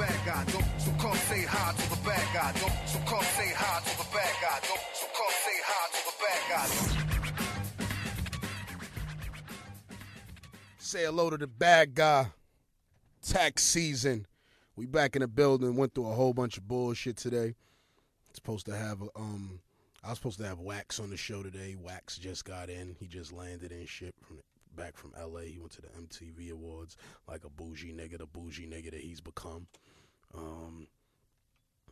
bad guy. So come say hi to the bad guy. So come say hi to the bad guy. So come say hi to the bad guy. Say hello to the bad guy. Tax season. We back in the building. Went through a whole bunch of bullshit today. Supposed to have um, I was supposed to have Wax on the show today. Wax just got in. He just landed and shit from back from L.A. He went to the MTV Awards like a bougie nigga, the bougie nigga that he's become. Um,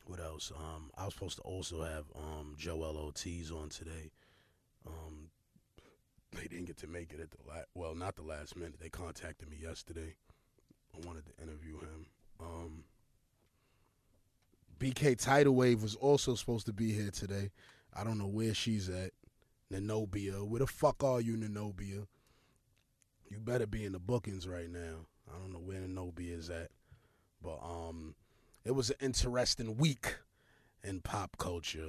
what else? Um, I was supposed to also have um Joel Ortiz on today. Um, they didn't get to make it at the last. Well, not the last minute. They contacted me yesterday. I wanted to interview him. Um, BK Tidal Wave was also supposed to be here today. I don't know where she's at. Nanobia. Where the fuck are you, Nanobia? You better be in the bookings right now. I don't know where Nanobia is at. But um it was an interesting week in pop culture.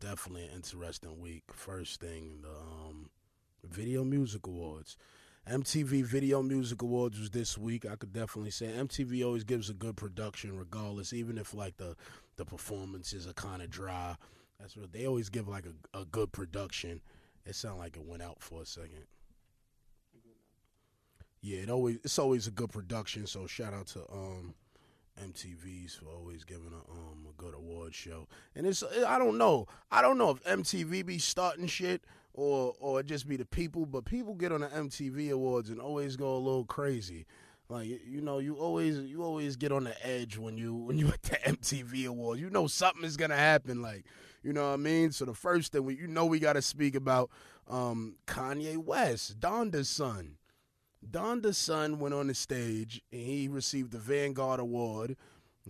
Definitely an interesting week. First thing, the um, Video Music Awards. MTV Video Music Awards was this week. I could definitely say MTV always gives a good production, regardless, even if like the the performances are kind of dry. That's what they always give like a, a good production. It sounded like it went out for a second. Yeah, it always it's always a good production. So shout out to um MTV's for always giving a um a good award show. And it's I don't know I don't know if MTV be starting shit or or just be the people, but people get on the MTV awards and always go a little crazy. Like you know, you always you always get on the edge when you when you at the MTV awards. You know something is gonna happen. Like you know what I mean. So the first thing we you know we got to speak about um Kanye West, Donda's son. Donda's son went on the stage and he received the Vanguard Award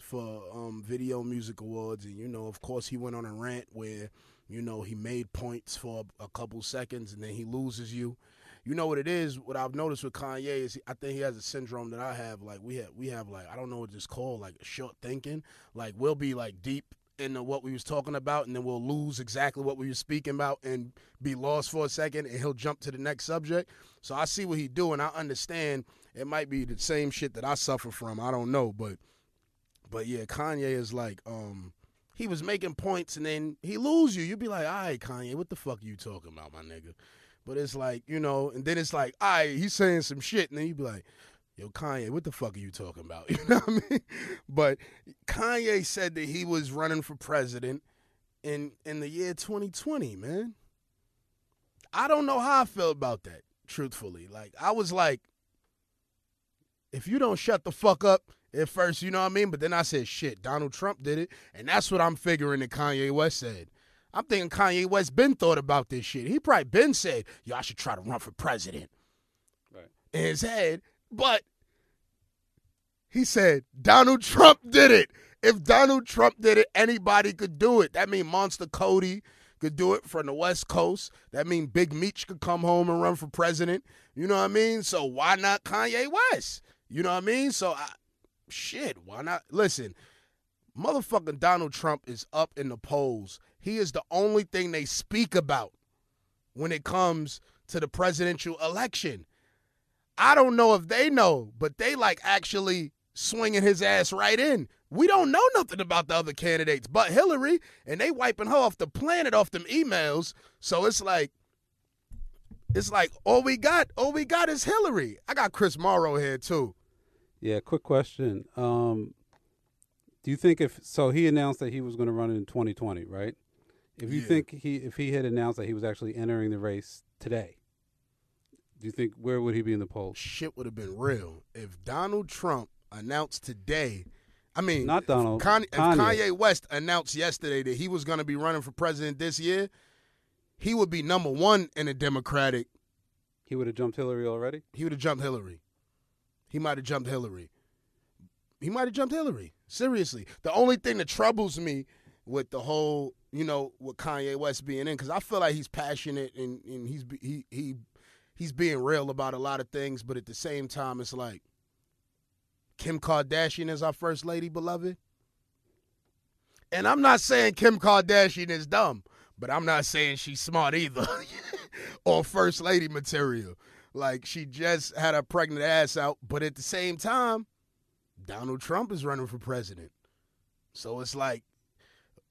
for um, Video Music Awards, and you know, of course, he went on a rant where you know he made points for a couple seconds and then he loses you. You know what it is? What I've noticed with Kanye is I think he has a syndrome that I have. Like we have, we have like I don't know what it's called, like short thinking. Like we'll be like deep into what we was talking about, and then we'll lose exactly what we were speaking about and be lost for a second, and he'll jump to the next subject. So I see what he doing. I understand it might be the same shit that I suffer from. I don't know, but but yeah, Kanye is like um he was making points and then he lose you. You'd be like, all right, Kanye, what the fuck are you talking about, my nigga? But it's like, you know, and then it's like, all right, he's saying some shit, and then you'd be like, yo, Kanye, what the fuck are you talking about? You know what I mean? But Kanye said that he was running for president in in the year 2020, man. I don't know how I feel about that, truthfully. Like, I was like, if you don't shut the fuck up at first, you know what I mean? But then I said, shit, Donald Trump did it. And that's what I'm figuring that Kanye West said. I'm thinking Kanye West been thought about this shit. He probably been said, yo, I should try to run for president. Right. In his head. But he said, Donald Trump did it. If Donald Trump did it, anybody could do it. That mean Monster Kody could do it from the West Coast. That mean Big Meech could come home and run for president. You know what I mean? So why not Kanye West? You know what I mean? So I, shit, why not? Listen, motherfucking Donald Trump is up in the polls. He is the only thing they speak about when it comes to the presidential election. I don't know if they know, but they like actually swinging his ass right in. We don't know nothing about the other candidates but Hillary, and they wiping her off the planet off them emails. So it's like, it's like all we got, all we got is Hillary. I got Chris Morrow here too. Yeah, quick question. Um, do you think if so he announced that he was going to run in 2020, right? If you Yeah. think he if he had announced that he was actually entering the race today, do you think where would he be in the polls? Shit would have been real if Donald Trump announced today. I mean, Not Donald, If, Con- if Kanye. Kanye West announced yesterday that he was going to be running for president this year, he would be number one in the Democratic. He would have jumped Hillary already. He would have jumped Hillary. He might have jumped Hillary. He might have jumped Hillary. Seriously, the only thing that troubles me with the whole, you know, with Kanye West being in, because I feel like he's passionate and, and he's he he he's being real about a lot of things, but at the same time, it's like Kim Kardashian is our first lady, beloved. And I'm not saying Kim Kardashian is dumb, but I'm not saying she's smart either, or first lady material. Like she just had a pregnant ass out, but at the same time, Donald Trump is running for president. So it's like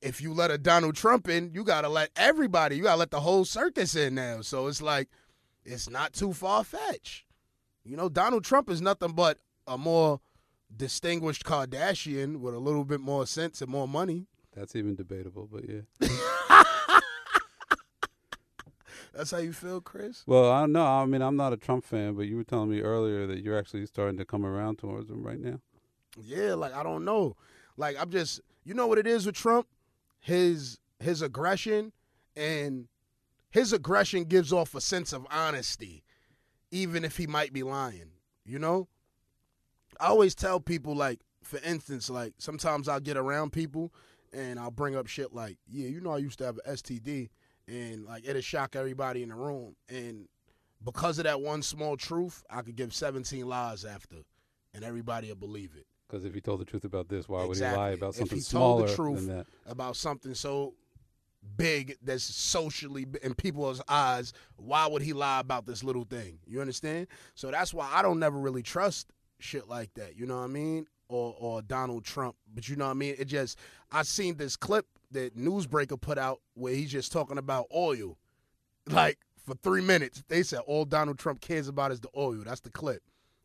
if you let a Donald Trump in, you gotta let everybody, you gotta let the whole circus in now. So it's like it's not too far fetched. You know, Donald Trump is nothing but a more distinguished Kardashian with a little bit more sense and more money. That's even debatable, but yeah. That's how you feel, Chris? Well, I don't know. I mean, I'm not a Trump fan, but you were telling me earlier that you're actually starting to come around towards him right now. Yeah, like I don't know. Like I'm just you know what it is with Trump? His his aggression and his aggression gives off a sense of honesty, even if he might be lying. You know? I always tell people like, for instance, like sometimes I'll get around people and I'll bring up shit like, yeah, you know I used to have an STD and like it'll shock everybody in the room. And because of that one small truth, I could give 17 lies after and everybody will believe it. Because if he told the truth about this, why would he lie about If something he smaller told the truth than that? about something so big that's socially in people's eyes, why would he lie about this little thing? You understand? So that's why I don't never really trust shit like that. You know what I mean? Or or Donald Trump. But you know what I mean? It just I seen this clip that Newsbreaker put out where he's just talking about oil. Like for three minutes. They said all Donald Trump cares about is the oil. That's the clip.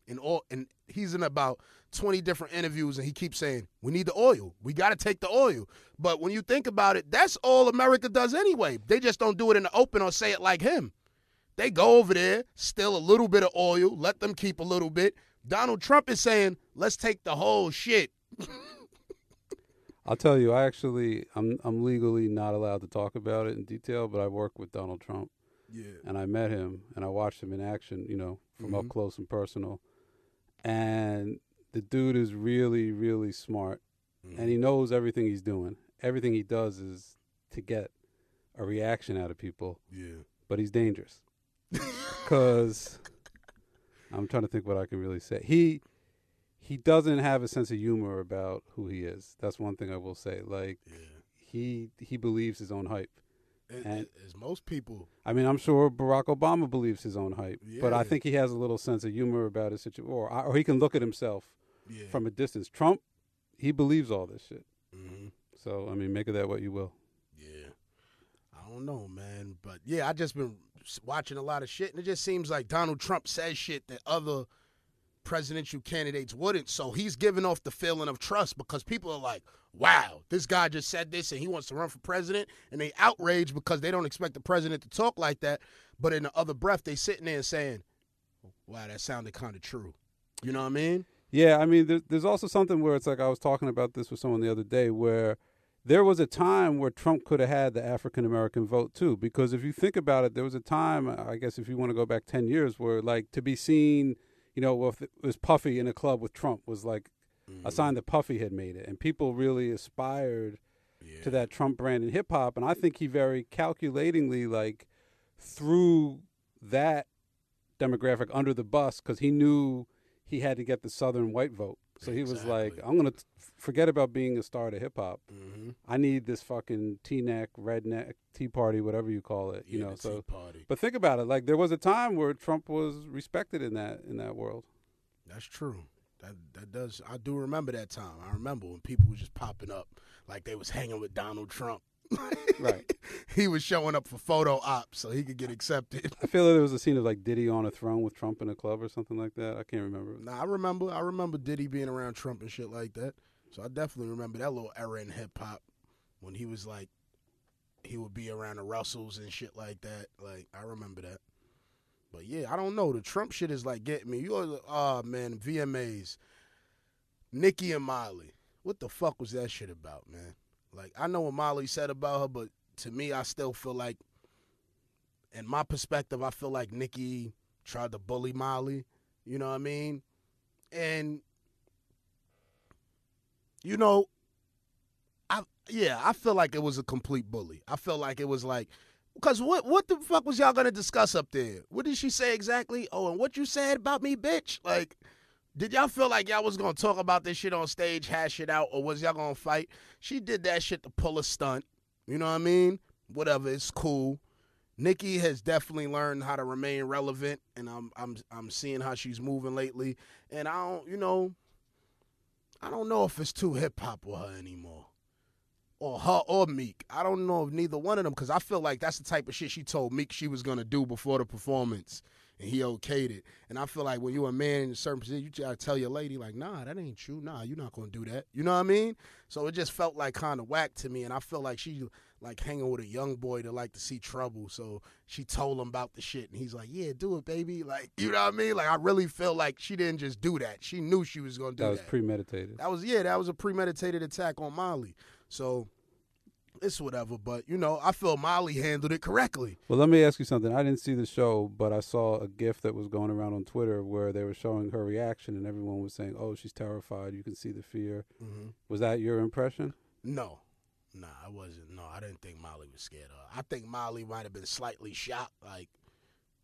And all and he's in about 20 different interviews and he keeps saying, We need the oil. We gotta take the oil. But when you think about it, that's all America does anyway. They just don't do it in the open or say it like him. They go over there, steal a little bit of oil, let them keep a little bit. Donald Trump is saying, Let's take the whole shit. I'll tell you, I actually, I'm I'm legally not allowed to talk about it in detail, but I work with Donald Trump, Yeah. and I met him, and I watched him in action, you know, from up Mhm. close and personal, and the dude is really, really smart, and he mm. knows everything he's doing. Everything he does is to get a reaction out of people, Yeah. but he's dangerous because I'm trying to think what I can really say. He he doesn't have a sense of humor about who he is. That's one thing I will say. Like Yeah. he he believes his own hype. And, And- as most people. I mean, I'm sure Barack Obama believes his own hype, but I think he has a little sense of humor about his situation, or or he can look at himself Yeah. from a distance. Trump, he believes all this shit. hmm So I mean, make of that what you will. Yeah. I don't know, man. But yeah, I just been watching a lot of shit, and it just seems like Donald Trump says shit that other presidential candidates wouldn't. So he's giving off the feeling of trust because people are like, wow, this guy just said this and he wants to run for president. And they outraged because they don't expect the president to talk like that. But in the other breath, they sitting there saying, wow, that sounded kind of true. You know what I mean? Yeah, I mean, there, there's also something where it's like I was talking about this with someone the other day, where there was a time where Trump could have had the African American vote too. Because if you think about it, there was a time, I guess, if you want to go back ten years, where like to be seen, you know, with it was Puffy in a club with Trump was like a mm-hmm. sign that Puffy had made it, and people really aspired to that Trump brand in hip hop. And I think he very calculatingly like threw that demographic under the bus because he knew he had to get the Southern white vote. So he was like, "I'm gonna forget about being a star to hip hop. Mm-hmm. I need this fucking T-neck, redneck, Tea Party, whatever you call it. You Yeah, know." So, Tea Party. but think about it. Like there was a time where Trump was respected in that in that world. That's true. That that does. I do remember that time. I remember when people were just popping up like they was hanging with Donald Trump. Right. he was showing up for photo ops so he could get accepted. I feel like there was a scene of like Diddy on a throne with Trump in a club or something like that. I can't remember. Nah, I remember. I remember Diddy being around Trump and shit like that. So I definitely remember that little era in hip hop when he was like, he would be around the Russells and shit like that. Like I remember that. But yeah, I don't know. The Trump shit is like getting me. You are, oh ah, man, VMAs, Nicki and Molly. What the fuck was that shit about, man? Like I know what Molly said about her, but to me, I still feel like, in my perspective, I feel like Nicki tried to bully Molly. You know what I mean? And you know, I yeah, I feel like it was a complete bully. I feel like it was like because what what the fuck was y'all gonna discuss up there? What did she say exactly? Oh, and what you said about me, bitch? Like, did y'all feel like y'all was gonna talk about this shit on stage, hash it out, or was y'all gonna fight? She did that shit to pull a stunt. You know what I mean? Whatever, it's cool. Nicki has definitely learned how to remain relevant, and I'm I'm I'm seeing how she's moving lately. And I don't, you know, I don't know if it's too hip hop with her anymore. Or her or Meek. I don't know if neither one of them because I feel like that's the type of shit she told Meek she was gonna do before the performance. And he okayed it. And I feel like when you're a man in a certain position, you gotta tell your lady, like, nah, that ain't true. Nah, you're not gonna do that. You know what I mean? So it just felt like kind of whack to me. And I feel like she like hanging with a young boy to like to see trouble. So she told him about the shit, and he's like, "Yeah, do it, baby." Like, you know what I mean? Like, I really feel like she didn't just do that. She knew she was gonna do That that. was premeditated. that was yeah, that was a premeditated attack on Molly. So it's whatever, but you know, I feel Molly handled it correctly. Well, let me ask you something. I didn't see the show, but I saw a GIF that was going around on Twitter where they were showing her reaction, and everyone was saying, "Oh, she's terrified. You can see the fear." Mm-hmm. Was that your impression? No. Nah, I wasn't. No, I didn't think Molly was scared of. I think Molly might have been slightly shocked. Like,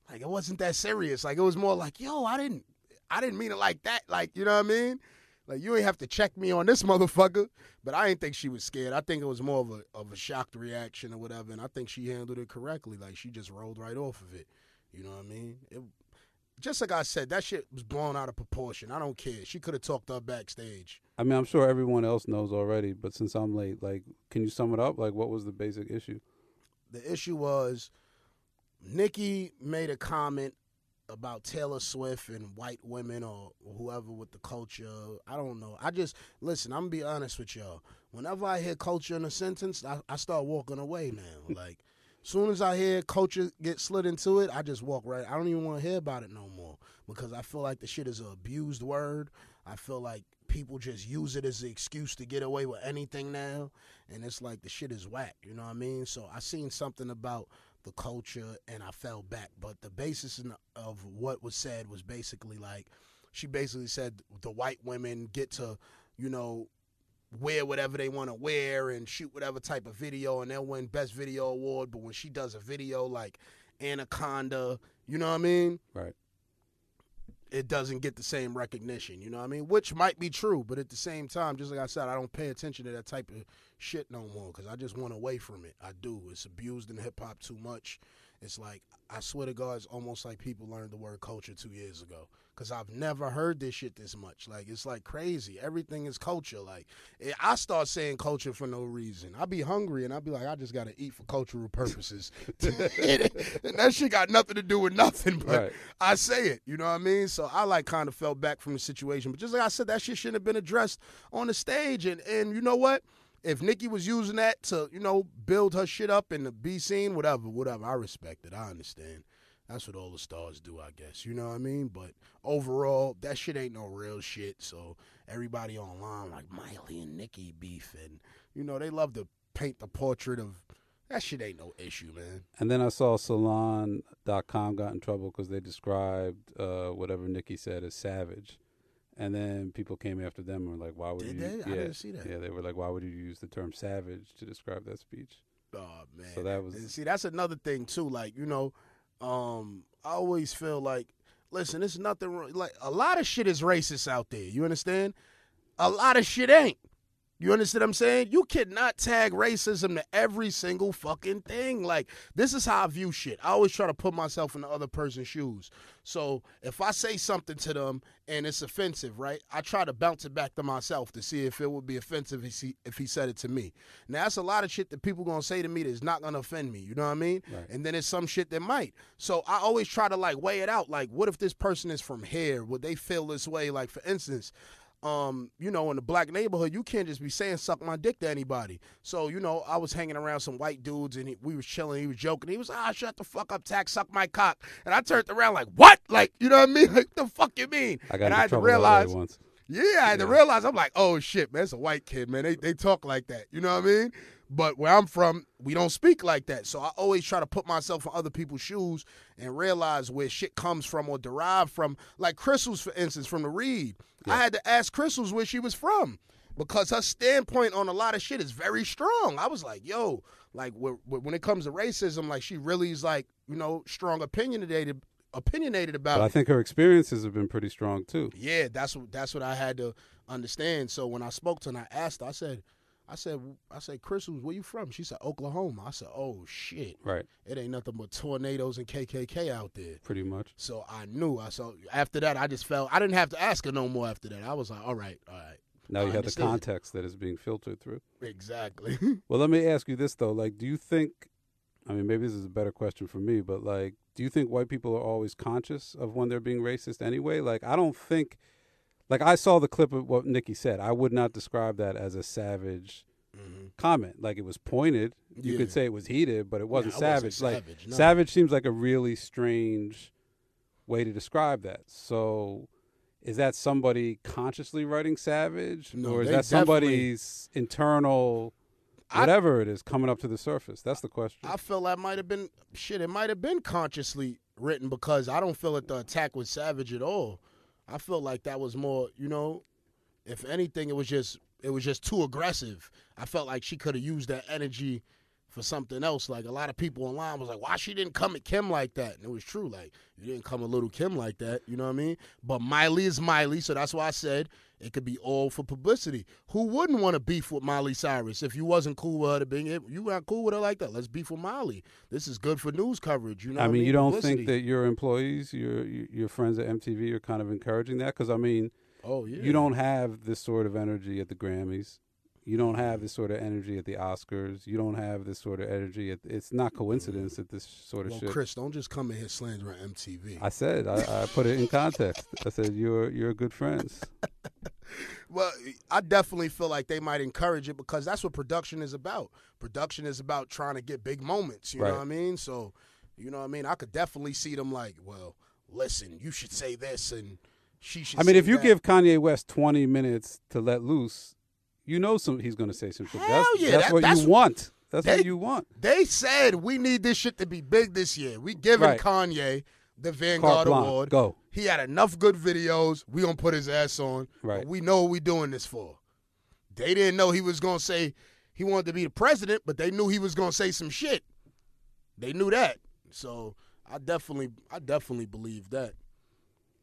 like it wasn't that serious. Like it was more like, yo, I didn't, I didn't mean it like that. Like, you know what I mean? Like you ain't have to check me on this motherfucker. But I didn't think she was scared. I think it was more of a of a shocked reaction or whatever. And I think she handled it correctly. Like she just rolled right off of it. You know what I mean? It, just like I said, that shit was blown out of proportion. I don't care. She could have talked her backstage. I mean, I'm sure everyone else knows already, but since I'm late, like, can you sum it up? Like, what was the basic issue? the issue was Nicki made a comment about Taylor Swift and white women or whoever with the culture. I don't know. I just listen. I'm gonna be honest with y'all. Whenever I hear culture in a sentence, I, I start walking away now. like, soon as I hear culture get slid into it, I just walk right. I don't even want to hear about it no more because I feel like the shit is an abused word. I feel like people just use it as an excuse to get away with anything now, and it's like the shit is whack. You know what I mean? So I seen something about the culture and I fell back, but the basis of what was said was basically like she basically said the white women get to, you know, wear whatever they want to wear and shoot whatever type of video and they'll win best video award. But when she does a video like anaconda you know what i mean? Right. It doesn't get the same recognition you know what i mean? Which might be true but at the same time just like i said i don't pay attention to that type of shit no more because i just want away from it. I do. It's abused in hip-hop too much. It's like i swear to god it's almost like people learned the word culture two years ago because i've never heard this shit this much like it's like crazy everything is culture like eh, i start saying culture for no reason i be hungry and i be like i just gotta eat for cultural purposes and that shit got nothing to do with nothing but Right. I say it, you know what I mean? So I like kind of fell back from the situation. But just like I said, that shit shouldn't have been addressed on the stage. And and you know what? If Nicki was using that to, you know, build her shit up and to be seen, whatever, whatever, I respect it. I understand. That's what all the stars do, I guess. You know what I mean? But overall, that shit ain't no real shit. So everybody online like Miley and Nicki beef and you know, they love to paint the portrait of that shit ain't no issue, man. And then I saw Salon.com got in trouble because they described uh, whatever Nicki said as savage. And then people came after them and were like, why would Did you? they? I didn't see that. Yeah, they were like, why would you use the term savage to describe that speech? Oh man. So that was- And see that's another thing too. Like you know, um, I always feel like, listen, it's nothing. Like a lot of shit is racist out there. You understand? A lot of shit ain't. You understand what I'm saying? You cannot tag racism to every single fucking thing. Like, this is how I view shit. I always try to put myself in the other person's shoes. So if I say something to them and it's offensive, right? I try to bounce it back to myself to see if it would be offensive if he, if he said it to me. Now that's a lot of shit that people gonna say to me that's not gonna offend me. You know what I mean? Right. And then it's some shit that might. So I always try to like weigh it out. Like, what if this person is from here? Would they feel this way? Like, for instance, um, you know, in the black neighborhood, you can't just be saying "suck my dick" to anybody. So, you know, I was hanging around some white dudes, and he, we was chilling. He was joking. He was, "Ah, shut the fuck up, tax, suck my cock." And I turned around like, "What?" Like, you know what I mean? Like, the fuck you mean? I got and I had to realize, yeah, I had to realize. I'm like, "Oh shit, man, it's a white kid, man. They they talk like that." You know what I mean? But where I'm from, we don't speak like that. So I always try to put myself in other people's shoes and realize where shit comes from or derived from. Like Crystals, for instance, from the Read. I had to ask Crystals where she was from because her standpoint on a lot of shit is very strong. I was like, yo, like wh- wh- when it comes to racism, like she really is like, you know, strong opinionated opinionated about But it. I think her experiences have been pretty strong too. Yeah, that's what that's what I had to understand. So when I spoke to her and I asked her, I said, I said, I said, Crystals, where you from? She said, Oklahoma. I said, oh shit, Right. it ain't nothing but tornadoes and KKK out there. Pretty much. So I knew. I so after that, I just felt I didn't have to ask her no more. After that, I was like, all right, all right. Now I you have the context that is being filtered through. Exactly. Well, let me ask you this though: like, do you think? I mean, maybe this is a better question for me, but like, do you think white people are always conscious of when they're being racist anyway? Like, I don't think. Like, I saw the clip of what Nicki said. I would not describe that as a savage mm-hmm. comment. Like, it was pointed. You could say it was heated, but it wasn't Nah, it wasn't savage. Like, savage, no. savage seems like a really strange way to describe that. So. Is that somebody consciously writing savage, No, or is that somebody's internal I- whatever it is coming up to the surface? That's the question. I feel that might have been shit. It might have been consciously written because I don't feel that the attack was savage at all. I feel like that was more, you know, if anything, it was just it was just too aggressive. I felt like she could have used that energy for something else. Like a lot of people online was like, why she didn't come at Kim like that? And it was true. Like you didn't come at little Kim like that. You know what I mean? But Miley is Miley, so that's why I said it could be all for publicity. Who wouldn't want to beef with Miley Cyrus if you wasn't cool with her to being you weren't cool with her like that? Let's beef with Miley. This is good for news coverage. You know. I what mean, you don't Publicity. think that your employees, your your friends at MTV, are kind of encouraging that? Because I mean, Oh yeah. you don't have this sort of energy at the Grammys. You don't have this sort of energy at the Oscars. You don't have this sort of energy at. It's not mm-hmm. coincidence that this sort of Well, shit. Chris, don't just come in here slandering MTV. I said I, I put it in context. I said you're you're good friends. Well, I definitely feel like they might encourage it because that's what production is about. Production is about trying to get big moments. You Right. know what I mean? So, you know what I mean? I could definitely see them like, well, listen, you should say this and she should. I mean, if you that. give Kanye West 20 minutes to let loose, you know some he's going to say some shit. Hell that's yeah, that's that- what that's- you want. That's they- what you want. They said we need this shit to be big this year. We giving Right. Kanye the Vanguard. Award. Go. He had enough good videos. We gonna put his ass on. Right. We know what we doing this for. They didn't know he was gonna say he wanted to be the president, but they knew he was gonna say some shit. They knew that. So I definitely, I definitely believe that.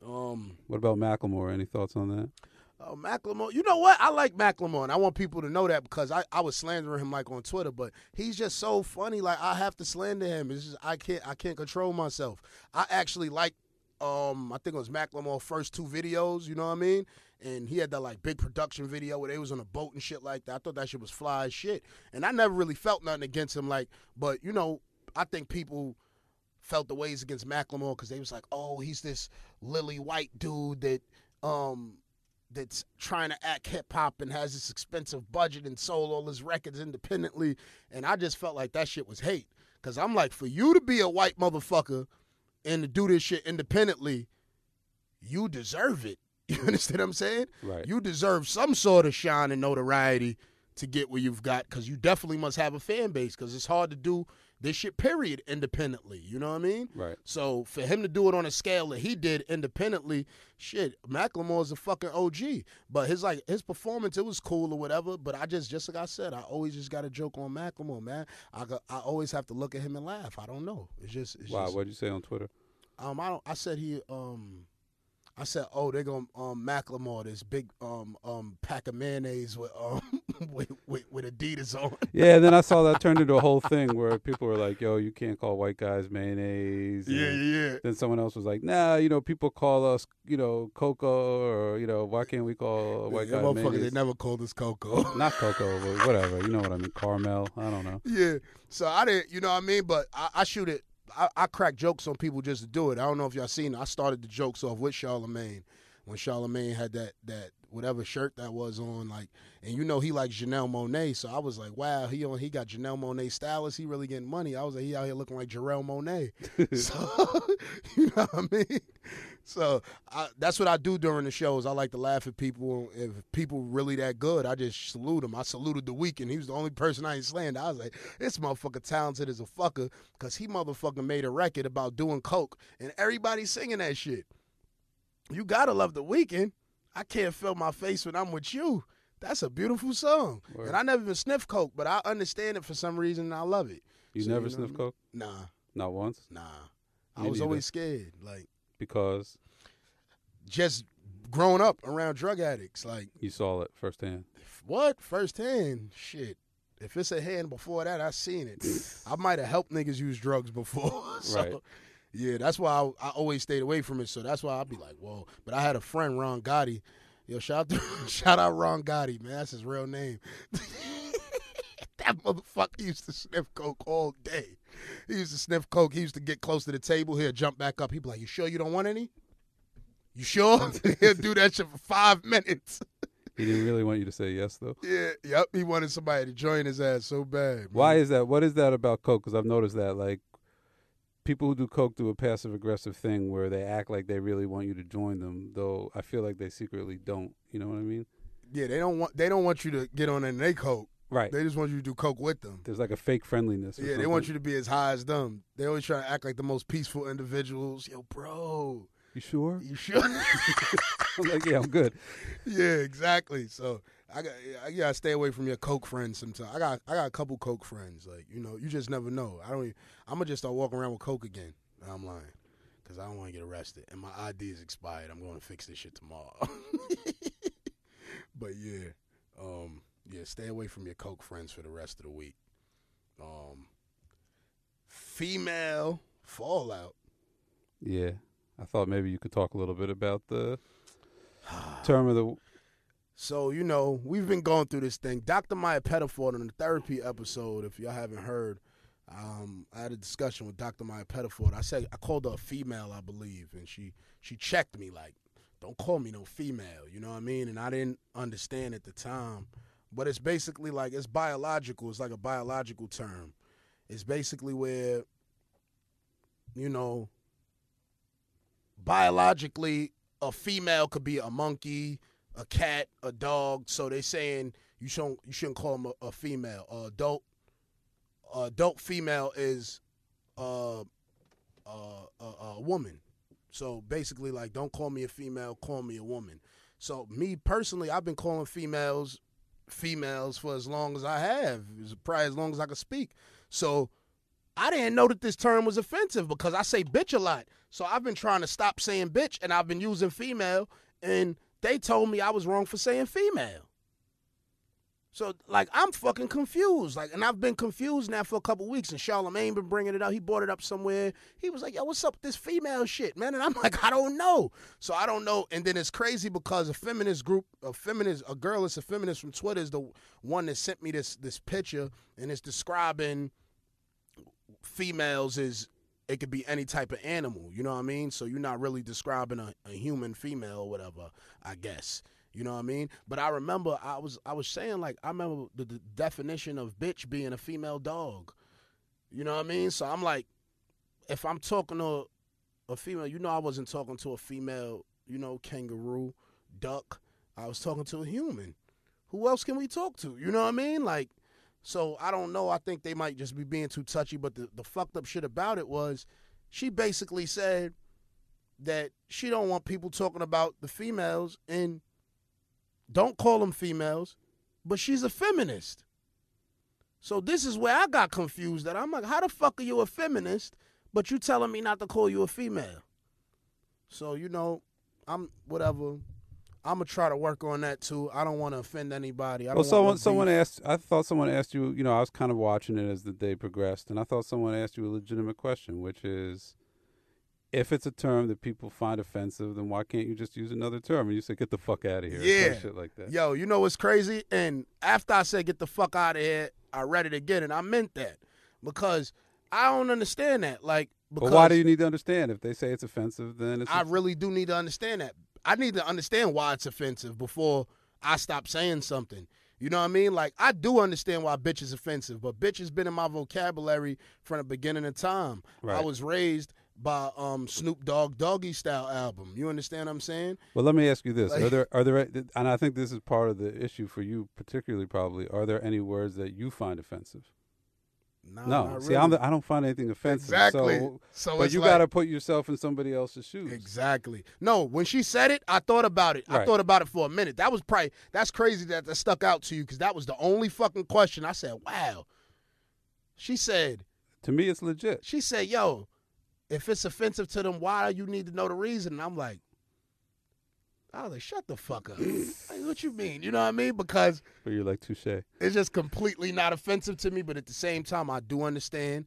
Um, What about Macklemore? Any thoughts on that? Oh, Macklemore. You know what? I like Macklemore, and I want people to know that because I, I was slandering him like on Twitter, but he's just so funny. Like I have to slander him. It's just I can't I can't control myself. I actually like um I think it was Macklemore first two videos. You know what I mean? And he had that like big production video where they was on a boat and shit like that. I thought that shit was fly as shit, and I never really felt nothing against him. Like, but you know, I think people felt the ways against Macklemore because they was like, oh, he's this lily white dude that um that's trying to act hip hop and has this expensive budget and sold all his records independently. And I just felt like that shit was hate. Cause I'm like, for you to be a white motherfucker and to do this shit independently, you deserve it. You understand what I'm saying? Right. You deserve some sort of shine and notoriety to get where you've got because you definitely must have a fan base because it's hard to do this shit, period, independently. You know what I mean? Right. So for him to do it on a scale that he did independently, shit, Macklemore's a fucking OG. But his like his performance, it was cool or whatever. But I just just like I said, I always just got a joke on Macklemore, man. I got, I always have to look at him and laugh. I don't know. It's just it's Wow. just, What'd you say on Twitter? um I don't I said he um I said, oh, they're gonna um Macklemore this big um um pack of mayonnaise with um with, with, with Adidas on. Yeah. And then I saw that turned into a whole thing where people were like, "Yo, you can't call white guys mayonnaise." Yeah, and yeah, yeah. Then someone else was like, "Nah, you know, people call us, you know, Coco, or you know, why can't we call white Yeah, guy motherfuckers, mayonnaise?" they never called us Coco. Not Coco, but whatever. You know what I mean? Carmel. I don't know. Yeah. So I didn't, you know what I mean? But I, I shoot it. I, I crack jokes on people just to do it. I don't know if y'all seen it. I started the jokes off with Charlemagne when Charlemagne had that that whatever shirt that was on, like, and you know he likes Janelle Monáe. So I was like, wow, he on he got Janelle Monáe stylist. He really getting money. I was like, he out here looking like Jarrell Monet. so you know what I mean? So I, that's what I do during the shows. I like to laugh at people. If people really that good, I just salute them. I saluted The Weeknd. He was the only person I ain't slammed. I was like, this motherfucker talented as a fucker because he motherfucker made a record about doing coke and everybody singing that shit. You gotta love The Weeknd. I can't feel my face when I'm with you. That's a beautiful song. Word. And I never even sniffed coke, but I understand it for some reason and I love it. You So, never know what I sniffed mean? coke? Nah, Not once, nah. I was neither. always scared. Like because just growing up around drug addicts. Like you saw it firsthand. what? Firsthand? Shit. If it's a hand before that, I seen it. I might have helped niggas use drugs before. so, Right. Yeah, that's why I, I always stayed away from it. So that's why I'd be like, whoa. But I had a friend, Ron Gotti, Yo, shout out, shout out Ron Gotti, man. That's his real name. that motherfucker used to sniff coke all day. He used to sniff coke. He used to get close to the table. He'd jump back up. He'd be like, "You sure you don't want any? You sure?" He'll do that shit for five minutes. He didn't really want you to say yes, though. Yeah, yep. He wanted somebody to join his ass so bad. man. Why is that? What is that about coke? Because I've noticed that like people who do coke do a passive aggressive thing where they act like they really want you to join them, though I feel like they secretly don't. You know what I mean? Yeah, they don't want they don't want you to get on and they coke. Right. They just want you to do coke with them. There's like a fake friendliness. Yeah, they want you to be as high as them. They always try to act like the most peaceful individuals. Yo, bro, You sure? you sure? I'm like, yeah, I'm good. yeah, exactly. So I got I gotta stay away from your coke friends sometimes. I got I got a couple coke friends. Like you know, you just never know. I don't. Even, I'm gonna just start walking around with coke again. I'm lying, cause I don't want to get arrested and my ID is expired. I'm going to fix this shit tomorrow. but yeah, um, yeah, stay away from your coke friends for the rest of the week. Um, female fallout. Yeah, I thought maybe you could talk a little bit about the term of the. So, you know, we've been going through this thing. Dr. Maya Pettiford on the therapy episode, if y'all haven't heard, um, I had a discussion with Dr. Maya Pettiford. I said I called her a female, I believe, and she she checked me like, don't call me no female, you know what I mean? And I didn't understand at the time. But it's basically like it's biological, it's like a biological term. It's basically where, you know, biologically a female could be a monkey, a cat, a dog. So they saying you shouldn't you shouldn't call them a, a female. A adult, a adult female is uh, uh, a, woman. So basically, like, don't call me a female, call me a woman. So me personally, I've been calling females females for as long as I have, probably as long as I could speak. So I didn't know that this term was offensive because I say bitch a lot. So I've been trying to stop saying bitch and I've been using female and they told me I was wrong for saying female. So like I'm fucking confused. Like and I've been confused now for a couple weeks and Charlemagne been bringing it up. He brought it up somewhere. He was like, "Yo, what's up with this female shit, man?" And I'm like, "I don't know." So I don't know. And then it's crazy because a feminist group, a feminist, a girl that's a feminist from Twitter is the one that sent me this this picture and it's describing females is it could be any type of animal, you know what I mean? So you're not really describing a, a human female or whatever, I guess. You know what I mean? But I remember I was I was saying like I remember the, the definition of bitch being a female dog. You know what I mean? So I'm like, if I'm talking to a female, you know I wasn't talking to a female, you know, kangaroo, duck. I was talking to a human. Who else can we talk to? You know what I mean? Like so I don't know. I think they might just be being too touchy. But the, the fucked up shit about it was she basically said that she don't want people talking about the females and don't call them females, but she's a feminist. So this is where I got confused that I'm like, how the fuck are you a feminist, but you telling me not to call you a female? So, you know, I'm whatever. I'm gonna try to work on that too. I don't want to offend anybody. I don't Well, someone someone asked. I thought someone asked you. You know, I was kind of watching it as the day progressed, and I thought someone asked you a legitimate question, which is, if it's a term that people find offensive, then why can't you just use another term? And you say, "Get the fuck out of here," Yeah. shit like that. Yo, you know what's crazy? And after I said get the fuck out of here, I read it again and I meant that. Because I don't understand that. Like because But why do you need to understand? If they say it's offensive, then it's I really do need to understand that. I need to understand why it's offensive before I stop saying something. You know what I mean? Like I do understand why bitch is offensive, but bitch has been in my vocabulary from the beginning of time. I was raised by um Snoop Dogg Doggy Style album. You understand what I'm saying? Well, let me ask you this: Like- Are there are there and I think this is part of the issue for you, particularly probably. Are there any words that you find offensive? No. not See, really. I'm the, I don't find anything offensive. exactly. So, So but you like- got to put yourself in somebody else's shoes. Exactly. No, when she said it, I thought about it. I thought about it for a minute. That was probably that's crazy that that stuck out to you because that was the only fucking question. I said, "Wow." She said, To me, it's legit. "She said, yo, if it's offensive to them, why do you need to know the reason?" And I'm like, I was like, "Shut the fuck up." like, what you mean? You know what I mean? Because But you're like touche. it's just completely not offensive to me, but at the same time, I do understand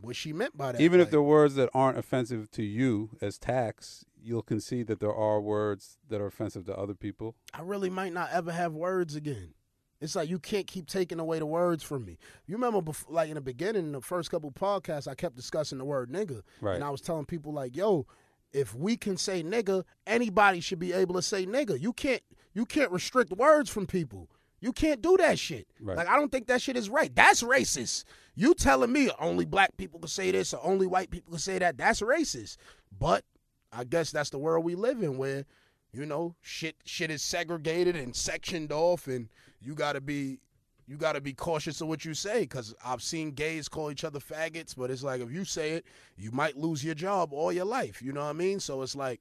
what she meant by that. Even if Like, they're words that aren't offensive to you as tax, you'll concede that there are words that are offensive to other people. I really might not ever have words again. It's like you can't keep taking away the words from me. You remember, before, like in the beginning, in the first couple podcasts, I kept discussing the word nigga, Right. and I was telling people like, "Yo, if we can say nigga, anybody should be able to say nigga. You can't, you can't restrict words from people. You can't do that shit. Right. Like I don't think that shit is right. That's racist. You telling me only black people can say this or only white people can say that? That's racist. But I guess that's the world we live in, where you know shit shit is segregated and sectioned off, and you gotta be you gotta be cautious of what you say. Because I've seen gays call each other faggots, but it's like if you say it, you might lose your job all your life. You know what I mean? So it's like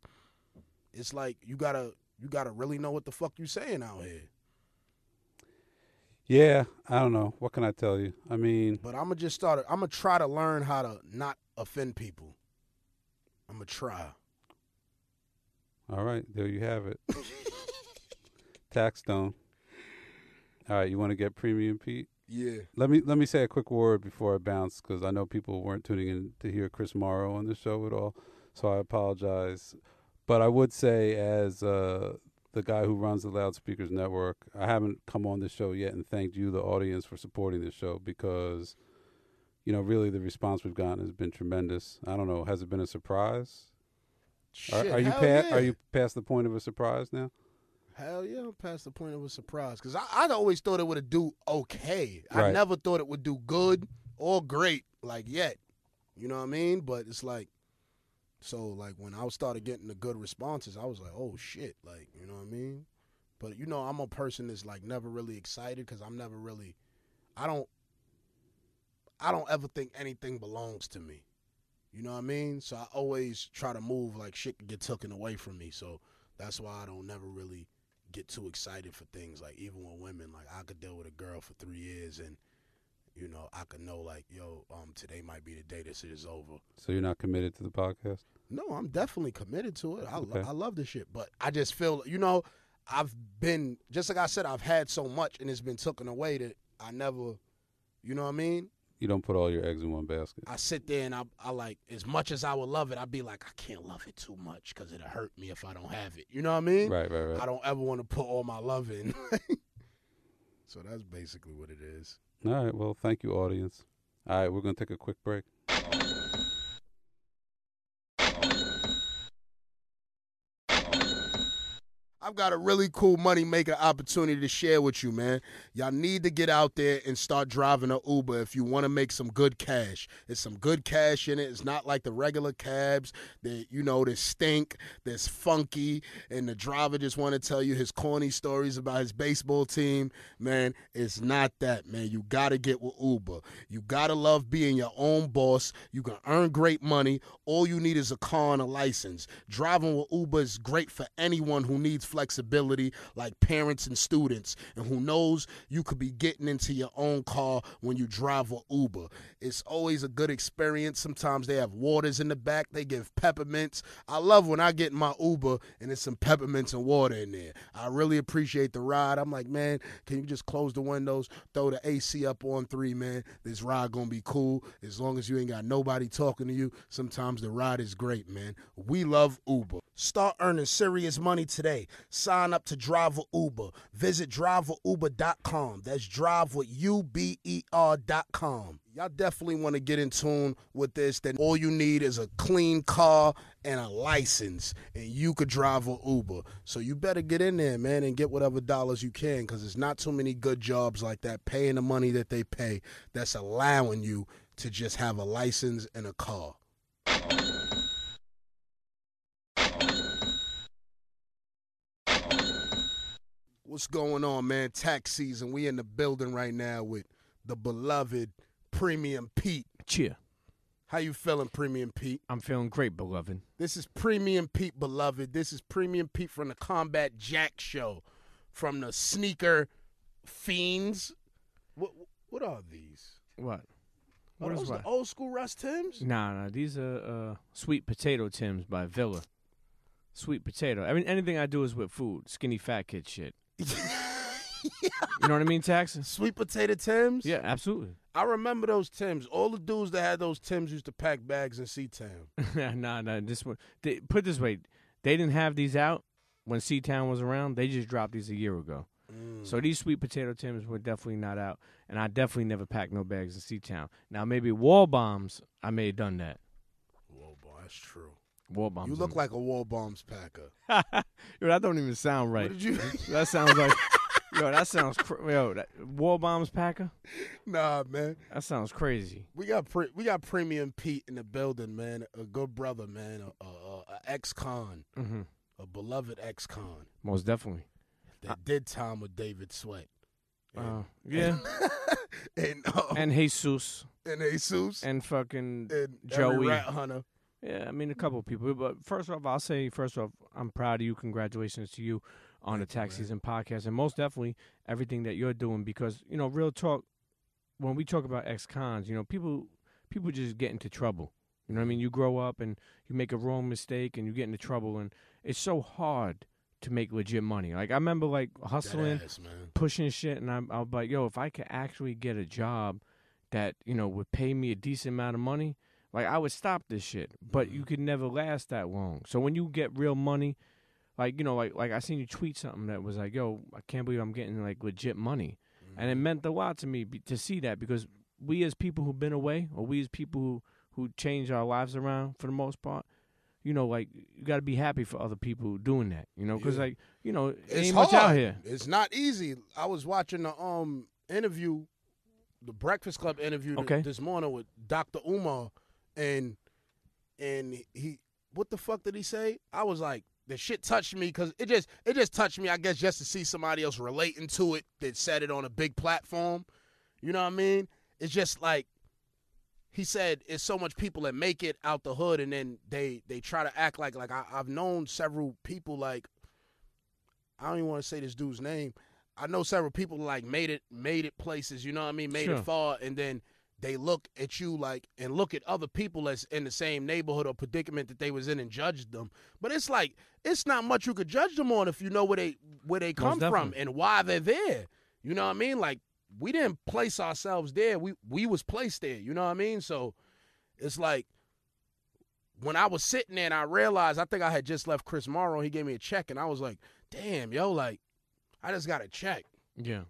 it's like you gotta you gotta really know what the fuck you saying out here. Yeah, I don't know. What can I tell you? I mean, But I'm gonna just start. I'm gonna try to learn how to not offend people. I'm gonna try. all right, there you have it. Taxstone. All right, you want to get premium, Pete? Yeah. Let me let me say a quick word before I bounce because I know people weren't tuning in to hear Chris Morrow on the show at all, so I apologize. But I would say, as uh, the guy who runs the Loudspeakers Network, I haven't come on the show yet and thanked you, the audience, for supporting this show because, you know, really the response we've gotten has been tremendous. I don't know, has it been a surprise? Shit, are you hell pa- yeah. Are you past the point of a surprise now? Hell yeah, I'm past the point of a surprise. Because I, I'd always thought it would do okay. I never thought it would do good or great, like yet. You know what I mean? But it's like, so like when I started getting the good responses, I was like, oh shit, like you know what I mean? But you know, I'm a person that's like never really excited because I'm never really, I don't, I don't ever think anything belongs to me. You know what I mean? So I always try to move like shit can get taken away from me. So that's why I don't never really get too excited for things. Like even with women, like I could deal with a girl for three years and you know, I could know like, yo, um, today might be the day this is over. So you're not committed to the podcast? No, I'm definitely committed to it. I, lo- I love this shit, but I just feel, you know, I've been just like I said, I've had so much and it's been taken away that I never, you know what I mean? You don't put all your eggs in one basket. I sit there and I, I like as much as I would love it, I'd be like, I can't love it too much because it'll hurt me if I don't have it. You know what I mean? Right, right, right. I don't ever want to put all my love in. so that's basically what it is. All right. Well, thank you, audience. All right, we're going to take a quick break. I've got a really cool money maker opportunity to share with you, man. Y'all need to get out there and start driving a Uber if you want to make some good cash. There's some good cash in it. It's not like the regular cabs that you know that stink, that's funky, and the driver just want to tell you his corny stories about his baseball team. Man, it's not that, man. You gotta get with Uber. You gotta love being your own boss. You can earn great money. All you need is a car and a license. Driving with Uber is great for anyone who needs flexibility, like parents and students, and who knows you could be getting into your own car when you drive with Uber. It's always a good experience. Sometimes they have waters in the back, they give peppermints. I love when I get in my Uber and there's some peppermints and water in there. I really appreciate the ride. I'm like, man, can you just close the windows, throw the AC up on three, man? This ride gonna be cool as long as you ain't got nobody talking to you. Sometimes the ride is great, man. We love Uber. Start earning serious money today. Sign up to Drive with Uber. Visit driveruber.com. That's drive with U-B-E-R.com. Y'all definitely want to get in tune with this. Then all you need is a clean car and a license, and you could drive with Uber. So you better get in there, man, and get whatever dollars you can, because there's not too many good jobs like that, paying the money that they pay, that's allowing you to just have a license and a car. What's going on, man? Tax season. We in the building right now with the beloved Premium Pete. Cheer. How you feeling, Premium Pete? I'm feeling great, beloved. This is Premium Pete, beloved. This is Premium Pete from the Combat Jack Show, from the Sneaker Fiends. What what are these? What? What are those what? the old school Russ Tims? Nah, nah. These are uh, sweet potato Tims by Villa. Sweet potato. I mean, anything I do is with food. Skinny fat kid shit. You know what I mean, Taxes? Sweet potato Tims? Yeah, absolutely. I remember those Tims. All the dudes that had those Tims used to pack bags in C Town. nah, nah. This one. They, put it this way, They didn't have these out when C Town was around. They just dropped these a year ago. Mm. So these sweet potato Tims were definitely not out, and I definitely never packed no bags in C Town. Now maybe wall bombs, I may have done that. Whoa, boy, that's true. Wall bombs. You look like a war bombs packer. yo, that don't even sound right. What did you? That sounds like yo. That sounds cr- yo. That, wall bombs packer. nah, man. That sounds crazy. We got pre- we got premium Pete in the building, man. A good brother, man. A, a, a, a ex-con, hmm a beloved ex-con Most definitely. that did time with David Sweat. And, Uh, yeah. and uh, and Jesus and Jesus and fucking and Joey. rat hunter. Yeah, I mean a couple of people. But first off, I'll say first off, I'm proud of you. Congratulations to you on the Thank you, tax season podcast, and most definitely everything that you're doing. Because you know, real talk, when we talk about ex cons, you know, people people just get into trouble. You know what I mean? You grow up and you make a wrong mistake and you get into trouble, and it's so hard to make legit money. Like I remember like hustling ass, pushing shit, and I'm, I'm like, yo, if I could actually get a job that you know would pay me a decent amount of money, like I would stop this shit. But you could never last that long. So when you get real money, like you know, like like I seen you tweet something that was like, yo, I can't believe I'm getting like legit money, and it meant a lot to me be, to see that because we as people who've been away, or we as people who who change our lives around for the most part. You know, like you got to be happy for other people doing that. You know, because Yeah. like you know, it It's ain't hard. much out here. It's not easy. I was watching the um interview, the Breakfast Club interview th- this morning with Dr. Umar, and and he what the fuck did he say? I was like, the shit touched me because it just it just touched me. I guess just to see somebody else relating to it that said it on a big platform. You know what I mean? It's just like he said it's so much people that make it out the hood and then they they try to act like like I, I've known several people like I don't even want to say this dude's name. I know several people like made it made it places, you know what I mean, made Sure. it far and then they look at you like and look at other people that's in the same neighborhood or predicament that they was in and judge them. But it's like it's not much you could judge them on if you know where they where they come from and why they're there. You know what I mean? Like we didn't place ourselves there. We we was placed there. You know what I mean? So it's like when I was sitting there and I realized I think I had just left Chris Morrow. He gave me a check and I was like, damn, yo, like I just got a check Yeah,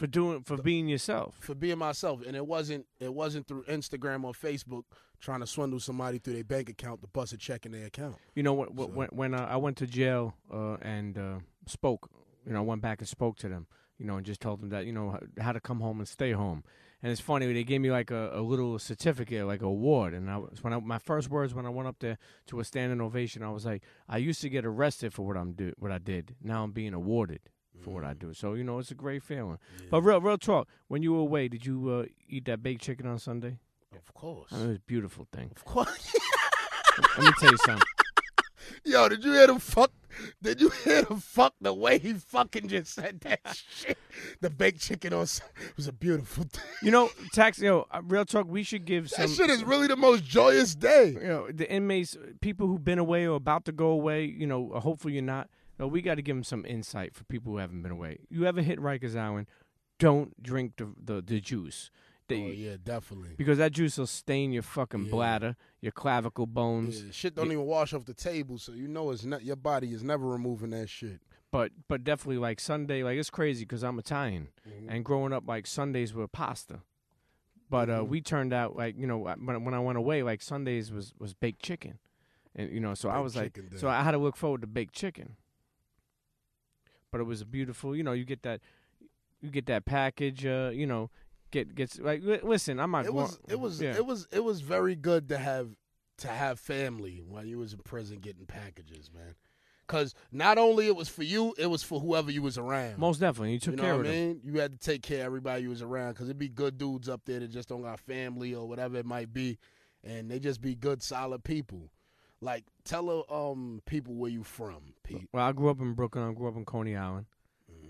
for doing for being yourself. for being myself, and it wasn't it wasn't through Instagram or Facebook trying to swindle somebody through their bank account to bust a check in their account. You know, when So- when, when uh, I went to jail uh, and uh, spoke, you know, I went back and spoke to them, you know, and just told them that you know how to come home and stay home. And it's funny they gave me like a, a little certificate, like a award. And I was when I, my first words when I went up there to a standing ovation, I was like, I used to get arrested for what I'm do what I did. Now I'm being awarded for what I do. So you know, it's a great feeling. But real real talk, when you were away, did you uh, eat that baked chicken on Sunday? Of course, I mean, it was a beautiful thing. of course. Let me tell you something. Yo, did you hear him fuck? Did you hear him fuck the way he fucking just said that shit? The baked chicken on was a beautiful thing. You know, tax. Yo, uh, real talk. We should give some. That shit is really the most joyous day. you know, the inmates, people who've been away or about to go away. You know, hopefully you're not. No, we got to give them some insight for people who haven't been away. You ever hit Rikers Island? Don't drink the the, the juice. Oh yeah, definitely. Because that juice will stain your fucking Yeah. bladder, your clavicle bones. Yeah, shit don't even wash off the table, so you know it's not your body is never removing that shit. But but definitely like Sunday, like it's crazy because I'm Italian, and growing up like Sundays were pasta. But uh, Mhm. we turned out like you know uh, when when I went away, like Sundays was was baked chicken, and you know so I was like so I had to look forward to baked chicken. But it was a beautiful, you know, you get that, you get that package, uh, you know, get gets like li- listen, I'm not. It was it was yeah. it was it was very good to have to have family while you was in prison getting packages, man. Cause not only it was for you, it was for whoever you was around. most definitely. You took you know care what of I them. You had to take care of everybody you was around because it'd be good dudes up there that just don't got family or whatever it might be, and they just be good, solid people. Like tell um people where you from, Pete. Well, I grew up in Brooklyn. I grew up in Coney Island.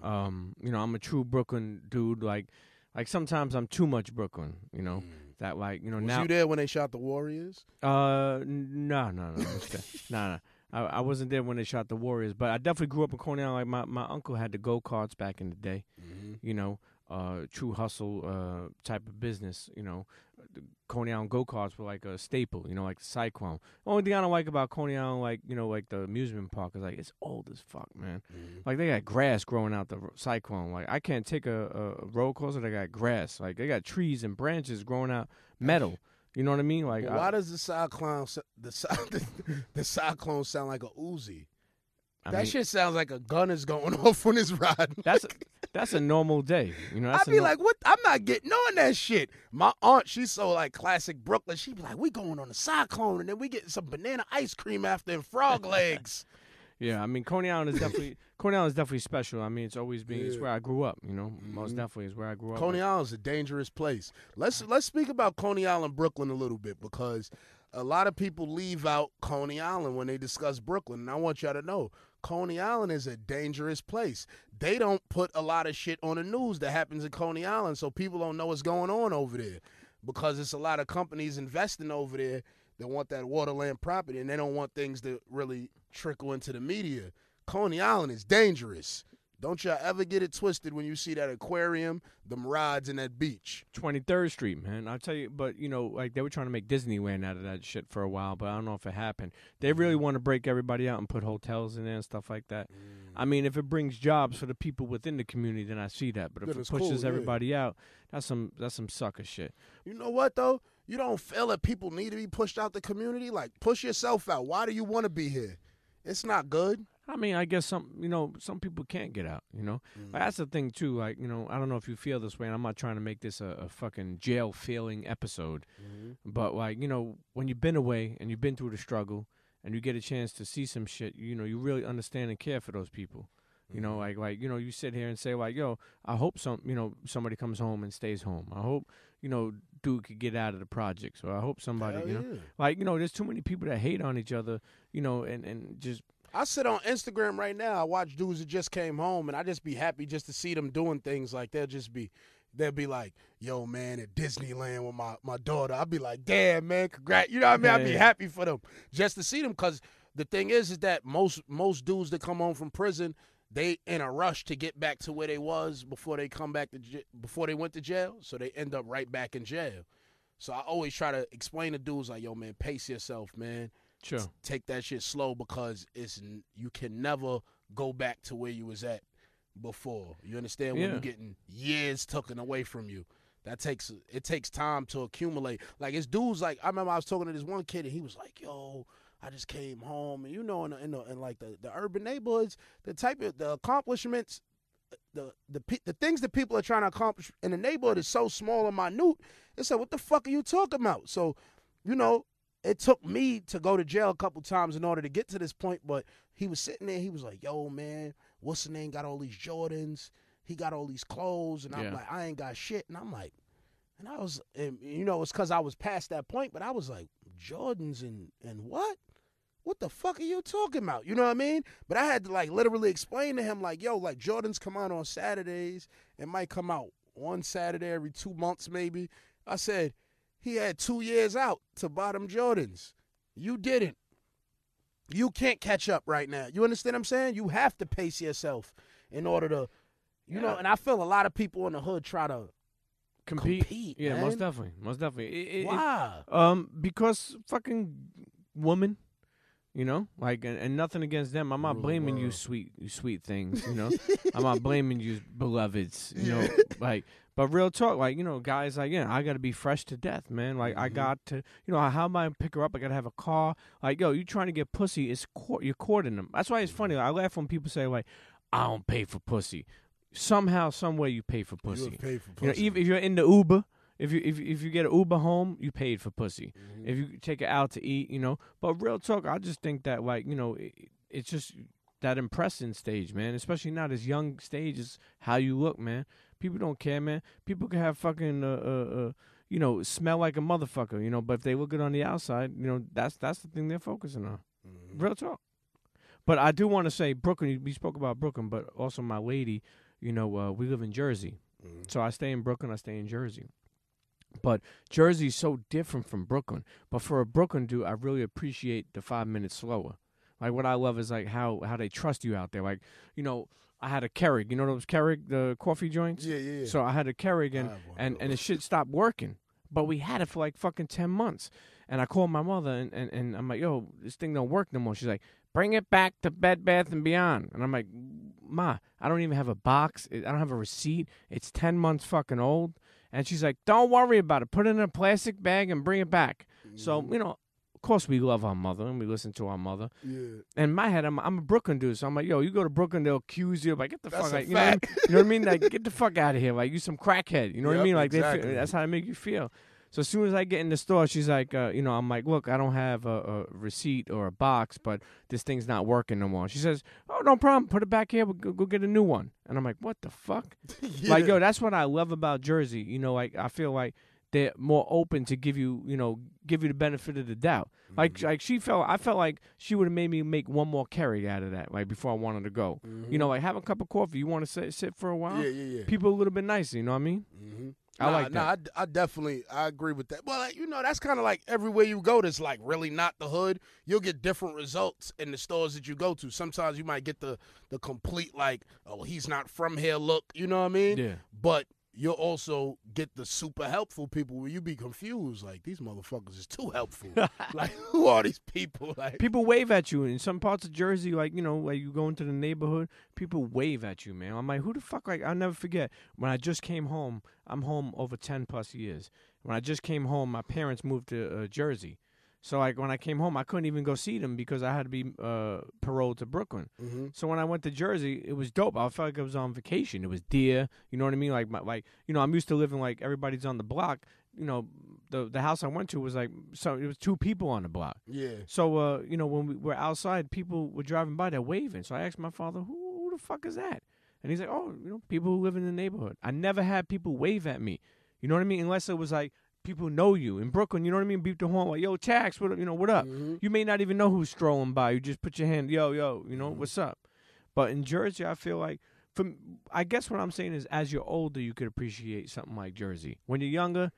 Mm. Um, you know, I'm a true Brooklyn dude. Like, like sometimes I'm too much Brooklyn. You know that, like, you know Mm. Was now. you there when they shot the Warriors? Uh, no, no, no, no, no. I, I wasn't there when they shot the Warriors, but I definitely grew up in Coney Island. Like my, my uncle had the go karts back in the day. Mm-hmm. You know, uh, true hustle uh type of business. You know, Coney Island go karts were like a staple, you know, like the Cyclone. Only thing I don't like about Coney Island, like you know, like the amusement park, is like it's old as fuck, man. Mm-hmm. Like they got grass growing out the Cyclone. Like I can't take a, a roller coaster that got grass. Like they got trees and branches growing out metal. You know what I mean? Like I- why does the cyclone the the, the cyclone sound like a Uzi? I that mean, shit sounds like a gun is going off when it's riding. That's that's a normal day. You know, that's I'd be no- like, what? I'm not getting on that shit. My aunt, she's so like classic Brooklyn. She'd be like, we going on the cyclone and then we getting some banana ice cream after and frog legs. Yeah, I mean Coney Island is definitely Coney Island is definitely special. I mean, it's always been it's where I grew up. You know, most Mhm. definitely is where I grew up. Coney Island is a dangerous place. Let's let's speak about Coney Island, Brooklyn a little bit because a lot of people leave out Coney Island when they discuss Brooklyn, and I want y'all to know Coney Island is a dangerous place. They don't put a lot of shit on the news that happens in Coney Island, so people don't know what's going on over there because it's a lot of companies investing over there that want that waterland property, and they don't want things to really trickle into the media. Coney Island is dangerous. Don't y'all ever get it twisted when you see that aquarium, them rides, and that beach. Twenty Third Street, man. I'll tell you, but you know, like they were trying to make Disneyland out of that shit for a while, but I don't know if it happened. They really Mm-hmm. want to break everybody out and put hotels in there and stuff like that. Mm. I mean, if it brings jobs for the people within the community, then I see that. But if it pushes cool, yeah. everybody out, that's some that's some sucker shit. You know what though? You don't feel that people need to be pushed out the community. Like push yourself out. Why do you want to be here? It's not good. I mean, I guess some you know some people can't get out. You know, Mm. But that's the thing too. Like you know, I don't know if you feel this way, and I'm not trying to make this a, a fucking jail feeling episode. But like you know, when you've been away and you've been through the struggle, and you get a chance to see some shit, you know, you really understand and care for those people. You know, like like you know, you sit here and say like, "Yo, I hope some you know somebody comes home and stays home. I hope you know dude could get out of the projects, or I hope somebody Hell you know, yeah. like you know, there's too many people that hate on each other, you know, and and just I sit on Instagram right now. I watch dudes that just came home, and I just be happy just to see them doing things. Like they'll just be, they'll be like, "Yo, man, at Disneyland with my my daughter." I'll be like, "Damn, man, congrats!" You know what I mean? I'd be Yeah. happy for them just to see them. Cause the thing is, is that most most dudes that come home from prison, they in a rush to get back to where they was before they come back to before they went to jail. So they end up right back in jail. So I always try to explain to dudes like, "Yo, man, pace yourself, man." Sure. take that shit slow because it's n- you can never go back to where you was at before. You understand when Yeah. you're getting years taken away from you. That takes it takes time to accumulate. Like it's dudes like I remember I was talking to this one kid and he was like, "Yo, I just came home and you know in the, in, the, in like the, the urban neighborhoods, the type of the accomplishments, the the the things that people are trying to accomplish in the neighborhood is so small and minute. It's like, what the fuck are you talking about? So, you know, it took me to go to jail a couple times in order to get to this point. But he was sitting there. He was like, "Yo, man, what's the name? Got all these Jordans. He got all these clothes." And I'm Yeah. like, "I ain't got shit." And I'm like, and I was, and, you know, it's because I was past that point. But I was like, Jordans and and what? What the fuck are you talking about? You know what I mean? But I had to like literally explain to him, like, yo, like Jordans come out on Saturdays. It might come out one Saturday every two months, maybe. I said, he had two years out to bottom Jordans. You didn't. You can't catch up right now. You understand what I'm saying? You have to pace yourself in order to, you know. And I feel a lot of people in the hood try to Compete. compete. yeah, man. most definitely, most definitely. It- it- it- Why? Um, because fucking woman, you know, like, and, and nothing against them. I'm not blaming you, sweet, you sweet things. You know, I'm not blaming you, beloveds. You know, like, but real talk, like, you know, guys, like, yeah, I got to be fresh to death, man. Like, I Mhm. got to, you know, how am I gonna pick her up? I got to have a car. Like, yo, you trying to get pussy? It's court, you're courting them. That's why it's funny. I laugh when people say like, I don't pay for pussy. Somehow, some way, you pay for pussy. have paid for You know, pussy. even if you're in the Uber, if you if if you get an Uber home, you paid for pussy. Mhm. If you take it out to eat, you know. But real talk, I just think that like you know, it, it's just that impressing stage, man. Especially not as young stage is how you look, man. People don't care, man. People can have fucking uh, uh, uh you know smell like a motherfucker, you know. But if they look good on the outside, you know, that's that's the thing they're focusing on. Mhm. Real talk. But I do want to say Brooklyn. We spoke about Brooklyn, but also my lady. You know, uh, we live in Jersey. Mhm. So I stay in Brooklyn, I stay in Jersey. But Jersey's so different from Brooklyn. But for a Brooklyn dude, I really appreciate the five minutes slower. Like what I love is like how how they trust you out there. Like, you know, I had a Keurig, you know those Keurig, the coffee joints? Yeah, yeah, yeah. So I had a Keurig and have one of and, and the those. shit stopped working. but we had it for like fucking ten months. And I called my mother and, and, and I'm like, yo, this thing don't work no more. She's like, bring it back to Bed Bath and Beyond. And I'm like, Ma, I don't even have a box. I don't have a receipt. It's ten months fucking old. And she's like, don't worry about it. Put it in a plastic bag and bring it back. So you know, of course we love our mother and we listen to our mother. Yeah. In my head, I'm I'm a Brooklyn dude, so I'm like, yo, you go to Brooklyn, they'll accuse you. Like, get the That's fuck out. You know, I mean? you know what I mean? Like, get the fuck out of here. Like, you some crackhead. You know what I mean? Like, they exactly. feel, that's how they make you feel. So as soon as I get in the store, she's like, uh, you know, I'm like, look, I don't have a, a receipt or a box, but this thing's not working no more. She says, oh, no problem. Put it back here. We'll go, go get a new one. And I'm like, what the fuck? Like, yo, that's what I love about Jersey. You know, like I feel like they're more open to give you, you know, give you the benefit of the doubt. Like, like she felt, I felt like she would have made me make one more carry out of that, like before I wanted to go. You know, like have a cup of coffee. You want to sit, sit for a while? Mm-hmm. Yeah, yeah, yeah. People a little bit nicer. You know what I mean? Mm-hmm. I nah, like nah, I, I definitely I agree with that. Well, like, you know, that's kind of like everywhere you go. That's like really not the hood. You'll get different results in the stores that you go to. Sometimes you might get the the complete like, oh, he's not from here. Look, you know what I mean? Yeah. But you'll also get the super helpful people where you be confused. Like these motherfuckers is too helpful. like who are these people? Like People wave at you in some parts of Jersey, like you know, like you go into the neighborhood, people wave at you, man. I'm like, who the fuck? Like, I'll never forget when I just came home. I'm home over ten plus years. When I just came home, my parents moved to uh, Jersey, so like when I came home, I couldn't even go see them because I had to be uh, paroled to Brooklyn. mm-hmm. So when I went to Jersey, it was dope. I felt like I was on vacation. It was deer, you know what I mean? Like my, like you know, I'm used to living like everybody's on the block. You know, the the house I went to was like so it was two people on the block. yeah. So uh, you know, when we were outside, people were driving by, they're waving. So I asked my father, "Who, who the fuck is that?" And he's like, "Oh, you know, people who live in the neighborhood." I never had people wave at me. You know what I mean? Unless it was like people who know you in Brooklyn. You know what I mean? Beep the horn like, "Yo, tax, what? You know, what up?" Mm-hmm. You may not even know who's strolling by. You just put your hand, "Yo, yo," you know, Mhm. what's up? But in Jersey, I feel like. From, I guess what I'm saying is, as you're older, you could appreciate something like Jersey. When you're younger,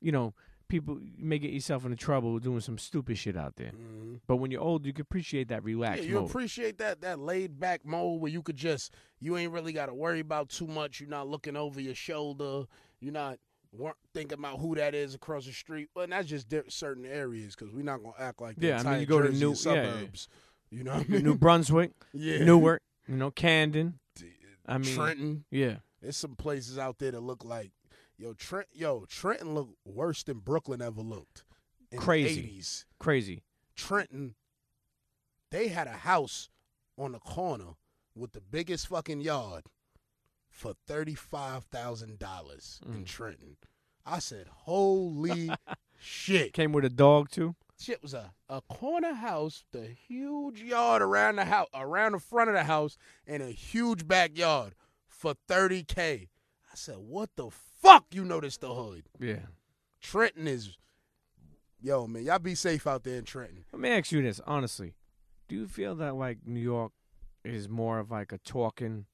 you know, people you may get yourself into trouble doing some stupid shit out there. Mm-hmm. But when you're old, you can appreciate that Yeah, relaxed you mode. appreciate that that laid back mode where you could just you ain't really got to worry about too much. You're not looking over your shoulder. You're not wor- thinking about who that is across the street. Well, and that's just certain areas because we're not gonna act like the Yeah, I mean, you go to New- is yeah, yeah. suburbs. You know, I mean? New Brunswick, yeah, Newark, you know, Camden. I mean, Trenton. yeah, There's some places out there that look like yo Trent. Yo, Trenton look worse than Brooklyn ever looked. In Crazy. The 80s. crazy. Trenton, they had a house on the corner with the biggest fucking yard for thirty-five thousand dollars in Mm. Trenton. I said, "Holy shit!" Came with a dog too. Shit was a, a corner house, the huge yard around the house, around the front of the house, and a huge backyard for thirty k. I said, "What the fuck? You noticed the hood? Yeah. Trenton is, yo man, y'all be safe out there in Trenton." Let me ask you this honestly: Do you feel that like New York is more of like a talking,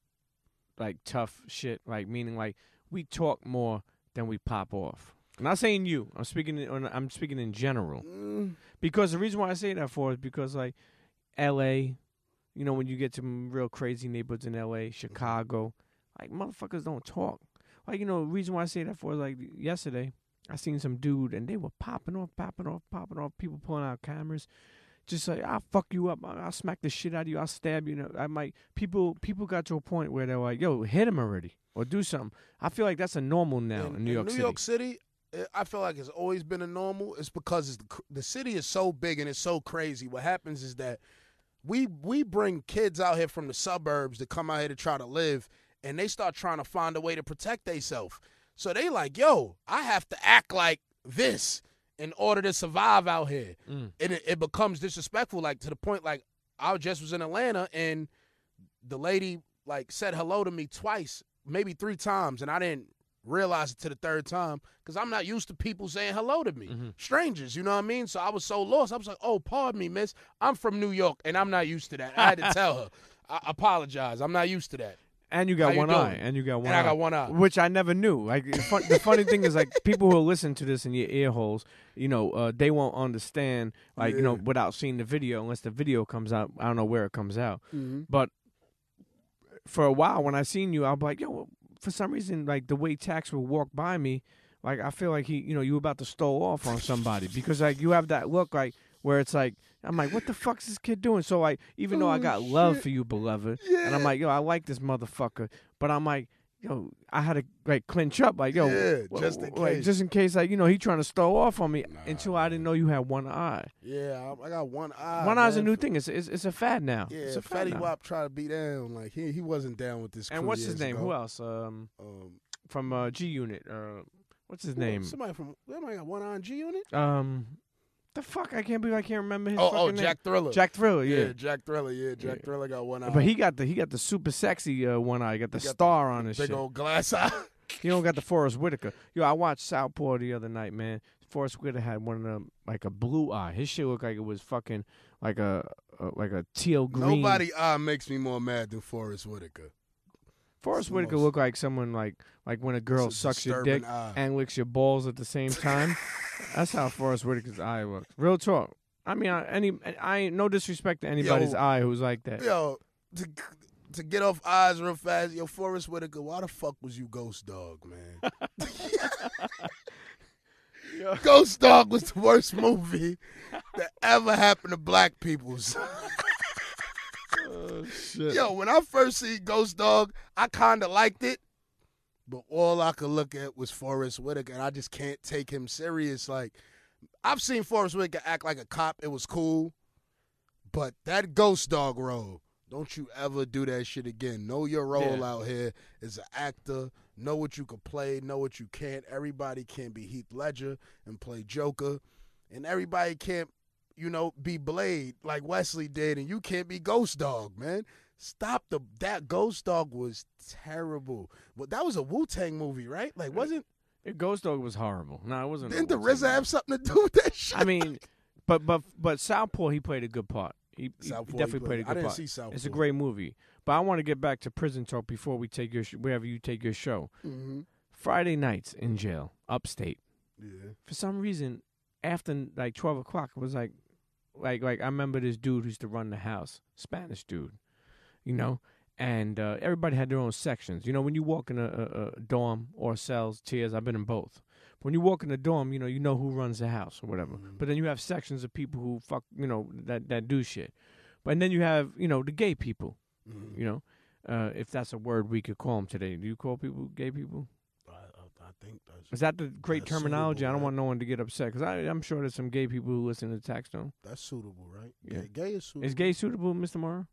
like tough shit? Like meaning like we talk more than we pop off. I'm not saying you. I'm speaking. In, I'm speaking in general. Mm, Because the reason why I say that for is because like L.A. You know when you get to some real crazy neighborhoods in L.A., Chicago, like motherfuckers don't talk. Like you know the reason why I say that for is like yesterday I seen some dude and they were popping off, popping off, popping off. People pulling out cameras, just like I'll fuck you up, I'll smack the shit out of you, I'll stab you. you know, I might people people got to a point where they're like, yo, hit him already or do something. I feel like that's a normal now in, New York City. New City. York City, eh, I feel like it's always been a normal. It's because it's the, the city is so big and it's so crazy. What happens is that we we bring kids out here from the suburbs to come out here to try to live, and they start trying to find a way to protect themselves. So they like, yo, I have to act like this in order to survive out here, Mm. and it, it becomes disrespectful. Like to the point, like I just was in Atlanta and the lady like said hello to me twice, maybe three times, and I didn't realize it to the third time because I'm not used to people saying hello to me, Mhm. strangers. You know what I mean? So I was so lost. I was like, "Oh, pardon me, miss. I'm from New York, and I'm not used to that." I had to tell her. I apologize. I'm not used to that. And you How got you one doing? eye, and you got one and eye. I got one eye. which I never knew. Like the, fun, the funny thing is, like people who listen to this in your ear holes, you know, uh, they won't understand, like you know, without seeing the video, unless the video comes out. I don't know where it comes out, Mm-hmm. but for a while when I seen you, I'll be like, yo, for some reason, like the way Tax would walk by me like I feel like he, you know, you about to stole off on somebody because like you have that look like where it's like I'm like, what the fuck's this kid doing? So I, even though I Oh, got love shit. for you, beloved, and I'm like, yo, I like this motherfucker, but I'm like, yo, I had to like clinch up, like, yo, Yeah, just in wh- like, case. just in case, like, you know, he trying to stole off on me Nah, until I didn't know you had one eye. Yeah, I, I got one eye. one eye's a new thing. It's, it's it's a fad now. Yeah, it's a fad Fetty now. Wap tried to be down. Like he he wasn't down with this. And what's his name? ago. Who else? Um, Um, from uh, G Unit. Uh, what's his who- name? Somebody from somebody got one eye on G Unit. Um, the fuck! I can't believe I can't remember his Oh, oh, name. Jack Thriller. Jack Thriller. yeah. Yeah. Jack Thriller. Yeah, Jack Yeah. Thriller got one eye. But he got the he got the super sexy uh, one eye. He got the He got star on his shit. big shit. old glass eye. He don't got the Forest Whitaker. Yo, I watched Southpaw the other night, man. Forest Whitaker had one of them like a blue eye. His shit looked like it was fucking like a, a like a teal green. Nobody eye makes me more mad than Forest Whitaker. Forest the Whitaker most- looked like someone like like when a girl It's a sucks your disturbing dick eye. and licks your balls at the same time. That's how Forest Whitaker's eye looks. Real talk. I mean, I, any I ain't no disrespect to anybody's Yo. eye who's like that. Yo, to to get off eyes real fast, yo, Forest Whitaker, why the fuck was you Ghost Dog, man? Ghost Dog was the worst movie that ever happened to black peoples. Oh, shit. Yo, when I first see Ghost Dog, I kind of liked it, but all I could look at was Forest Whitaker, and I just can't take him serious. Like, I've seen Forest Whitaker act like a cop; it was cool, but that Ghost Dog role, don't you ever do that shit again. Know your role Yeah. out here as an actor. Know what you can play. Know what you can't. Everybody can't be Heath Ledger and play Joker, and everybody can't you know, be Blade like Wesley did, and you can't be Ghost Dog, man. Stop the that Ghost Dog was terrible. But that was a Wu Tang movie, right? Like, wasn't It- Ghost Dog was horrible. No, it wasn't. didn't the RZA have something to do with that shit? I mean, but but but Southpaw he played a good part. He, he Southpaw, he definitely played a good I didn't part. see Southpaw. It's a great movie. But I want to get back to prison talk before we take your sh- wherever you take your show. hmm Friday nights in jail, upstate. Yeah. For some reason, after like twelve o'clock, it was like, like like I remember this dude who used to run the house, Spanish dude, you know, and uh, everybody had their own sections. You know, when you walk in a, a, a dorm or cells, tiers, I've been in both. When you walk in a dorm, you know you know who runs the house or whatever. Mhm. But then you have sections of people who fuck, you know, that that do shit. But then you have you know the gay people. Mhm. You know, uh, if that's a word we could call them today. Do you call people gay people? Think that's Is that the great That's terminology? suitable, I don't right? want no one to get upset because I'm sure there's some gay people who listen to Taxstone. that's suitable, right? Yeah. Gay, gay is suitable. Is gay suitable, Mr. Morrow?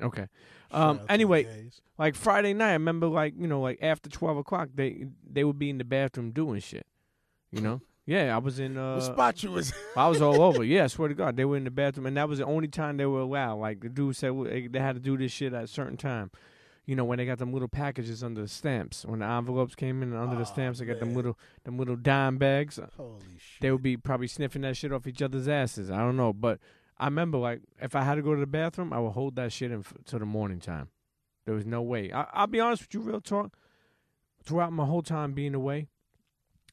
Okay. Shout Um, out to the anyway, gays. Like Friday night, I remember like you know like after twelve o'clock they they would be in the bathroom doing shit. You know? Yeah, I was in. Uh, what spot you was? I was all over. Yeah, I swear to God, they were in the bathroom, and that was the only time they were allowed. Like the dude said, well, they they had to do this shit at a certain time. You know, when they got them little packages under the stamps, when the envelopes came in and under Aw, the stamps, they got them little them little dime bags. Holy shit! They would be probably sniffing that shit off each other's asses. I don't know, but I remember like if I had to go to the bathroom, I would hold that shit until f- the morning time. There was no way. I, I'll be honest with you, real talk. Throughout my whole time being away,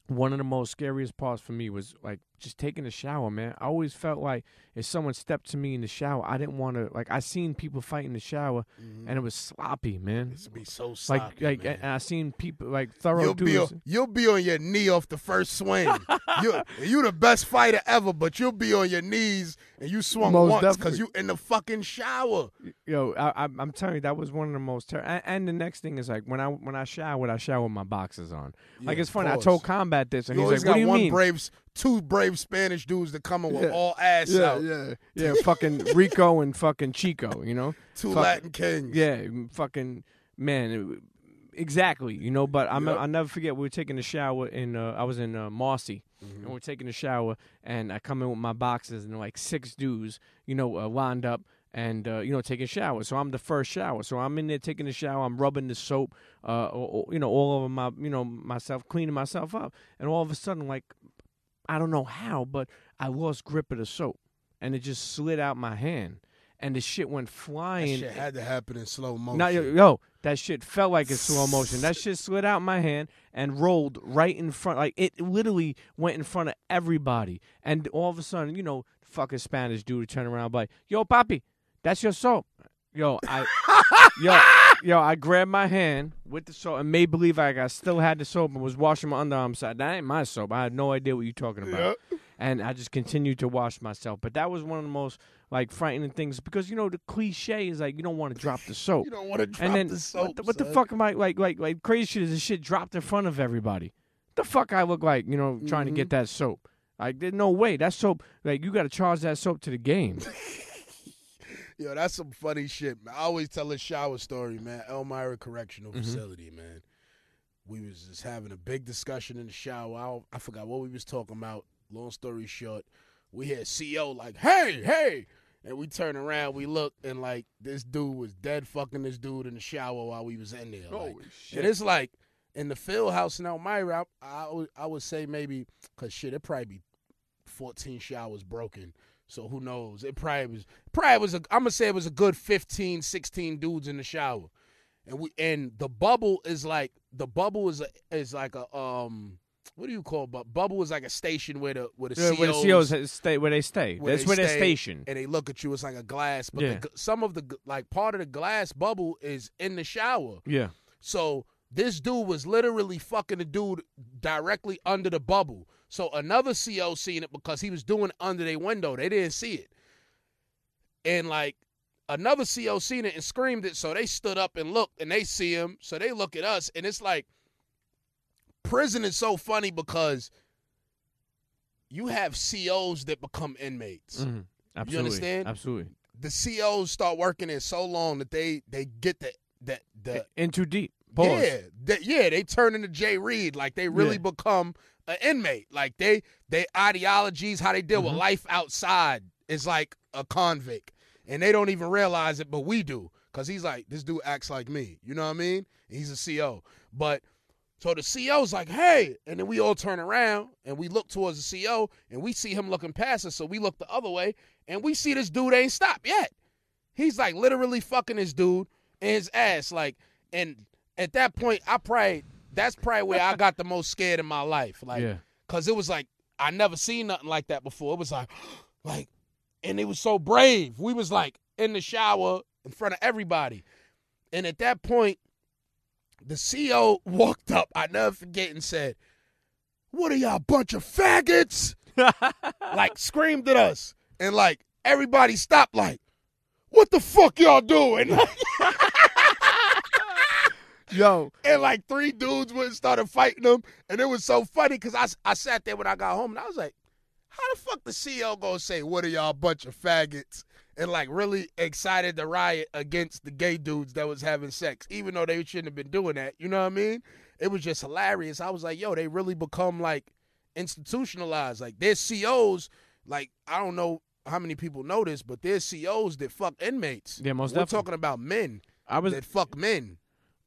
one of the most scariest parts for me was like just taking a shower, man. I always felt like if someone stepped to me in the shower, I didn't want to. Like I seen people fight in the shower, Mhm. and it was sloppy, man. It's be so sloppy, Like like, man. and I seen people like thorough You'll be, on, you'll be on your knee off the first swing. you you the best fighter ever, but you'll be on your knees and you swung Most once because you in the fucking shower. Yo, I, I'm I'm telling you, that was one of the most. Ter- and, and the next thing is like when I when I showered, I shower with my boxes on. like it's funny. I told Combat this, and You he's like, "What do you one mean?" brave, two brave Spanish dudes that come in with Yeah. all ass yeah, out. yeah, yeah. fucking Rico and fucking Chico, you know. Two Fuck- Latin kings. Yeah, fucking man. it- exactly, you know. But I'm Yep. I'll never forget. We were taking a shower in. Uh, I was in uh, Marcy, Mm-hmm. and we're taking a shower, and I come in with my boxes, and like six dudes, you know, uh, lined up. And uh, you know, taking showers. So I'm the first shower. So I'm in there taking a shower. I'm rubbing the soap, uh, o- o- you know, all over my, you know, myself, cleaning myself up. And all of a sudden, like, I don't know how, but I lost grip of the soap, and it just slid out my hand, and the shit went flying. That shit had to happen in slow motion. No, yo, yo, that shit felt like it's slow motion. That shit slid out my hand and rolled right in front. Like it literally went in front of everybody. And all of a sudden, you know, fucking Spanish dude would turn around like, "Yo, papi, that's your soap." Yo, I, yo, yo, I grabbed my hand with the soap and made believe like I still had the soap and was washing my underarm side. That ain't my soap. I had no idea what you're talking about. And I just continued to wash myself. But that was one of the most like frightening things because you know the cliche is like you don't want to drop the soap. You don't want to drop and then the soap. what, the, what the fuck am I like like like crazy shit is this shit dropped in front of everybody. The fuck I look like, you know, trying to get Mm-hmm. that soap. Like there's no way. That soap like you gotta charge that soap to the game. Yo, that's some funny shit, man. I always tell a shower story, man. Elmira Correctional Mm-hmm. Facility, man. We was just having a big discussion in the shower. I, I forgot what we was talking about. Long story short, we had CO like, "Hey, hey," and we turn around, we look, and like this dude was dead fucking this dude in the shower while we was in there. like, shit. And it's like in the field house in Elmira, I, I, would, I would say maybe, cause shit, it probably be 14 showers broken. So who knows? It probably was probably was a I'm gonna say it was a good 15, 16 dudes in the shower. And we and the bubble is like the bubble is a, is like a um what do you call but bubble is like a station where the where the Yeah, COs, where the COs stay, where they stay. where That's they where they're stationed. and they look at you. It's like a glass, but Yeah. the, some of the like part of the glass bubble is in the shower. Yeah. So this dude was literally fucking the dude directly under the bubble. So another CO seen it because he was doing it under their window. They didn't see it. And like another CO seen it and screamed it. So they stood up and looked and they see him. So they look at us and it's like prison is so funny because you have COs that become inmates. Mhm. Absolutely. You understand? Absolutely. The COs start working there so long that they they get the that the In too deep. Pause. yeah, they, yeah, they turn into Jay Reed. Like they really Yeah. become an inmate. Like they they ideologies, how they deal with Mhm. life outside is like a convict, and they don't even realize it, but we do. Cause he's like this dude acts like me. You know what I mean? He's a CO, but. So the CO's like, hey, and then we all turn around and we look towards the CO and we see him looking past us. So we look the other way and we see this dude ain't stopped yet. He's like literally fucking this dude in his ass. Like, and at that point, I probably that's probably where I got the most scared in my life. Like, Yeah. cause it was like I never seen nothing like that before. It was like, like, and it was so brave. We was like in the shower in front of everybody, and at that point, the CO walked up. I never forget and said, "What are y'all bunch of faggots?" like screamed at us, and like everybody stopped. Like, what the fuck y'all doing? Yo. and like three dudes went and started fighting them, and it was so funny because I, I sat there when I got home and I was like, how the fuck the CEO gonna say what are y'all bunch of faggots and like really excited to riot against the gay dudes that was having sex, even though they shouldn't have been doing that. You know what I mean? It was just hilarious. I was like, yo, they really become like institutionalized. Like their COs, like I don't know how many people know this, but there's COs that fuck inmates. Yeah, most We're definitely. talking about men I was that fuck men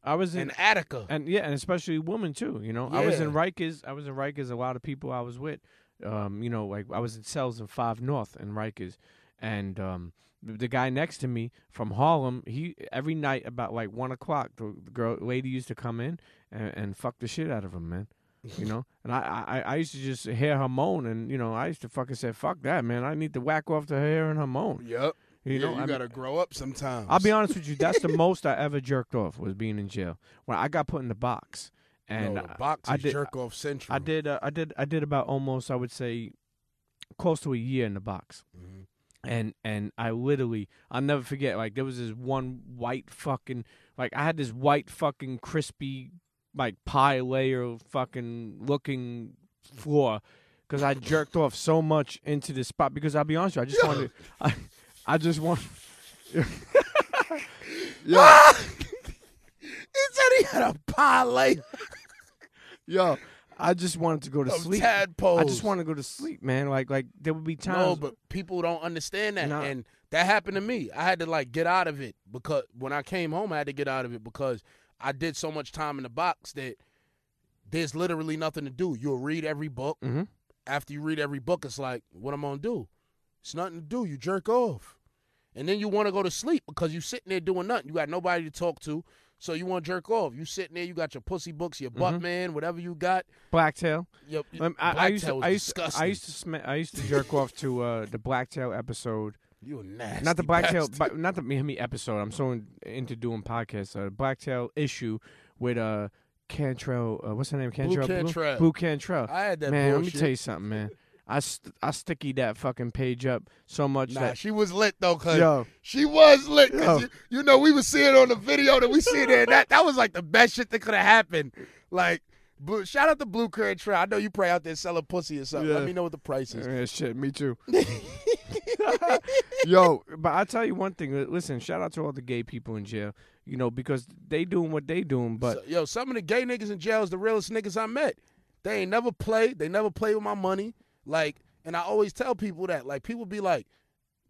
I was in and Attica. and yeah, and especially women too. You know, I was in Rikers. I was in Rikers. A lot of people I was with, um, you know, like I was in cells in Five North in Rikers, and um, the the guy next to me from Harlem, he every night about like one o'clock, the, the girl lady used to come in and, and fuck the shit out of him, man. You know, and I, I I used to just hear her moan, and you know, I used to fucking say, "Fuck that, man! I need to whack off to her and her moan." Yep. You know, you I gotta grow up sometimes. I'll be honest with you. That's the most I ever jerked off was being in jail. When I got put in the box, and no, the I- box I is did, jerk off central. I did, uh, I did, I did about almost, I would say, close to a year in the box. Mhm. And and I literally, I'll never forget. Like there was this one white fucking, like I had this white fucking crispy, like pie layer fucking looking floor. Because I jerked off so much into this spot. Because I'll be honest with you, I just wanted, I, I just want. Ah! he said he had a parlay Yo, I just wanted to go to of sleep. tadpoles. I just want to go to sleep, man. Like, like there would be times. No, but people don't understand that, and that happened to me. I had to like get out of it because when I came home, I had to get out of it because I did so much time in the box that there's literally nothing to do. You'll read every book. hmm After you read every book, it's like, what am I gonna do? It's nothing to do. You jerk off, and then you want to go to sleep because you sitting there doing nothing. You got nobody to talk to, so you want to jerk off. You sitting there, you got your pussy books, your butt Mhm. man, whatever you got. Blacktail. Yep. Um, I, I used Blacktail to, I used to. I used to, sm- I used to jerk off to uh, the Blacktail episode You nasty. not the Blacktail, but not the Miami episode. I'm so in, into doing podcasts. Uh, the Blacktail issue with uh Cantrell. Uh, what's her name? Blue Cantrell. Cantrell. Blue Cantrell. I had that man, bullshit. let me tell you something, man. I st- I sticky that fucking page up so much Nah, that she was lit though, cause yo she was lit. Cause you, you know we was seeing on the video that we see there. That that was like the best shit that could have happened. Like, blue, shout out to Blue Cantrell. I know you probably out there selling pussy or something. Yeah. Let me know what the price is. Yeah, shit, me too. Yo, but I tell you one thing. Listen, shout out to all the gay people in jail. You know, because they doing what they doing. But So, yo, some of the gay niggas in jail is the realest niggas I met. They ain't never play. They never play with my money. Like, and I always tell people that. Like, people be like,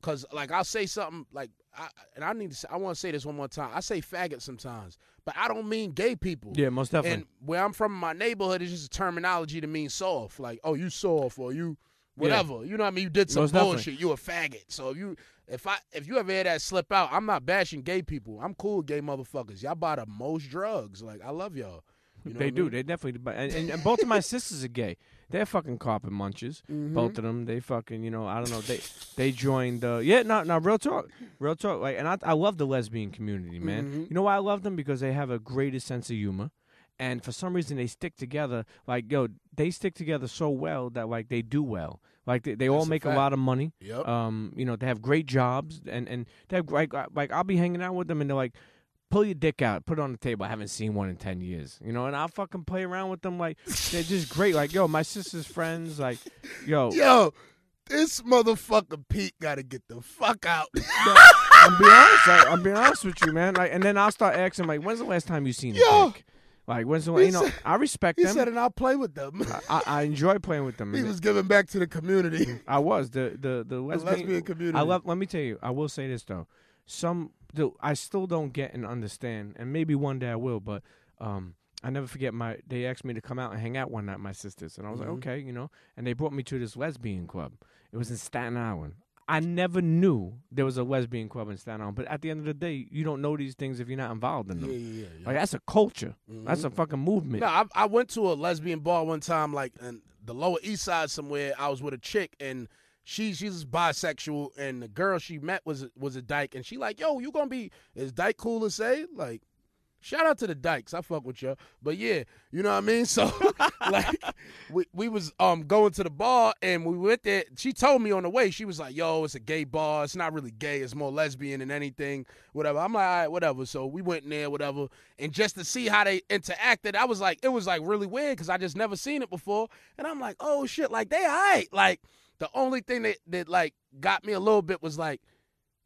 cause like I'll say something like, I, and I need to. Say, I want to say this one more time. I say faggot sometimes, but I don't mean gay people. yeah, most definitely. And where I'm from, my neighborhood is just a terminology to mean soft. Like, oh, you soft or you whatever. You know what I mean? You did some Most definitely. bullshit. You a faggot. So if you if I if you ever hear that slip out, I'm not bashing gay people. I'm cool with gay motherfuckers. Y'all buy the most drugs. Like I love y'all. You know they I do. mean? They definitely do. And, and, and both of my sisters are gay. They're fucking carpet munchers. Mm-hmm. Both of them. They fucking. You know. I don't know. They they joined. Uh, yeah. No. No. Real talk. Real talk. Like, and I I love the lesbian community, man. Mm-hmm. You know why I love them? Because they have a greatest sense of humor. And for some reason they stick together. Like yo, they stick together so well that like they do well. Like they, they all That's a make a lot of money. Yep. Um, you know, they have great jobs, and and they have like like I'll be hanging out with them, and they're like, pull your dick out, put it on the table. I haven't seen one in ten years, you know, and I'll fucking play around with them like they're just great. Like yo, my sister's friends, like yo, Yo, this motherfucker Pete gotta get the fuck out. I'm being honest. Like, I'm being honest with you, man. Like, and then I'll start asking like, when's the last time you seen a Yo. dick? Like, when's the He you know? said- I respect he them. said, and I'll play with them. I, I enjoy playing with them. he was giving back to the community. I was the the the the lesbian, lesbian community. I love. Let me tell you. I will say this though. Some the, I still don't get and understand, and maybe one day I will. But um, I never forget my. They asked me to come out and hang out one night, my sisters, and I was Mhm. like, okay, you know. And they brought me to this lesbian club. It was in Staten Island. I never knew there was a lesbian club in Staten Island. But at the end of the day, you don't know these things if you're not involved in them. yeah, yeah. yeah. Like that's a culture. That's a fucking movement. No, I, I went to a lesbian bar one time, like in the Lower East Side somewhere. I was with a chick, and she she's bisexual, and the girl she met was was a dyke, and she like, yo, you gonna be is dyke cool to say? Like, shout out to the dykes, I fuck with you, but yeah, you know what I mean. So like, we we was um going to the bar, and we went there. She told me on the way, she was like, yo, it's a gay bar. It's not really gay. It's more lesbian than anything. Whatever. I'm like, all right, whatever. So we went in there, whatever, and just to see how they interacted, I was like, it was like really weird because I just never seen it before, and I'm like, oh shit, like they alright. Like the only thing that that like got me a little bit was like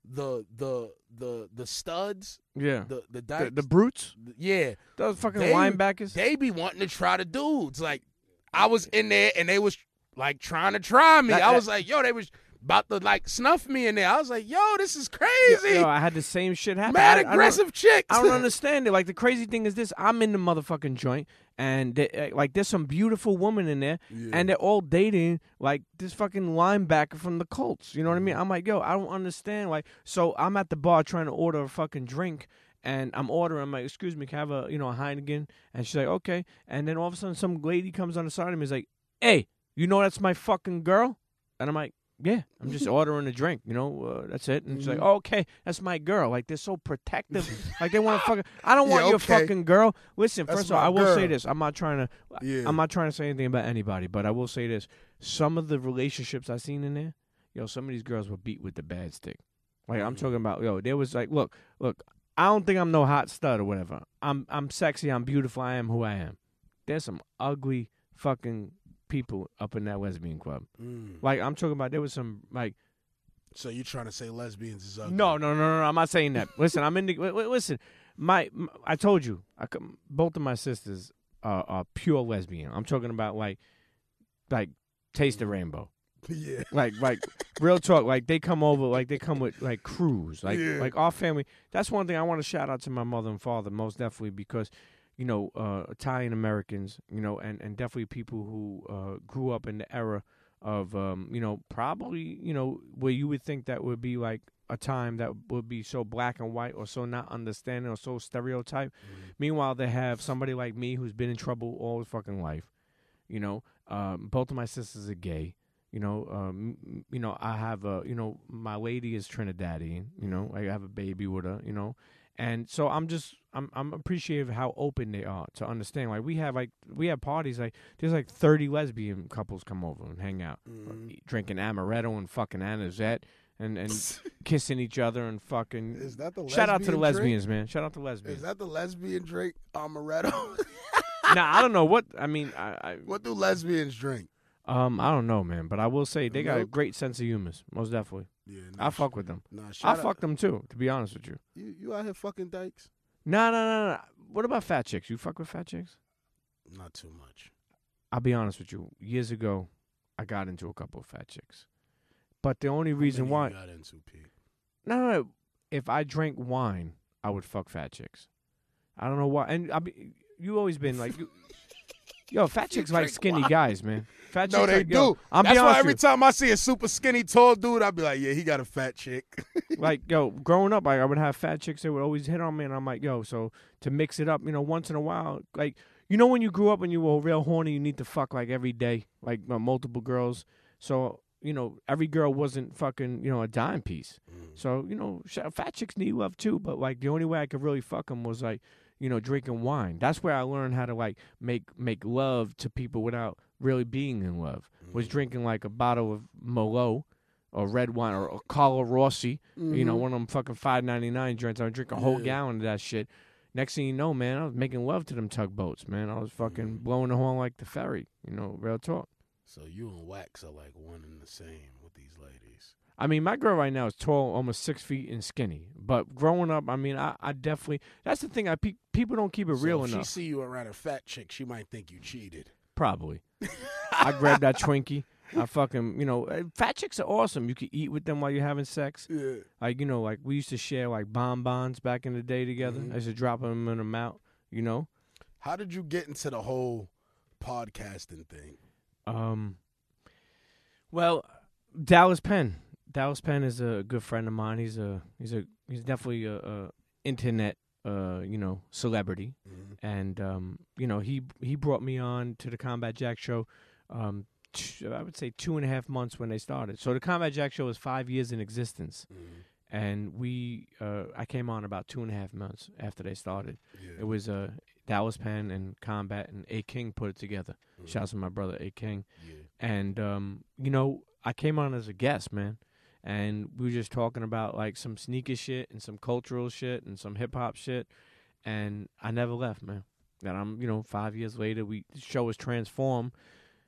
the the the the studs, yeah. the the The, dykes, the brutes, yeah, those fucking They- linebackers. they be wanting to try the dudes. Like I was in there and they was like trying to try me. That- I that- was like, yo, they was about to like snuff me in there. I was like, yo, this is crazy. Yo, I had the same shit happen. Mad I- I aggressive chicks. I don't understand it. Like the crazy thing is this: I'm in the motherfucking joint, and they, uh, like there's some beautiful woman in there, and they're all dating like this fucking linebacker from the Colts. You know what I mean? I'm like, yo, I don't understand. Like, so I'm at the bar trying to order a fucking drink. And I'm ordering. I'm like, "Excuse me, can I have a you know a Heineken?" And she's like, "Okay." And then all of a sudden, some lady comes on the side of me. Is like, "Hey, you know that's my fucking girl?" And I'm like, "Yeah, I'm just ordering a drink. You know, uh, that's it." And she's like, oh, "Okay, that's my girl." Like they're so protective. like they want to fucking. I don't want Yeah, your okay. fucking girl. Listen, That's first of all, my I will say this. I'm not trying to. Yeah. I'm not trying to say anything about anybody, but I will say this: some of the relationships I've seen in there, yo, some of these girls were beat with the bad stick. Like I'm talking about, yo, there was like, look, look, I don't think I'm no hot stud or whatever. I'm I'm sexy, I'm beautiful, I am who I am. There's some ugly fucking people up in that lesbian club. Mm. Like I'm talking about, there was some like So you're trying to say lesbians is ugly? no, no, no, no. I'm not saying that. Listen, I'm in the. Listen, my, I told you, I, both of my sisters are, are pure lesbian. I'm talking about like, like taste the rainbow. yeah. Like, like real talk. Like they come over, like they come with like crews. Like, Yeah. like our family. That's one thing I want to shout out to my mother and father most definitely because, you know, uh, Italian Americans, you know, and and definitely people who uh, grew up in the era of, um, you know, probably, you know, where you would think that would be like a time that would be so black and white or so not understanding or so stereotyped. Meanwhile, they have somebody like me who's been in trouble all his fucking life. You know, um, both of my sisters are gay. You know, um, you know, I have a, you know, my lady is Trinidadian. You know, I have a baby with her. You know, and so I'm just, I'm, I'm appreciative of how open they are to understand. Like we have, like we have parties, like there's like 30 lesbian couples come over and hang out, Mhm. drinking amaretto and fucking anisette. And, and kissing each other and fucking. Is that the Shout out to the drink? lesbians, man. Shout out to the lesbians. Is that the lesbian drink amaretto? nah, I don't know what. I mean, I, I what do lesbians drink? um, I don't know, man. But I will say they got a great sense of humor. Most definitely, Yeah, I fuck with them. Nah, I out- fuck them too. To be honest with you. You, you out here fucking dykes? No, no, no, no. What about fat chicks? You fuck with fat chicks? Not too much. I'll be honest with you. Years ago, I got into a couple of fat chicks, but the only reason why, you got into Pete? no, no, no. If I drank wine, I would fuck fat chicks. I don't know why. And I be, you always been like, you, yo, fat chicks like skinny wine. guys, man. Fat No, they like, do. I'm That's why every time I see a super skinny tall dude, I'd be like, yeah, he got a fat chick. like yo, growing up, like I would have fat chicks that would always hit on me, and I'm like, yo, so to mix it up, you know, once in a while, like you know, when you grew up and you were real horny, you need to fuck like every day, like uh, multiple girls. So you know, every girl wasn't fucking, you know, a dime piece. So you know, sh- fat chicks need love too, but like the only way I could really fuck them was like, you know, drinking wine. That's where I learned how to like make make love to people without really being in love. Was mm. drinking like a bottle of Merlot or red wine or, or Carlo Rossi. You know, mm-hmm. one of them fucking five ninety nine drinks. I would drink a whole Yeah. gallon of that shit. Next thing you know, man, I was making love to them tugboats, man. I was fucking mm. blowing the horn like the ferry. You know, real talk. So you and Wax are like one and the same with these ladies. I mean, my girl right now is tall, almost six feet and skinny. But growing up, I mean, I, I definitely. That's the thing. I pe- people don't keep it So real if enough. she see you around a fat chick, she might think you cheated. Probably. I grab that Twinkie. I fucking, you know, uh, fat chicks are awesome. You can eat with them while you're having sex. Yeah. Like, you know, like we used to share like bonbons back in the day together. Mhm. I used to drop them in the mouth, you know. How did you get into the whole podcasting thing? Um, well, Dallas Penn. Dallas Penn is a good friend of mine. He's a he's a he's definitely a, a internet uh you know celebrity, and um you know he he brought me on to the Combat Jack show. Um, t- I would say two and a half months when they started. So the Combat Jack show was five years in existence, and we uh I came on about two and a half months after they started. Yeah. It was uh Dallas Penn and Combat and A King put it together. Shouts to my brother A King. Yeah. And um, you know, I came on as a guest, man. And we were just talking about like some sneaker shit and some cultural shit and some hip hop shit. And I never left, man. And I'm, you know, five years later, we the show was transformed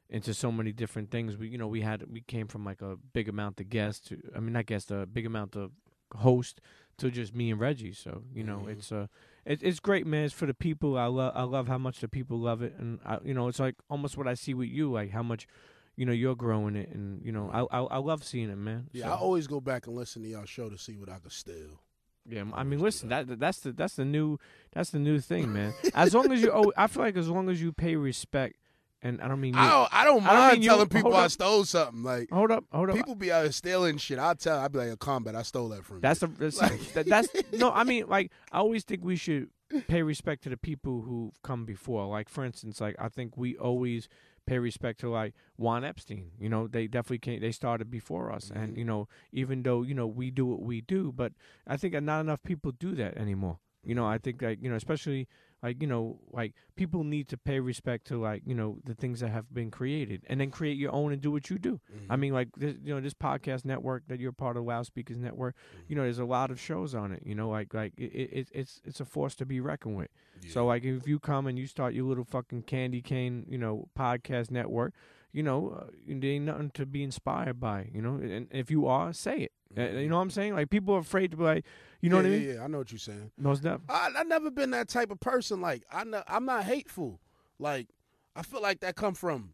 into so many different things. We, you know, we had we came from like a big amount of guests to, I mean, not guests, a big amount of host to just me and Reggie. So you know, Mhm. it's uh, it, it's great, man. It's for the people. I love I love how much the people love it, and I, you know, it's like almost what I see with you, like how much, you know, you're growing it, and you know, I I, I love seeing it, man. Yeah, So, I always go back and listen to y'all show to see what I could steal. yeah. I mean, listen, that that's the that's the new that's the new thing, man. As long as you, oh, I feel like as long as you pay respect, and I don't mean you. I don't, I don't I don't mind mean you- telling people I stole something. Like hold up, hold up. people be out here stealing shit. I'll tell. I'll be like, a combat. I stole that from That's you. the that's, that, that's no. I mean, like I always think we should pay respect to the people who've come before. Like for instance, like I think we always pay respect to like Juan Epstein. You know, they definitely came. They started before us, and mm-hmm. you know, even though you know we do what we do, but I think not enough people do that anymore. You know, I think like you know, especially like you know, like people need to pay respect to like you know the things that have been created, and then create your own and do what you do. I mean, like this, you know, this podcast network that you're part of, Loudspeakers Network. You know, there's a lot of shows on it. You know, like like it, it it's it's a force to be reckoned with. So like if you come and you start your little fucking candy cane, you know, podcast network, you know, uh, there ain't nothing to be inspired by. You know, and if you are, say it. Uh, You know what I'm saying? Like people are afraid to be like, you know yeah, what I mean? Yeah, I know what you're saying. Most def- I I never been that type of person. Like I ne- I'm not hateful. Like I feel like that come from.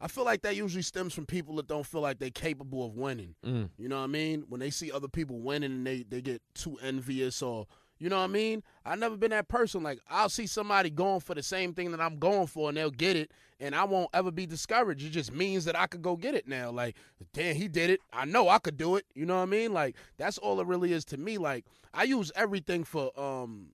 I feel like that usually stems from people that don't feel like they're capable of winning. Mm. You know what I mean? When they see other people winning and they they get too envious or you know what I mean? I never been that person. Like I'll see somebody going for the same thing that I'm going for and they'll get it and I won't ever be discouraged. It just means that I could go get it now. Like, damn, he did it. I know I could do it. You know what I mean? Like that's all it really is to me. Like I use everything for um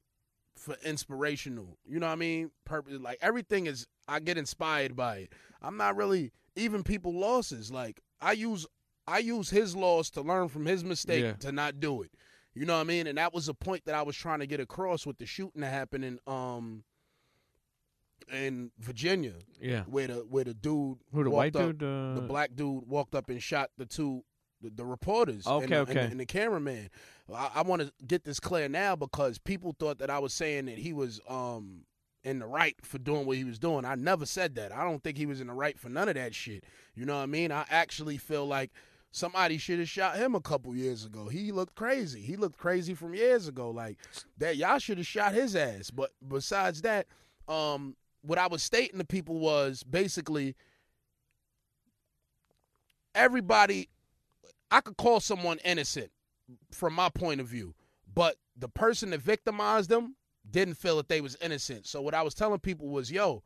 for inspirational. You know what I mean? Purpose like everything is I get inspired by it. I'm not really even people losses. Like I use I use his laws to learn from his mistake Yeah. to not do it. You know what I mean? And that was a point that I was trying to get across with the shooting that happened in um in Virginia, Yeah. where the where the dude Who the white up, dude? Uh, the black dude walked up and shot the two the, the reporters Okay, and, the, and, okay. the, and the cameraman. I, I want to get this clear now because people thought that I was saying that he was um in the right for doing what he was doing. I never said that. I don't think he was in the right for none of that shit. You know what I mean? I actually feel like somebody should have shot him a couple years ago. He looked crazy. He looked crazy from years ago. Like that y'all should have shot his ass. But besides that, um what I was stating to people was basically everybody I could call someone innocent from my point of view, but the person that victimized them didn't feel that they was innocent. So what I was telling people was, yo,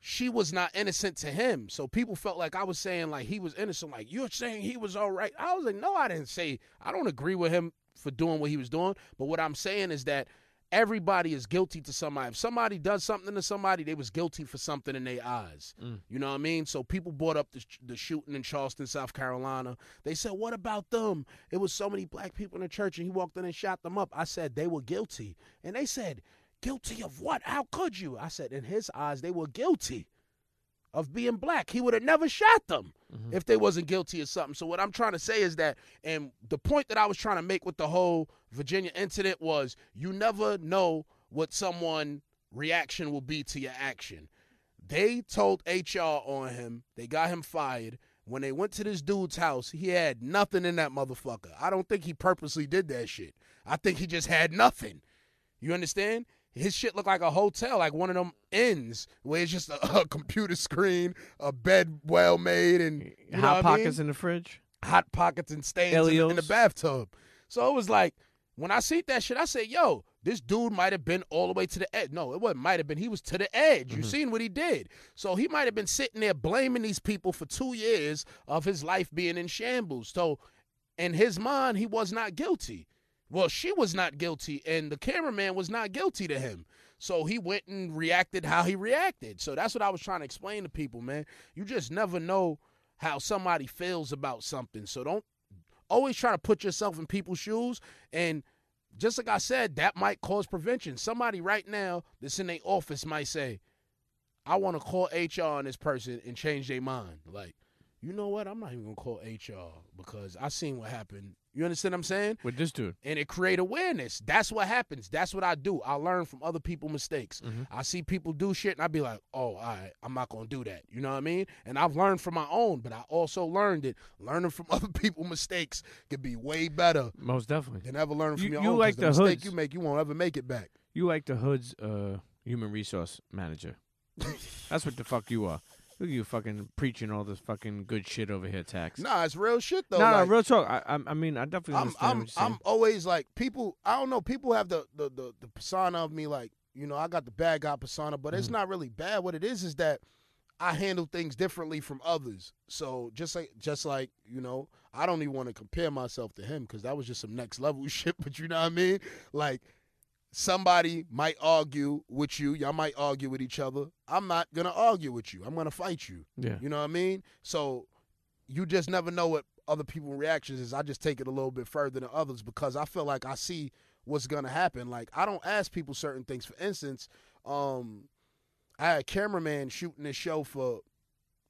she was not innocent to him. So people felt like I was saying like he was innocent. Like you're saying he was all right. I was like, no, I didn't say. I don't agree with him for doing what he was doing. But what I'm saying is that everybody is guilty to somebody. If somebody does something to somebody, they was guilty for something in their eyes. Mm. You know what I mean? So people brought up the, the shooting in Charleston, South Carolina. They said, "What about them? It was so many black people in the church, and he walked in and shot them up." I said they were guilty, and they said, "Guilty of what? How could you?" I said, "In his eyes, they were guilty." Of being black, he would have never shot them Mhm. if they wasn't guilty of something. So what I'm trying to say is that, and the point that I was trying to make with the whole Virginia incident was, you never know what someone reaction will be to your action. They told HR on him. They got him fired. When they went to this dude's house, he had nothing in that motherfucker. I don't think he purposely did that shit. I think he just had nothing. You understand? His shit looked like a hotel, like one of them inns where it's just a, a computer screen, a bed well made, and eh, know Hot what I mean? pockets in the fridge. hot pockets and stains in the, in the bathtub. So it was like when I see that shit, I say, "Yo, this dude might have been all the way to the edge." No, it wasn't. Might have been. He was to the edge. You mm-hmm. seen what he did. So he might have been sitting there blaming these people for two years of his life being in shambles. So in his mind, he was not guilty. Well, she was not guilty, and the cameraman was not guilty to him. So he went and reacted how he reacted. So that's what I was trying to explain to people, man. You just never know how somebody feels about something. So don't always try to put yourself in people's shoes. And just like I said, that might cause prevention. Somebody right now that's in their office might say, I want to call HR on this person and change their mind. Like, you know what? I'm not even gonna call HR because I seen what happened. You understand what I'm saying? With this dude. and it create awareness. That's what happens. That's what I do. I learn from other people's mistakes. Mhm. I see people do shit, and I be like, "Oh, all right, I'm not gonna do that." You know what I mean? And I've learned from my own, but I also learned that learning from other people's mistakes can be way better Most definitely. than ever learning from You- your you own. like the, the mistake hoods. you make, you won't ever make it back. You like the hood's uh, human resource manager. That's what the fuck you are. Look at you fucking preaching all this fucking good shit over here, tax. Nah, it's real shit though. no, no, like, real talk. I, I, I mean, I definitely I'm, I'm. I'm always like people. I don't know. People have the the the, the persona of me like you know. I got the bad guy persona, but it's Mhm. not really bad. What it is is that I handle things differently from others. So just like just like you know, I don't even want to compare myself to him because that was just some next level shit. But you know what I mean? Like somebody might argue with you. Y'all might argue with each other. I'm not gonna argue with you. I'm gonna fight you. yeah. You know what I mean? So you just never know what other people's reactions is. I just take it a little bit further than others because I feel like I see what's gonna happen. Like I don't ask people certain things. For instance, um, I had a cameraman shooting this show for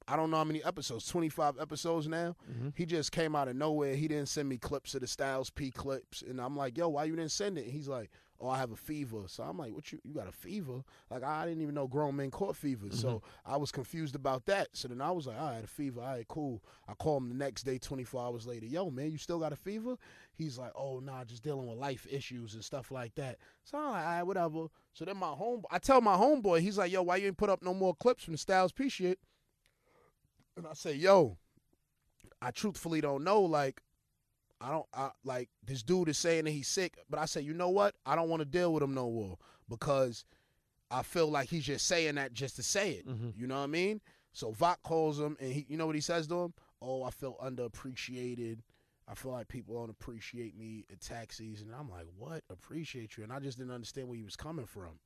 I don't know how many episodes, 25 episodes now. Mhm. He just came out of nowhere. He didn't send me clips of the Styles P clips. And I'm like, yo, why you didn't send it? And he's like, oh, I have a fever. So I'm like, what you, you got a fever? Like, I didn't even know grown men caught fevers. So mm-hmm. I was confused about that. So then I was like, I had a fever. All right, cool. I call him the next day, 24 hours later. Yo, man, you still got a fever? He's like, oh, nah, just dealing with life issues and stuff like that. So I'm like, all right, whatever. So then my home, I tell my homeboy, he's like, yo, why you ain't put up no more clips from the Styles P shit? And I say, yo, I truthfully don't know. Like, I don't, I like this dude is saying that he's sick, but I say, you know what? I don't want to deal with him no more because I feel like he's just saying that just to say it. Mhm. You know what I mean? So Vok calls him, and he, you know what he says to him? Oh, I feel underappreciated. I feel like people don't appreciate me at taxis, and I'm like, what? Appreciate you? And I just didn't understand where he was coming from.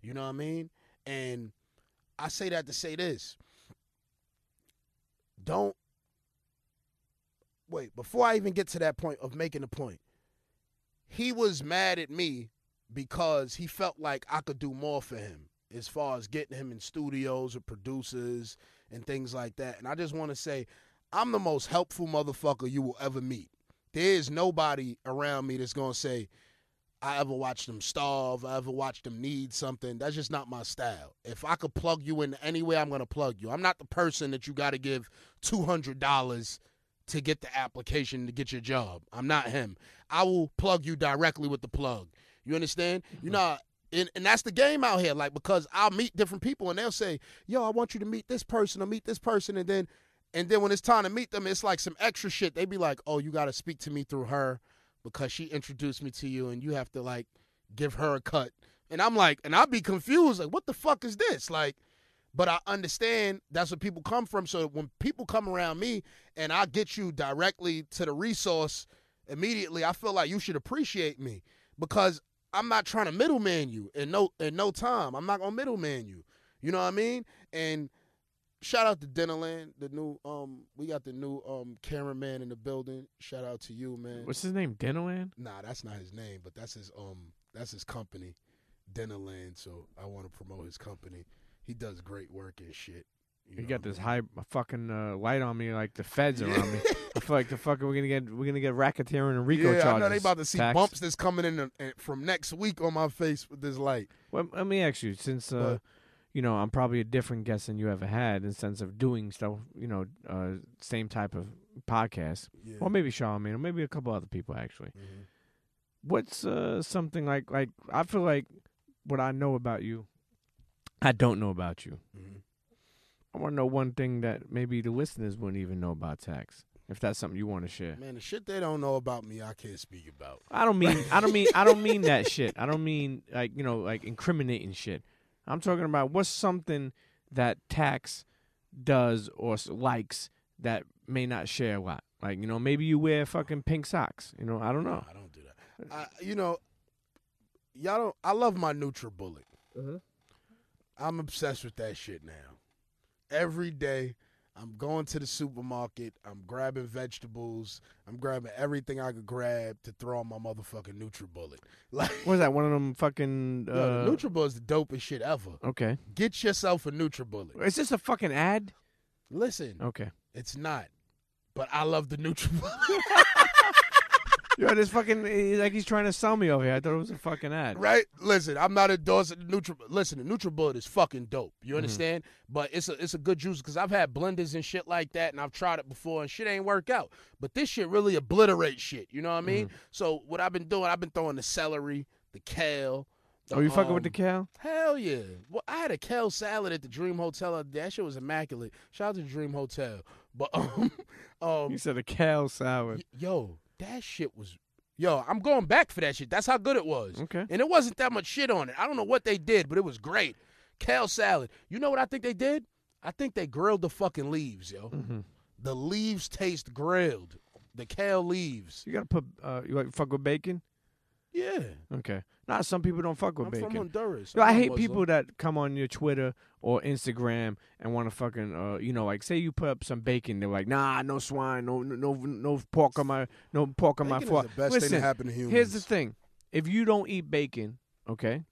You know what I mean? And I say that to say this: don't wait, before I even get to that point of making the point, he was mad at me because he felt like I could do more for him as far as getting him in studios or producers and things like that. And I just want to say, I'm the most helpful motherfucker you will ever meet. There is nobody around me that's gonna say, I ever watched them starve, I ever watched them need something. That's just not my style. If I could plug you in any way, I'm gonna plug you. I'm not the person that you gotta give two hundred dollars to get the application to get your job. I'm not him. I will plug you directly with the plug. You understand? You know, and, and that's the game out here. Like because I'll meet different people and they'll say, "Yo, I want you to meet this person or meet this person," and then and then when it's time to meet them, it's like some extra shit. They be like, "Oh, you got to speak to me through her because she introduced me to you, and you have to like give her a cut." And I'm like, and I'll be confused, like, "What the fuck is this?" Like, but I understand that's where people come from. So when people come around me and I get you directly to the resource immediately, I feel like you should appreciate me because I'm not trying to middleman you in no in no time. I'm not gonna middleman you. You know what I mean? And shout out to Dinnerland, the new um we got the new um cameraman in the building. Shout out to you, man. What's his name? Dinnerland? Nah, that's not his name, but that's his um that's his company, Dinnerland. So I want to promote his company. He does great work and shit. You know got what I this mean? high fucking uh, light on me, like the feds around me. I feel like the fucking we're gonna get we're gonna get racketeering and RICO yeah, charges. I know they about to see Tax. bumps that's coming in uh, from next week on my face with this light. Well, let me ask you, since uh, you know I'm probably a different guest than you ever had in the sense of doing stuff, you know, uh, same type of podcast, Yeah. or maybe Charlamagne, or maybe a couple other people actually. Mhm. What's uh, something like like I feel like what I know about you, I don't know about you. Mhm. I want to know one thing that maybe the listeners wouldn't even know about tax. If that's something you want to share. Man, the shit they don't know about me, I can't speak about. I don't mean I don't mean I don't mean that shit. I don't mean like you know like incriminating shit. I'm talking about what's something that tax does or likes that may not share a lot. Like you know maybe you wear fucking pink socks. You know I don't know. I don't do that. I, you know, y'all don't. I love my NutriBullet. Mhm. I'm obsessed with that shit now. Every day, I'm going to the supermarket. I'm grabbing vegetables. I'm grabbing everything I could grab to throw on my motherfucking NutriBullet. Like, What is that? One of them fucking. Uh, the NutriBullet is the dopest shit ever. okay. Get yourself a NutriBullet. Is this a fucking ad? Listen, Okay. it's not, but I love the NutriBullet. Yo, this fucking like he's trying to sell me over here. I thought it was a fucking ad. Right? Listen, I'm not endorsing the Nutri. Listen, the NutriBullet is fucking dope. You understand? But it's a it's a good juice because I've had blenders and shit like that, and I've tried it before, and shit ain't work out. But this shit really obliterates shit. You know what I mean? So what I've been doing, I've been throwing the celery, the kale. the, Oh, you fucking with the kale? Hell yeah! Well, I had a kale salad at the Dream Hotel. the other day. That shit was immaculate. Shout out to Dream Hotel. But um, um, You said a kale salad. Y- Yo, that shit was. Yo, I'm going back for that shit. That's how good it was. Okay. And it wasn't that much shit on it. I don't know what they did, but it was great. Kale salad. You know what I think they did? I think they grilled the fucking leaves, yo. hmm The leaves taste grilled. The kale leaves. You gotta put uh, you like fuck with bacon? Yeah. Okay. Nah, some people don't fuck with I'm bacon. from Honduras. Yo, I I'm hate Muslim. people that come on your Twitter or Instagram and want to fucking, uh, you know, like say you put up some bacon, they're like, nah, no swine, no, no, no, pork on my, no pork on my Bacon is fork. the best Listen, thing to happen to humans. here's the thing: if you don't eat bacon, okay,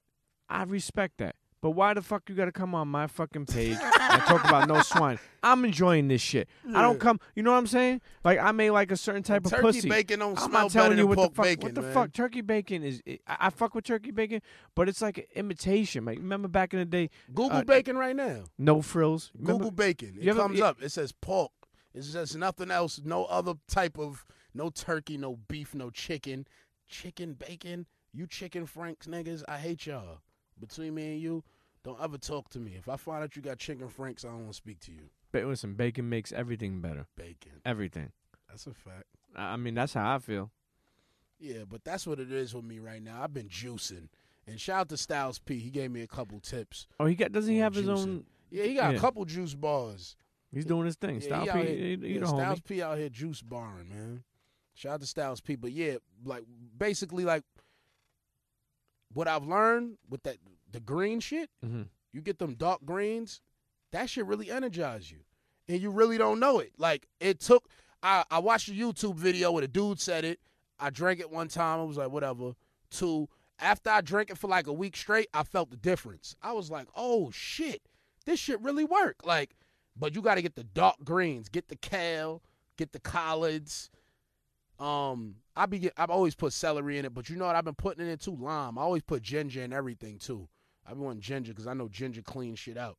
I respect that. But why the fuck you gotta come on my fucking page and talk about no swine? I'm enjoying this shit. I don't come. You know what I'm saying? Like I may like a certain type of Turkey pussy. bacon don't I'm smell not telling better you than what the pork fuck. bacon, what the man. fuck? Turkey bacon is. I, I fuck with turkey bacon, but it's like an imitation. Like remember back in the day, Google uh, bacon right now. no frills. Remember- Google bacon. It you ever- comes up. It says pork. It says nothing else. No other type of no turkey, no beef, no chicken. Chicken bacon. You chicken franks niggas. I hate y'all. Between me and you, don't ever talk to me. If I find out you got chicken franks, I don't want to speak to you. Ba- listen, bacon makes everything better. Bacon. Everything. That's a fact. I I mean, that's how I feel. Yeah, but that's what it is with me right now. I've been juicing. And shout out to Styles P. He gave me a couple tips. Oh, he got. Doesn't he have his juicing. own? Yeah, he got Yeah. a couple juice bars. He's doing his thing. Yeah, Style he P, out he, here- he yeah, the Styles homie. P out here juice barring, man. Shout out to Styles P. But yeah, like basically like what I've learned with that the green shit, hmm you get them dark greens, that shit really energize you. And you really don't know it. Like it took I I watched a YouTube video where the dude said it. I drank it one time. I was like, whatever. Two. After I drank it for like a week straight, I felt the difference. I was like, oh shit, this shit really work. Like, but you got to get the dark greens, get the kale, get the collards. Um, I be get, I've always put celery in it, but you know what? I've been putting it in too. Lime. I always put ginger in everything too. I be wanting ginger because I know ginger cleans shit out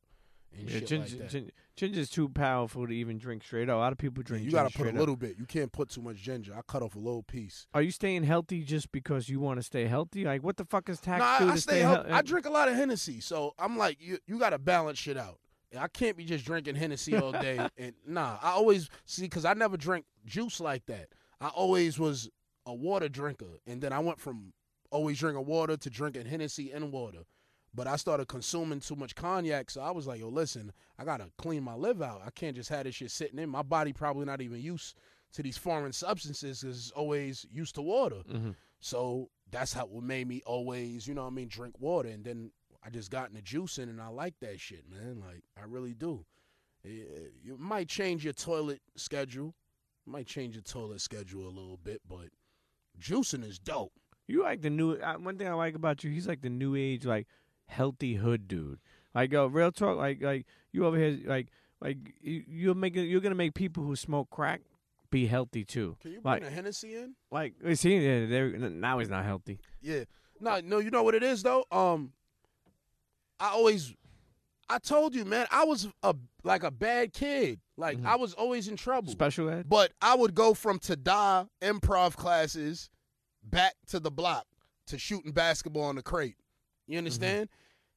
and Yeah, shit ginger, like that. gin- ginger's too powerful to even drink straight up. A lot of people drink. you got to put a straight up. little bit. You can't put too much ginger. I cut off a little piece. Are you staying healthy just because you want to stay healthy? Like, what the fuck is tax I, I stay stay? I uh, drink a lot of Hennessy, so I'm like, you you got to balance shit out. I can't be just drinking Hennessy all day. and nah, I always see because I never drink juice like that. I always was a water drinker, and then I went from always drinking water to drinking Hennessy and water. But I started consuming too much cognac, so I was like, yo, listen, I gotta clean my liver out. I can't just have this shit sitting in my body. Probably not even used to these foreign substances, because it's always used to water. Mhm. So that's how what made me always, you know what I mean, drink water. And then I just got into juicing and I like that shit, man. Like, I really do. Eh, You might change your toilet schedule. Might change your toilet schedule a little bit, but juicing is dope. You like the new. Uh, one thing I like about you, he's like the new age, like healthy hood dude. Like, yo, real talk. Like, like you over here, like, like you, you're making, you're gonna make people who smoke crack be healthy too. Can you bring Like, a Hennessy in? like, see, yeah, they're- now he's not healthy. Yeah. No, no, you know what it is though? Um I always I told you, man, I was a like a bad kid. Like Mhm. I was always in trouble. Special ed. But I would go from Tada improv classes back to the block to shooting basketball on the crate. You mm-hmm. understand?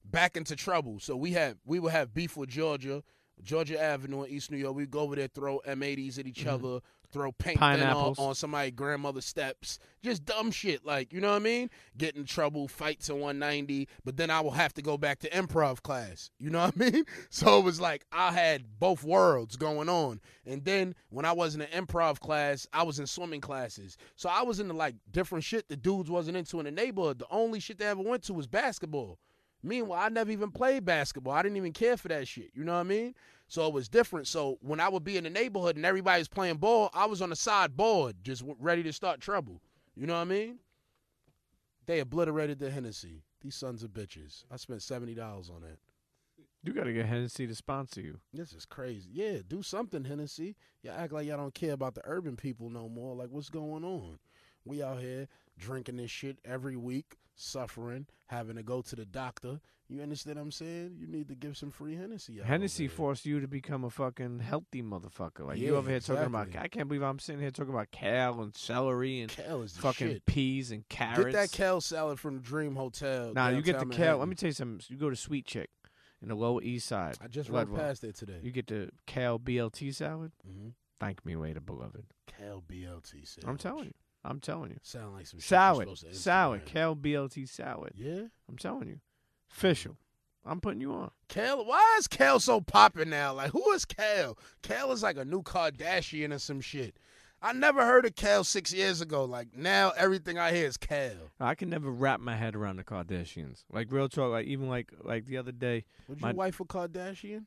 Back into trouble. So we had we would have beef with Georgia, Georgia Avenue in East New York. We'd go over there, throw M80s at each mm-hmm. other, throw paint on, on somebody's grandmother's steps. Just dumb shit. Like, you know what I mean? Get in trouble, fights in 190, but then I will have to go back to improv class. You know what I mean? So it was like I had both worlds going on. And then when I wasn't in improv class, I was in swimming classes. So I was into like different shit the dudes wasn't into in the neighborhood. The only shit they ever went to was basketball. Meanwhile, I never even played basketball. I didn't even care for that shit. You know what I mean? So it was different. So when I would be in the neighborhood and everybody's playing ball, I was on the side board, just ready to start trouble. You know what I mean? They obliterated the Hennessy. These sons of bitches. I spent seventy dollars on that. You gotta get Hennessy to sponsor you. This is crazy. Yeah, do something, Hennessy. Y'all act like y'all don't care about the urban people no more. Like, what's going on? We out here drinking this shit every week, suffering, having to go to the doctor. You understand what I'm saying? You need to give some free Hennessy out. Hennessy forced you to become a fucking healthy motherfucker. Like Yeah, you over here talking about. exactly. I can't believe I'm sitting here talking about kale and celery and fucking shit. peas and carrots. Get that kale salad from the Dream Hotel. Nah, you get the kale. Let me tell you something. You go to Sweet Chick in the Lower East Side. I just rode past there today. You get the kale BLT salad. hmm Thank me later, beloved. Kale BLT salad. I'm telling you. I'm telling you. Sound like some Salad. Salad. Kale BLT salad. Yeah. I'm telling you. Official. I'm putting you on. Kale, why is Kale so popping now? Like, who is Kale? Kale is like a new Kardashian or some shit. I never heard of Kale six years ago. Like now, everything I hear is Kale. I can never wrap my head around the Kardashians. Like real talk. Like even like like the other day. Would My- your wife a Kardashian?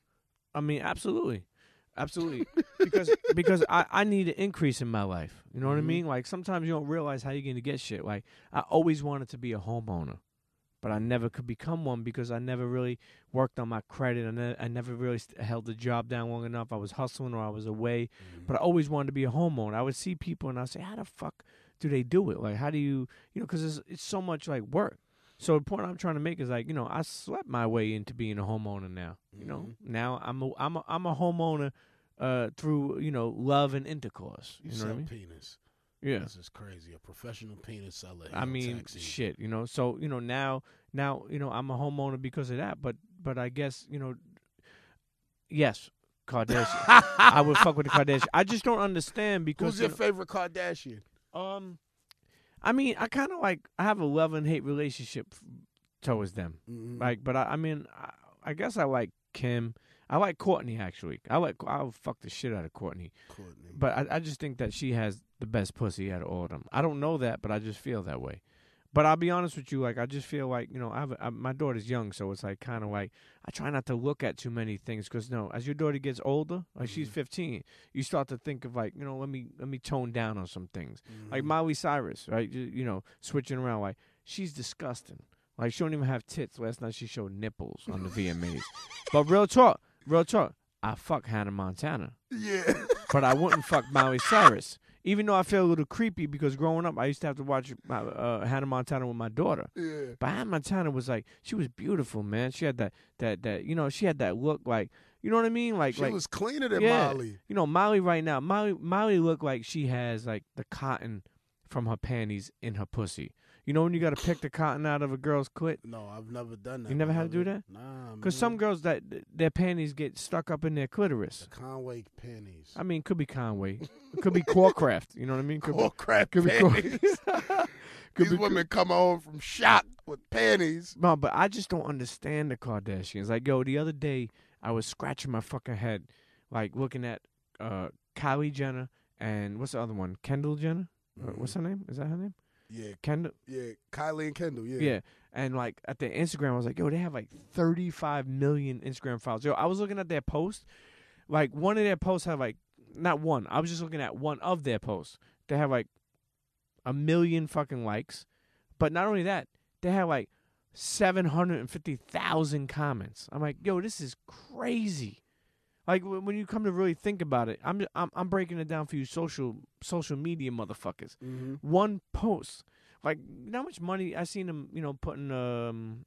I mean, absolutely, absolutely. because because I I need an increase in my life. You know what I Mhm. mean? Like sometimes you don't realize how you're going to get shit. Like I always wanted to be a homeowner, but I never could become one because I never really worked on my credit. I, ne- I never really st- held the job down long enough. I was hustling or I was away. But I always wanted to be a homeowner. I would see people and I'd say, how the fuck do they do it? Like, how do you, you know, because it's, it's so much like work. So the point I'm trying to make is like, you know, I slept my way into being a homeowner now. You know, now I'm a, I'm a, I'm a homeowner uh, through you know love and intercourse. You You know sell what I mean? penis. Yeah. This is crazy. A professional penis seller. I mean, shit, you know. So you know now, now you know I'm a homeowner because of that. But but I guess you know, yes, Kardashian. I would fuck with the Kardashian. I just don't understand because Who's your you know- favorite Kardashian? Um, I mean, I kind of like I have a love and hate relationship towards them. Mhm. Like, but I, I mean, I, I guess I like Kim. I like Kourtney actually. I like I'll fuck the shit out of Kourtney. Kourtney. But I, I just think that she has the best pussy out of all of them. I don't know that, but I just feel that way. But I'll be honest with you, like I just feel like you know, I have I, my daughter's young, so it's like kind of like I try not to look at too many things because no, as your daughter gets older, like she's Mhm. 15, you start to think of like you know, let me let me tone down on some things. Like Mhm. Miley Cyrus, right? You, you know, switching around, like she's disgusting. Like she don't even have tits. Last night she showed nipples on the VMAs. but real talk, real talk, I fuck Hannah Montana yeah. but I wouldn't fuck Miley Cyrus. Even though I feel a little creepy because growing up, I used to have to watch my, uh, Hannah Montana with my daughter. yeah. But Hannah Montana was like, she was beautiful, man. She had that, that, that, you know, she had that look like, you know what I mean? Like, She like, was cleaner than Yeah. Molly. you know, Molly right now, Molly, Molly looked like she has like the cotton from her panties in her pussy. You know when you got to pick the cotton out of a girl's clit? No, I've never done that. You never had to do that? Nah, Because some girls that their panties get stuck up in their clitoris. Conway panties. I mean, could be Conway, it could be Corecraft. You know what I mean? Could be, Core crap could be Cor- panties. Could These be- women come home from shop with panties. No, but I just don't understand the Kardashians. Like, yo, the other day I was scratching my fucking head, like looking at uh Kylie Jenner and what's the other one? Kendall Jenner. Uh, what's her name? Is that her name? Yeah, Kendall. yeah. Kylie and Kendall. Yeah. Yeah. And like at their Instagram, I was like, yo, they have like 35 million Instagram files. Yo, I was looking at their post. Like one of their posts have like not one. I was just looking at one of their posts. They have like a million fucking likes. But not only that, they have like 750,000 comments. I'm like, yo, this is crazy. Like when you come to really think about it, I'm I'm, I'm breaking it down for you social social media motherfuckers Mm-hmm. one post. Like you know how much money I seen them, you know, putting um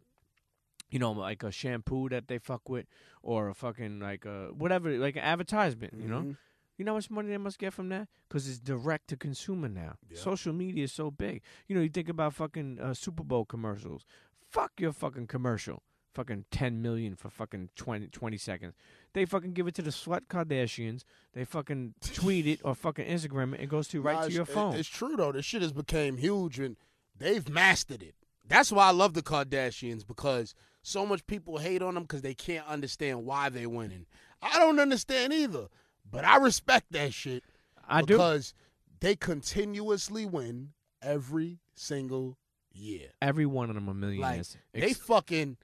you know, like a shampoo that they fuck with or a fucking like a whatever, like an advertisement, you know? Mm-hmm. You know how much money they must get from that? Cuz it's direct to consumer now. Yeah. Social media is so big. You know, you think about fucking uh, Super Bowl commercials. Fuck your fucking commercial. Fucking 10 million for fucking 20, 20 seconds. They fucking give it to the slut Kardashians. They fucking tweet it or fucking Instagram it. It goes to right Nah, to your phone. It's true though. This shit has became huge and they've mastered it. That's why I love the Kardashians because so much people hate on them because they can't understand why they winning. I don't understand either, but I respect that shit I do. because they continuously win every single year. Every one of them are millionaires. They fucking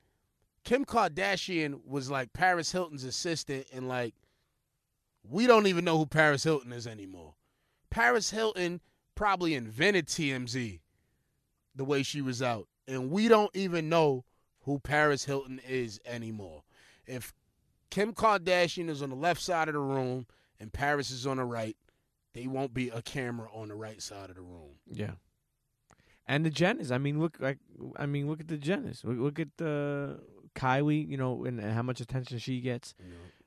Kim Kardashian was like Paris Hilton's assistant, and like we don't even know who Paris Hilton is anymore. Paris Hilton probably invented TMZ the way she was out, and we don't even know who Paris Hilton is anymore. If Kim Kardashian is on the left side of the room and Paris is on the right, they won't be a camera on the right side of the room. yeah. And the Jenners. I mean, look like I mean, look at the Jenners. Look, look at the Kylie. You know, and, and how much attention she gets.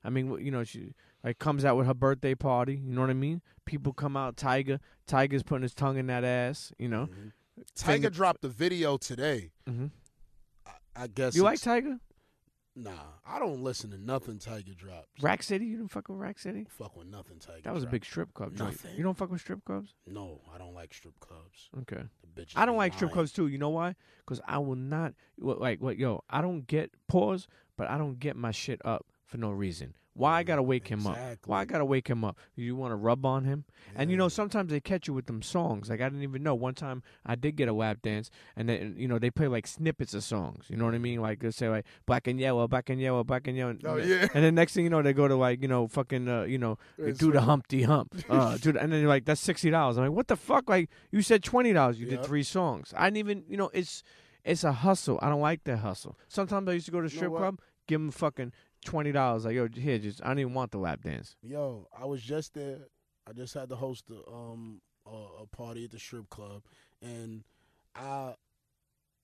I mean, you know, she like comes out with her birthday party. You know what I mean? People come out. Tyga. Tyga's putting his tongue in that ass. You know. Mhm. Tyga Finger- dropped the video today. hmm I, I guess You like Tyga? Nah, I don't listen to nothing Tyga drops. Rack City. You didn't fuck with Rack City. Fuck with nothing Tyga. That was a big strip club joint. Nothing. You don't fuck with strip clubs? No, I don't like strip clubs. Okay. The bitches I don't be like strip lying. clubs too. You know why? Because I will not what, like what yo. I don't get pause, but I don't get my shit up for no reason. Why I gotta wake him up? Why I gotta wake him up? You want to rub on him? And you know sometimes they catch you with them songs. Like I didn't even know. One time I did get a lap dance, and then you know they play like snippets of songs. You know what I mean? Like they say like black and yellow, black and yellow, black and yellow. and- Oh, yeah. And then next thing you know, they go to like you know fucking uh, you know do the. Humpty Hump, uh, do the, and then you're like that's sixty dollars. I'm like what the fuck? Like you said twenty dollars. You did three songs. I didn't even you know it's it's a hustle. I don't like that hustle. Sometimes I used to go to strip club, give them fucking twenty dollars. Like yo, here, just I don't even want the lap dance. Yo, I was just there. I just had to host a um a, a party at the strip club, and I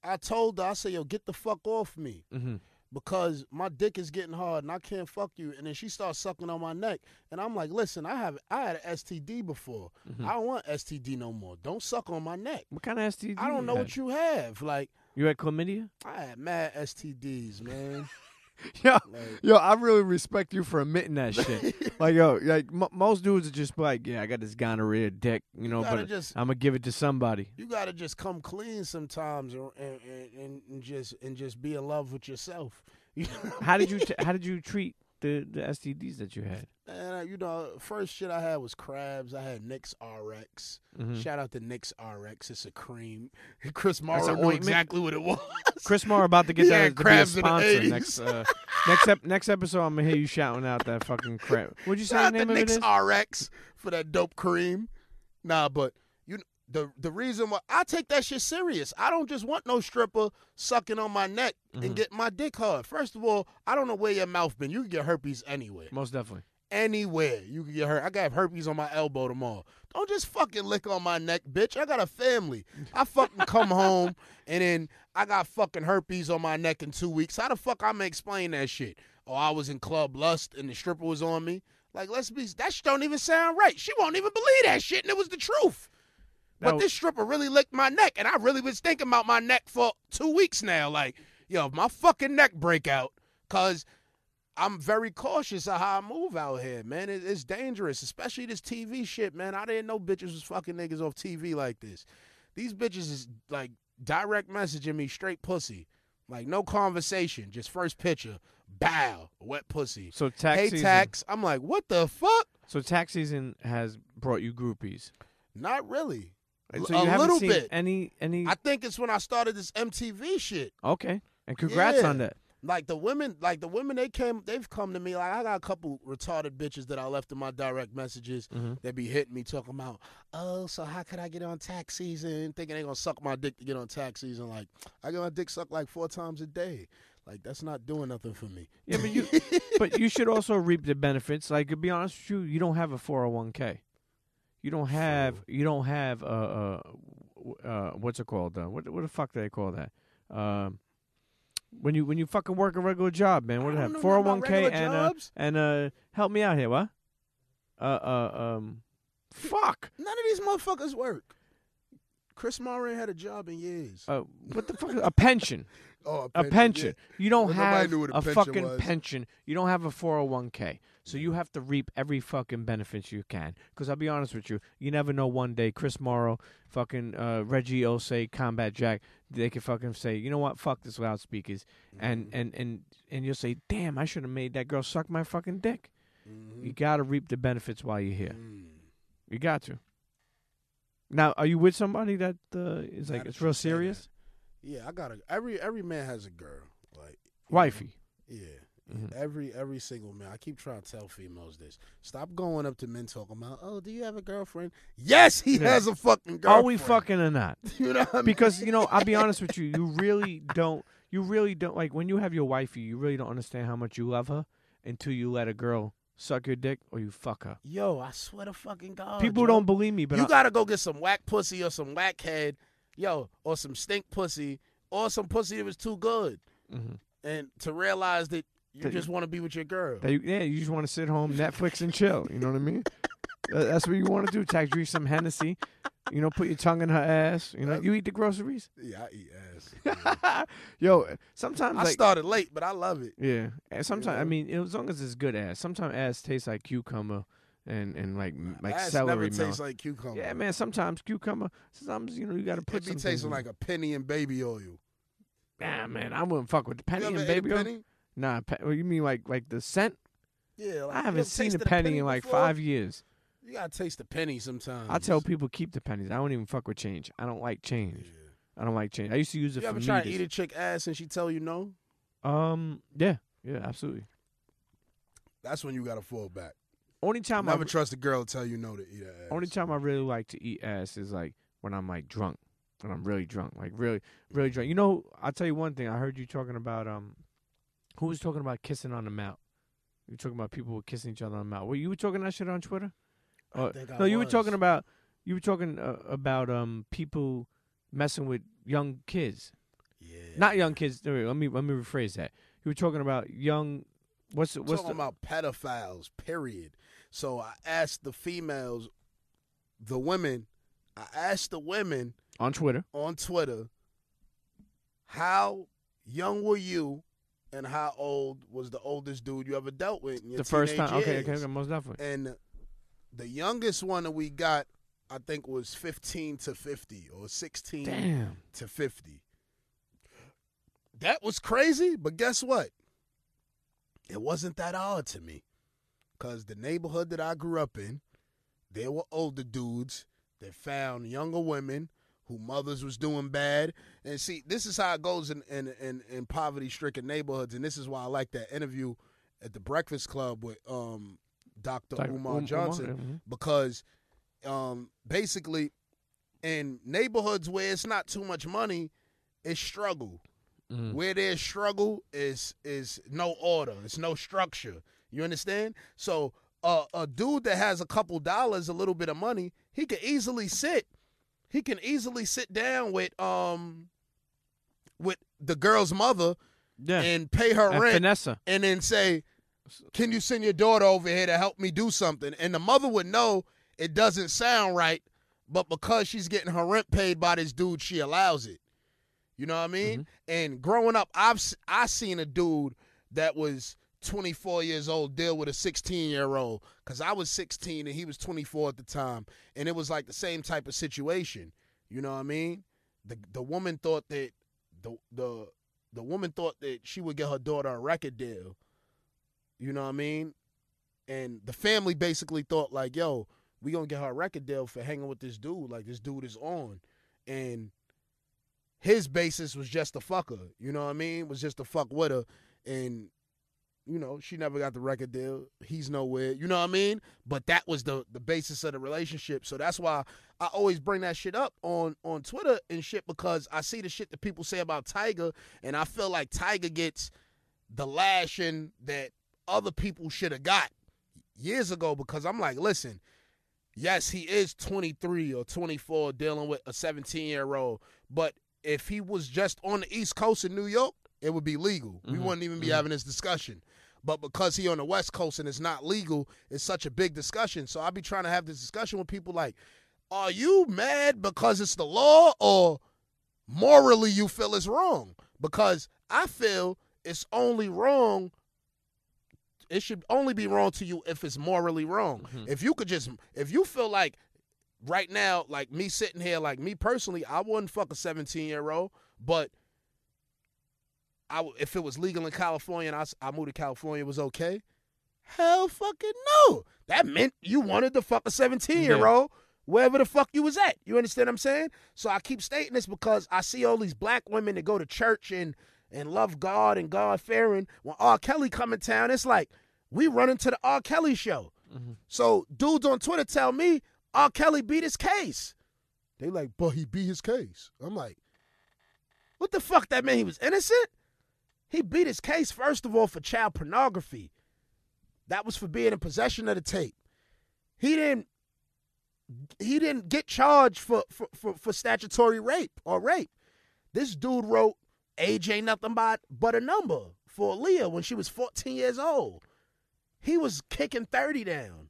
I told her I said, "Yo, get the fuck off me." hmm because my dick is getting hard and I can't fuck you. And then she starts sucking on my neck, and I'm like, listen, I have I had an STD before. Mhm. I don't want STD no more. Don't suck on my neck. What kind of STD? I don't know what you have. Like You had chlamydia? I had mad STDs, man. Yo, Like, yo, I really respect you for admitting that shit. like yo, like m- most dudes are just like, yeah, I got this gonorrhea dick, you know, you but just I'm gonna give it to somebody. you gotta just come clean sometimes, and and, and, just and just be in love with yourself. You know? How did you t- how did you treat the the STDs that you had? And uh, you know, first shit I had was crabs. I had Nix RX. Mhm. Shout out to Nix RX. It's a cream. Chris That's knew exactly what it was. Chris Morrow about to get that had to be a crabs sponsor 80s. next uh, next ep- next episode. I'm gonna hear you shouting out that fucking crap. What'd you say Shout the out name of Nix is? RX for that dope cream. Nah, but the the reason why I take that shit serious. I don't just want no stripper sucking on my neck Mhm. and getting my dick hard. First of all, I don't know where your mouth been. You can get herpes anywhere. Most definitely. Anywhere you can get hurt. I got herpes on my elbow tomorrow. Don't just fucking lick on my neck, bitch. I got a family. I fucking come home and then I got fucking herpes on my neck in two weeks. How the fuck I'ma explain that shit? Oh, I was in Club Lust and the stripper was on me. Like, let's be that shit don't even sound right. She won't even believe that shit, and it was the truth. But Now- this stripper really licked my neck, and I really was thinking about my neck for two weeks now. Like, yo, my fucking neck break out, cause I'm very cautious of how I move out here, man. It, it's dangerous, especially this TV shit, man. I didn't know bitches was fucking niggas off TV like this. These bitches is like direct messaging me straight pussy, like no conversation, just first picture, bow, wet pussy. So tax hey season. tax, I'm like, what the fuck? So tax season has brought you groupies. Not really. A So you haven't little seen bit. any any. I think it's when I started this MTV shit. okay, and congrats Yeah. on that. Like the women, like the women, they came, they've come to me. Like I got a couple retarded bitches that I left in my direct messages. Mhm. They be hitting me talking about, oh, so how could I get on tax season? Thinking they gonna suck my dick to get on tax season. Like I get my dick sucked like four times a day. Like that's not doing nothing for me. Yeah, but you but you should also reap the benefits. Like to be honest with you, you don't have a 401k. You don't have you don't have uh uh, uh what's it called? Uh, what what the fuck do they call that? Um when you when you fucking work a regular job, man. What do have? know nothing about 401k regular and uh, and uh help me out here, what? Uh uh um fuck. None of these motherfuckers work. Chris Moran had a job in years. Uh what the fuck? a pension. oh, a pension. You don't Well, have a a, pension fucking was. pension. You don't have a 401k. So you have to reap every fucking benefits you can. Because I'll be honest with you, you never know one day Chris Morrow, fucking uh, Reggie Ossé, Combat Jack, they could fucking say, you know what, fuck this loudspeakers, and Mm-hmm. and and and you'll say, damn, I should have made that girl suck my fucking dick. Mhm. You gotta reap the benefits while you're here. Mm. You got to. Now, are you with somebody that uh, is like it's real serious? Yeah, I got a every every man has a girl. Like you know? Wifey. Yeah. Mhm. Every every single man. I keep trying to tell females this. Stop going up to men talking about, oh, do you have a girlfriend? Yes, he Yeah. has a fucking girlfriend. Are we fucking or not? You know I mean? because you know i'll be honest with you you really don't you really don't like when you have your wifey you really don't understand how much you love her until you let a girl suck your dick or you fuck her Yo, I swear to fucking God. people yo. don't believe me but you I, gotta go get some whack pussy or some whack head, yo, or some stink pussy, or some pussy that was too good. Mhm. And to realize that you just want to be with your girl. Yeah you just want to sit home netflix and chill you know what i mean That- that's what you want to do tax drink some hennessy you know put your tongue in her ass you know you eat the groceries yeah, I eat ass. Yeah. yo sometimes I like started late, but I love it. yeah and sometimes i know? mean as long as it's good ass sometimes ass tastes like cucumber and and like like ass celery never milk tastes like cucumber. Yeah, man. Sometimes cucumber. Sometimes you know you got to put It be tasting in like a penny and baby oil. Nah, man. I wouldn't fuck with the penny and ever ate a baby oil. Penny? Nah, pe- what you mean like like the scent? Yeah, like, I haven't seen a tasted penny, in like before? five years. You gotta taste the penny sometimes. I tell people keep the pennies. I don't even fuck with change. I don't like change. I don't like change. I used to use it You for ever try to eat a chick ass and she tell you no? Um, yeah, yeah, absolutely. That's when you gotta fall back. Only time Never I never trust a girl to tell you no to eat ass. only time I really like to eat ass is like when I'm like drunk. When I'm really drunk, like really, really drunk. You know, I'll tell you one thing. I heard you talking about um, who was talking about kissing on the mouth? You were talking about people were kissing each other on the mouth. Were you were talking that shit on Twitter? Uh, no, you were talking about you were talking uh, about um people messing with young kids, Yeah. not young kids. Let me let me rephrase that. You were talking about young. What's the- what's talking the, about pedophiles, period. So I asked the females, the women, I asked the women on Twitter? on Twitter, how young were you and how old was the oldest dude you ever dealt with The first time. Okay, okay, okay, most definitely. And the youngest one that we got, I think, was 15 to 50 or 16 Damn. to 50. That was crazy, but guess what? it wasn't that odd to me. Cause the neighborhood that I grew up in, there were older dudes that found younger women who mothers was doing bad. And see, this is how it goes in in, in, in poverty stricken neighborhoods, and this is why I like that interview at the Breakfast Club with um Dr. Like, Umar Um- Johnson Umar, mhm. because um, basically in neighborhoods where it's not too much money, it's struggle. Mhm. Where there's struggle is is no order, it's no structure. You understand? So uh, a dude that has a couple dollars, a little bit of money, he could easily sit. He can easily sit down with um with the girl's mother Yeah. and pay her and rent Vanessa. and then say, "Can you send your daughter over here to help me do something?" And the mother would know it doesn't sound right, but because she's getting her rent paid by this dude, she allows it. You know what I mean? And growing up, I've I seen a dude that was 24 years old deal with a 16 year old because I was 16 and he was 24 at the time, and it was like the same type of situation. You know what I mean? The the woman thought that the the the woman thought that she would get her daughter a record deal. You know what I mean? And the family basically thought like, yo, we gonna get her a record deal for hanging with this dude. Like this dude is on. And his basis was just a fucker. You know what I mean? Was just a fuck with her. And you know, she never got the record deal. He's nowhere. You know what I mean? But that was the the basis of the relationship. So that's why I always bring that shit up on on Twitter and shit because I see the shit that people say about Tyga, and I feel like Tyga gets the lashing that other people should have got years ago because I'm like, listen, yes, he is 23 or 24 dealing with a 17 year old, but if he was just on the East Coast in New York, it would be legal. We Mhm. wouldn't even be Mhm. having this discussion. But because he on the West Coast and it's not legal, it's such a big discussion. So I be trying to have this discussion with people like, are you mad because it's the law or morally you feel it's wrong? Because I feel it's only wrong. It should only be wrong to you if it's morally wrong. Mhm. If you could just, if you feel like right now, like me sitting here, like me personally, I wouldn't fuck a 17 year old, but I, if it was legal in California and I, I moved to California, it was okay. Hell fucking no. That meant you wanted to fuck a 17 year old wherever the fuck you was at. You understand what I'm saying? So I keep stating this because I see all these black women that go to church and and love God and God fearing. When R. Kelly come in town, it's like we run into the R. Kelly show. Mhm. So dudes on Twitter tell me R. Kelly beat his case. They like, but he beat his case. I'm like, what the fuck that mean? He was innocent? He beat his case, first of all, for child pornography. That was for being in possession of the tape. He didn't he didn't get charged for for, for, for statutory rape or rape. This dude wrote age ain't nothing but, but a number for Aaliyah when she was 14 years old. He was kicking 30 down.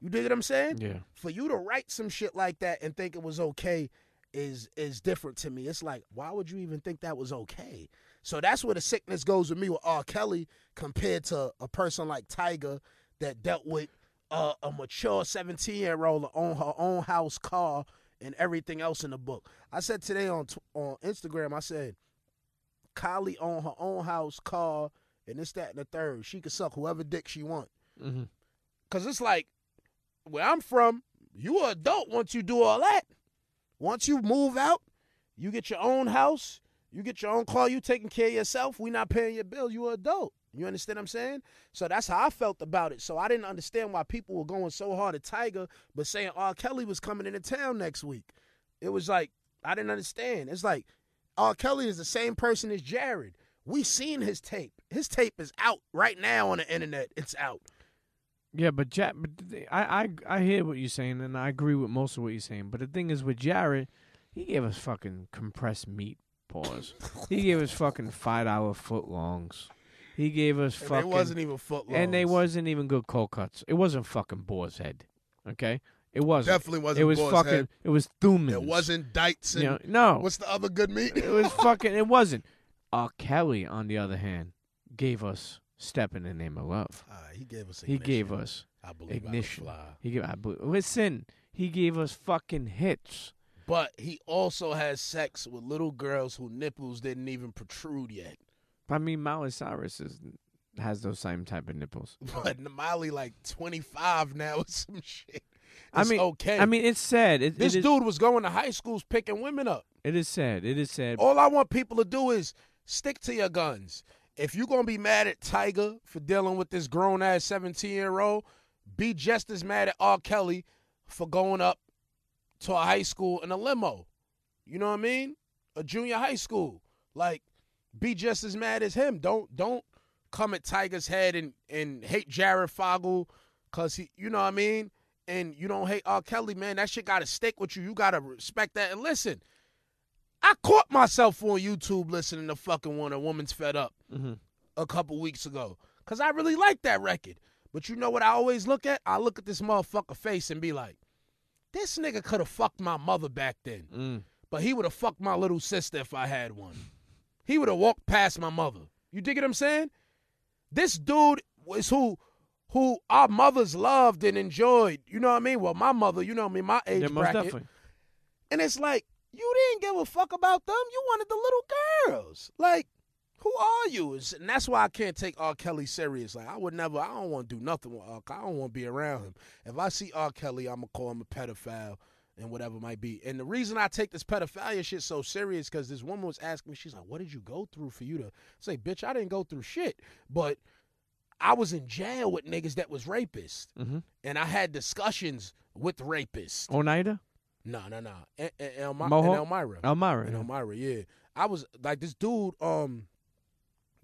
You dig what I'm saying? Yeah. For you to write some shit like that and think it was okay is is different to me. It's like, why would you even think that was okay? So that's where the sickness goes with me with R. Kelly compared to a person like Tyga that dealt with uh, a mature 17 year old on her own house, car, and everything else in the book. I said today on on Instagram, I said, Kylie on her own house, car, and this, that, and the third. She could suck whoever dick she want. Mm-hmm. Cause it's like where I'm from, you are adult once you do all that. Once you move out, you get your own house, you get your own car, you taking care of yourself. We not paying your bill. You an adult. You understand what I'm saying? So that's how I felt about it. So I didn't understand why people were going so hard at Tyga, but saying R. Kelly was coming into town next week. It was like I didn't understand. It's like R. Kelly is the same person as Jared. We seen his tape. His tape is out right now on the internet. It's out. Yeah, but ja- but I, I I hear what you're saying, and I agree with most of what you're saying. But the thing is, with Jared, he gave us fucking compressed meat. Pause. he gave us fucking five dollar foot longs. He gave us And fucking. they wasn't even foot and they wasn't even good cold cuts. It wasn't fucking boar's head. Okay, it wasn't. Definitely wasn't. It was Boar's fucking. Head. It was Thumann's. It wasn't Dietz You know, no. what's the other good meat? it was fucking. It wasn't. R. Kelly, on the other hand, gave us "Step in the Name of Love." Ah, he gave us. He ignition. gave us I believe ignition. I fly. He gave. I believe, listen, he gave us fucking hits. But he also has sex with little girls whose nipples didn't even protrude yet. I mean, Miley Cyrus is has those same type of nipples. but Miley like 25 now or some shit. I mean, okay. I mean, it's sad. It, this it is, dude was going to high schools picking women up. It is sad. It is sad. All I want people to do is stick to your guns. If you're gonna be mad at Tyga for dealing with this grown ass 17 year old, be just as mad at R. Kelly for going up to a high school in a limo. You know what I mean? A junior high school. Like, be just as mad as him. Don't don't come at Tyga's head and and hate Jared Fogle cause he you know what I mean? And you don't hate R. Kelly, man. That shit gotta stick with you. You gotta respect that. And listen, I caught myself on YouTube listening to fucking When a Woman's Fed Up Mhm. a couple weeks ago. Cause I really like that record. But you know what I always look at? I look at this motherfucker face and be like, this nigga could have fucked my mother back then. Mm. But he would have fucked my little sister if I had one. He would have walked past my mother. You dig what I'm saying? This dude was who who our mothers loved and enjoyed. You know what I mean? Well, my mother, you know me, my age Yeah, bracket. definitely. And it's like, you didn't give a fuck about them. You wanted the little girls. Like, who are you? And that's why I can't take R. Kelly serious. Like, I would never, I don't want to do nothing with R. Kelly. I don't want to be around him. If I see R. Kelly, I'm going to call him a pedophile and whatever it might be. And the reason I take this pedophilia shit so serious because this woman was asking me, she's like, what did you go through for you to say, bitch, I didn't go through shit. But I was in jail with niggas that was rapists. Mm-hmm. And I had discussions with rapists. Oneida, No, no, no. Elmira. Elmira. Elmira, yeah. I was like this dude, um,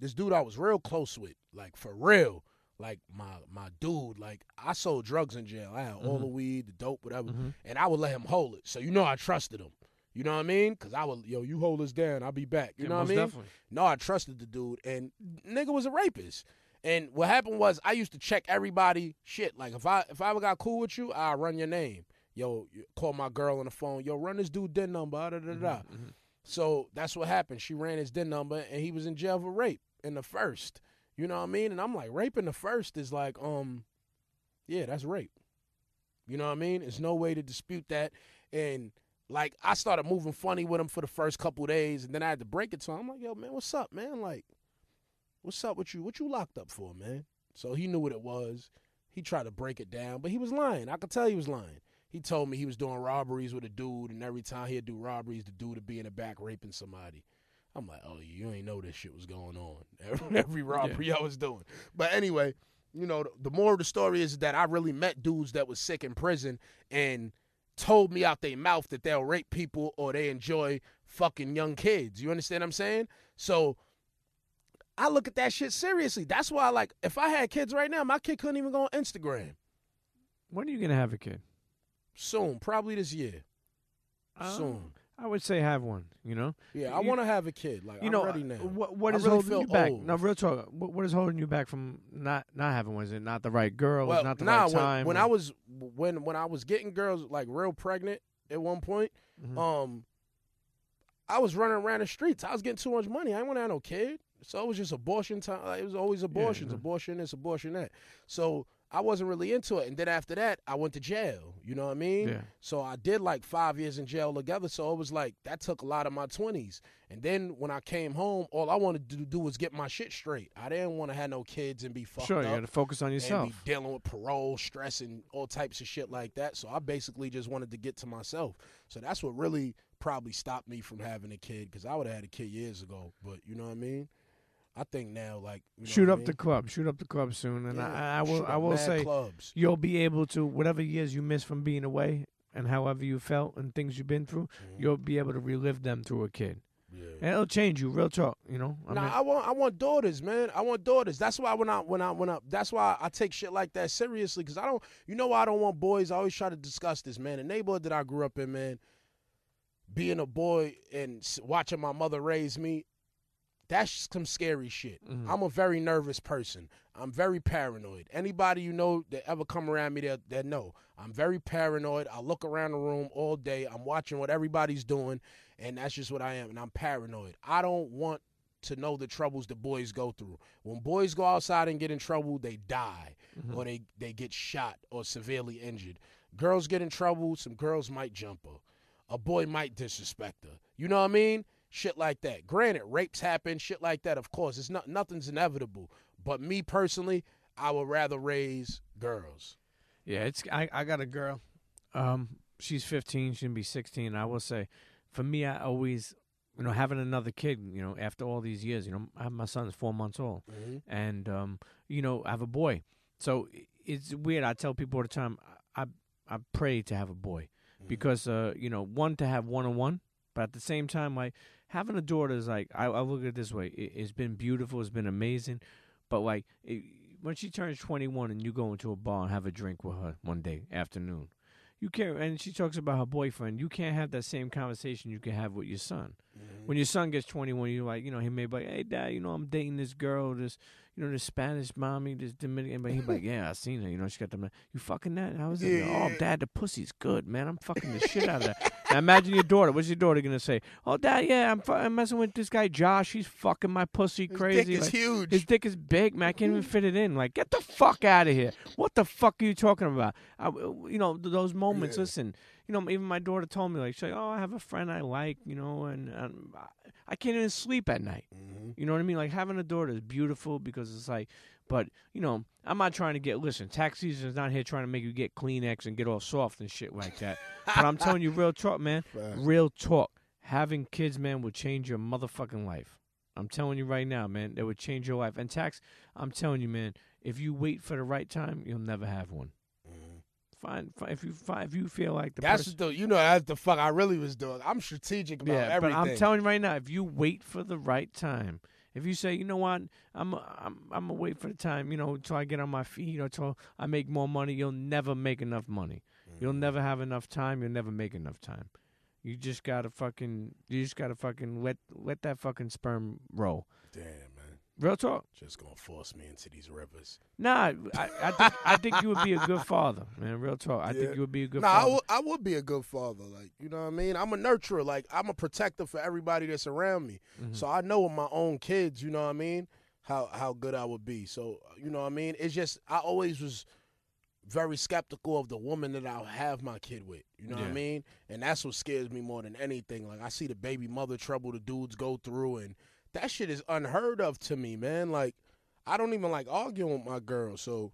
this dude I was real close with, like for real. Like my my dude, like I sold drugs in jail. I had all Mhm. the weed, the dope, whatever, Mhm. and I would let him hold it. So you know I trusted him. You know what I mean? Cause I would, yo, you hold this down, I'll be back. You Yeah, know what I mean? definitely. No, I trusted the dude, and nigga was a rapist. And what happened was I used to check everybody shit. Like if I if I ever got cool with you, I run your name. Yo, call my girl on the phone. Yo, run this dude DIN number. Da, da, da, da. Mhm. So that's what happened. She ran his DIN number, and he was in jail for rape in the first. You know what I mean? And I'm like, rape in the first is like, um, yeah, that's rape. You know what I mean? There's no way to dispute that. And like, I started moving funny with him for the first couple days, and then I had to break it to him. I'm like, yo, man, what's up, man? Like, what's up with you? What you locked up for, man? So he knew what it was. He tried to break it down, but he was lying. I could tell he was lying. He told me he was doing robberies with a dude, and every time he'd do robberies, the dude would be in the back raping somebody. I'm like, oh, you ain't know this shit was going on. Every, every robbery I was doing. But anyway, you know, the, the moral of the story is that I really met dudes that was sick in prison and told me out their mouth that they'll rape people or they enjoy fucking young kids. You understand what I'm saying? So I look at that shit seriously. That's why, like, if I had kids right now, my kid couldn't even go on Instagram. When are you gonna have a kid? Soon, probably this year. Um, Soon. I would say have one. You know. Yeah, I want to have a kid. Like, you I'm know ready now. what what I is really holding you back? old. No, real talk. What, what is holding you back from not not having one? Is it not the right girl? well, not the nah, right time? when, when or- I was when when I was getting girls like real pregnant at one point, Mhm. um, I was running around the streets. I was getting too much money. I didn't want to have no kid. So it was just abortion time. Like, it was always abortions, yeah. abortion this, abortion that. So I wasn't really into it. And then after that, I went to jail. You know what I mean? Yeah. So I did like five years in jail together. So it was like that took a lot of my twenties. And then when I came home, all I wanted to do was get my shit straight. I didn't want to have no kids and be fucked sure, up you got to focus on and yourself. be dealing with parole, stress, and all types of shit like that. So I basically just wanted to get to myself. So that's what really probably stopped me from having a kid because I would have had a kid years ago. But you know what I mean? I think now, like, you know Shoot what I up the club. Shoot up the club soon, and Yeah, I, I will. I will say clubs. you'll be able to whatever years you missed from being away and however you felt and things you've been through, Mhm. you'll be able to relive them through a kid, Yeah. and it'll change you. Real talk, you know. I nah, mean, I want I want daughters, man. I want daughters. That's why when I when I when I that's why I take shit like that seriously because I don't. You know why I don't want boys? I always try to discuss this, man. The neighborhood that I grew up in, man. Being a boy and watching my mother raise me, that's some scary shit. Mhm. I'm a very nervous person. I'm very paranoid. Anybody you know that ever come around me, that that know I'm very paranoid. I look around the room all day. I'm watching what everybody's doing, and that's just what I am. And I'm paranoid. I don't want to know the troubles the boys go through. When boys go outside and get in trouble, they die Mm-hmm. or they, they get shot or severely injured. Girls get in trouble, some girls might jump her. A boy might disrespect her. You know what I mean? Shit like that. Granted, rapes happen, shit like that, of course. It's not nothing's inevitable. But me personally, I would rather raise girls. Yeah, it's I, I got a girl. Um, she's 15. She's gonna be 16. I will say, for me, I always, you know, having another kid. You know, after all these years, you know, I have my son's four months old, and um, you know, I have a boy. So it's weird. I tell people all the time, I I pray to have a boy because uh, you know, one to have one on one, but at the same time, like having a daughter is like I, I look at it this way. It, it's been beautiful. It's been amazing, but like it, when she turns 21 and you go into a bar and have a drink with her one day afternoon you can't and she talks about her boyfriend you can't have that same conversation you can have with your son mm-hmm. when your son gets 21 you're like you know he may be like hey dad you know i'm dating this girl this you know this spanish mommy this dominican but he's like yeah i seen her you know she got the man. you fucking that how is it oh dad the pussy's good man i'm fucking the shit out of that now imagine your daughter what's your daughter gonna say oh dad yeah i'm, fu- I'm messing with this guy josh he's fucking my pussy crazy. His dick is Like, huge. his dick is big, man. I can't even fit it in. Like, get the fuck out of here. What the fuck are you talking about? I, you know, th- those moments. Listen, you know, even my daughter told me, like, she's like, oh, I have a friend I like, you know, and, I- I can't even sleep at night. Mm-hmm. You know what I mean? Like, having a daughter is beautiful because it's like, but, you know, I'm not trying to get, listen, tax season is not here trying to make you get Kleenex and get all soft and shit like that. but I'm telling you, real talk, man. Real talk. Having kids, man, will change your motherfucking life. I'm telling you right now, man, that would change your life. And tax, I'm telling you, man, if you wait for the right time, you'll never have one. Mm-hmm. Fine, fine if you find, if you feel like the That's person, the you know that's the fuck I really was doing. I'm strategic about yeah. everything. But I'm telling you right now, if you wait for the right time, if you say, you know what, I'm I'm I'm gonna wait for the time, you know, till I get on my feet, or till I make more money, you'll never make enough money. You'll mm. never have enough time. You'll never make enough time. You just gotta fucking, you just gotta fucking let let that fucking sperm roll. Damn Real talk. just gonna force me into these rivers. Nah, I, I think I think you would be a good father, man. Real talk. I Yeah. think you would be a good Nah, I father. would, I would be a good father. Like, you know what I mean? I'm a nurturer. Like, I'm a protector for everybody that's around me. Mm-hmm. So I know with my own kids, you know what I mean, how how good I would be. So, you know what I mean? It's just I always was very skeptical of the woman that I'll have my kid with. You know what I mean? And that's what scares me more than anything. Like I see the baby mother trouble the dudes go through and that shit is unheard of to me, man. Like I don't even like arguing with my girl. So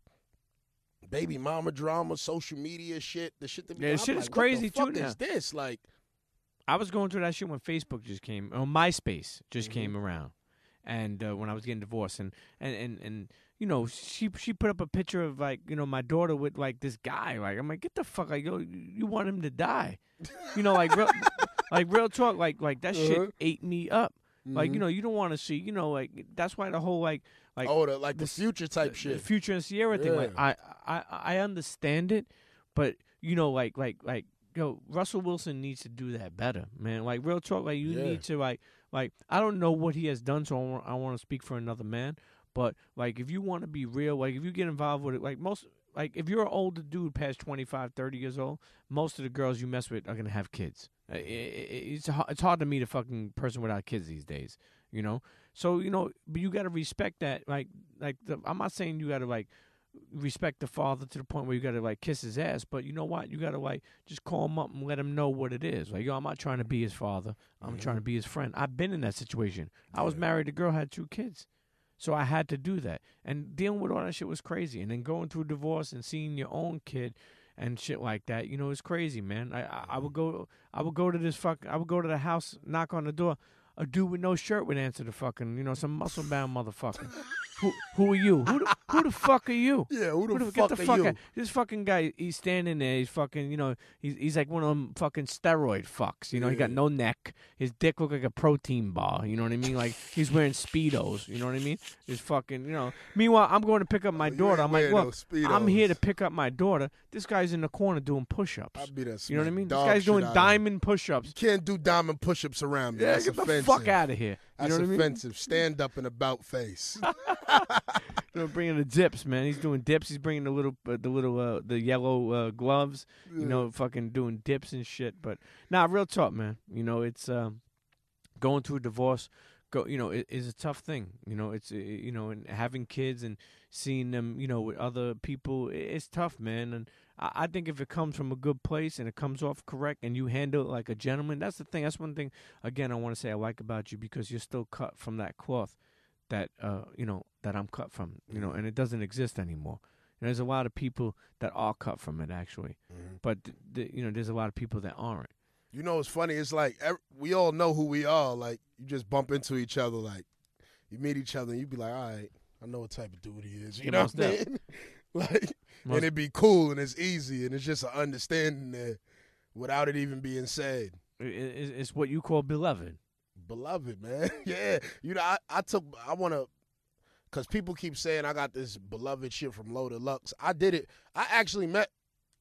baby mama drama, social media shit, the shit that Yeah, I'm shit is like, crazy, what the fuck too, now. Is this like? I was going through that shit when Facebook just came, or MySpace just Mm-hmm. came around, and uh, when I was getting divorced, and and and and you know, she she put up a picture of like you know my daughter with like this guy. Like I'm like, get the fuck, like yo, you want him to die, you know, like real, like real talk, like like that Uh-huh. shit ate me up. Like you mm-hmm. know, you don't want to see, you know, like that's why the whole like like oh, the, like the this- future type the- shit. The future and Ciara thing. Like I, I I understand it, but you know, like like like yo, Russell Wilson needs to do that better, man. Like real talk. Like you Yeah. need to like like I don't know what he has done, so I want I want to speak for another man. But like if you want to be real, like if you get involved with it, like most. Like if you're an older dude past 25, 30 years old, most of the girls you mess with are gonna have kids. It's it's hard to meet a fucking person without kids these days, you know. So you know, but you got to respect that. Like, like the, I'm not saying you got to like respect the father to the point where you got to like kiss his ass, but you know what? You got to like just call him up and let him know what it is. Like, yo, I'm not trying to be his father. I'm trying to be his friend. I've been in that situation. I was married. The girl had two kids. So I had to do that. And dealing with all that shit was crazy. And then going through a divorce and seeing your own kid and shit like that, you know, it's crazy, man. I, I I would mm-hmm. go I would go to this fuck I would go to the house, knock on the door. A dude with no shirt would answer the fucking, you know, some muscle bound motherfucker. who who are you? Who the, who the fuck are you? Yeah, who the Get fuck the are fuck you? out. This fucking guy, he's standing there. He's fucking, you know, he's he's like one of them fucking steroid fucks. You know, he got no neck. His dick looked like a protein bar. You know what I mean? Like he's wearing speedos. You know what I mean? He's fucking, you know. Meanwhile, I'm going to pick up my Oh, daughter. I'm like, look, no I'm here to pick up my daughter. This guy's in the corner doing push-ups. I'd be that You know what I mean? This guy's doing diamond push-ups. You can't do diamond push-ups around me. Yeah, That's get offensive. the fuck out of here. You That's know what I mean? offensive. Stand up and about face. You know, bringing the dips, man. He's doing dips. He's bringing the little, uh, the little, uh, the yellow uh, gloves. You know, fucking doing dips and shit. But nah, real talk, man. You know, it's um, going through a divorce. Go, you know, it is a tough thing. You know, it's uh, you know, and having kids and seeing them, you know, with other people, it's tough, man. And I, think if it comes from a good place and it comes off correct and you handle it like a gentleman, that's the thing. That's one thing. Again, I want to say I like about you because you're still cut from that cloth that uh you know that I'm cut from. You know, Mhm. and it doesn't exist anymore. And there's a lot of people that are cut from it actually, Mhm. but th- th- you know, there's a lot of people that aren't. You know, it's funny. It's like ev- we all know who we are. Like you just bump into each other. Like you meet each other, and you be like, "All right, I know what type of dude he is." You Yeah, know what I mean? like, Most- and it'd be cool and it's easy and it's just an understanding there without it even being said. I- i- It's, it's what you call beloved. Beloved, man. yeah. You know, I, I took, I want to, because people keep saying I got this beloved shit from Loaded Lux. I did it. I actually met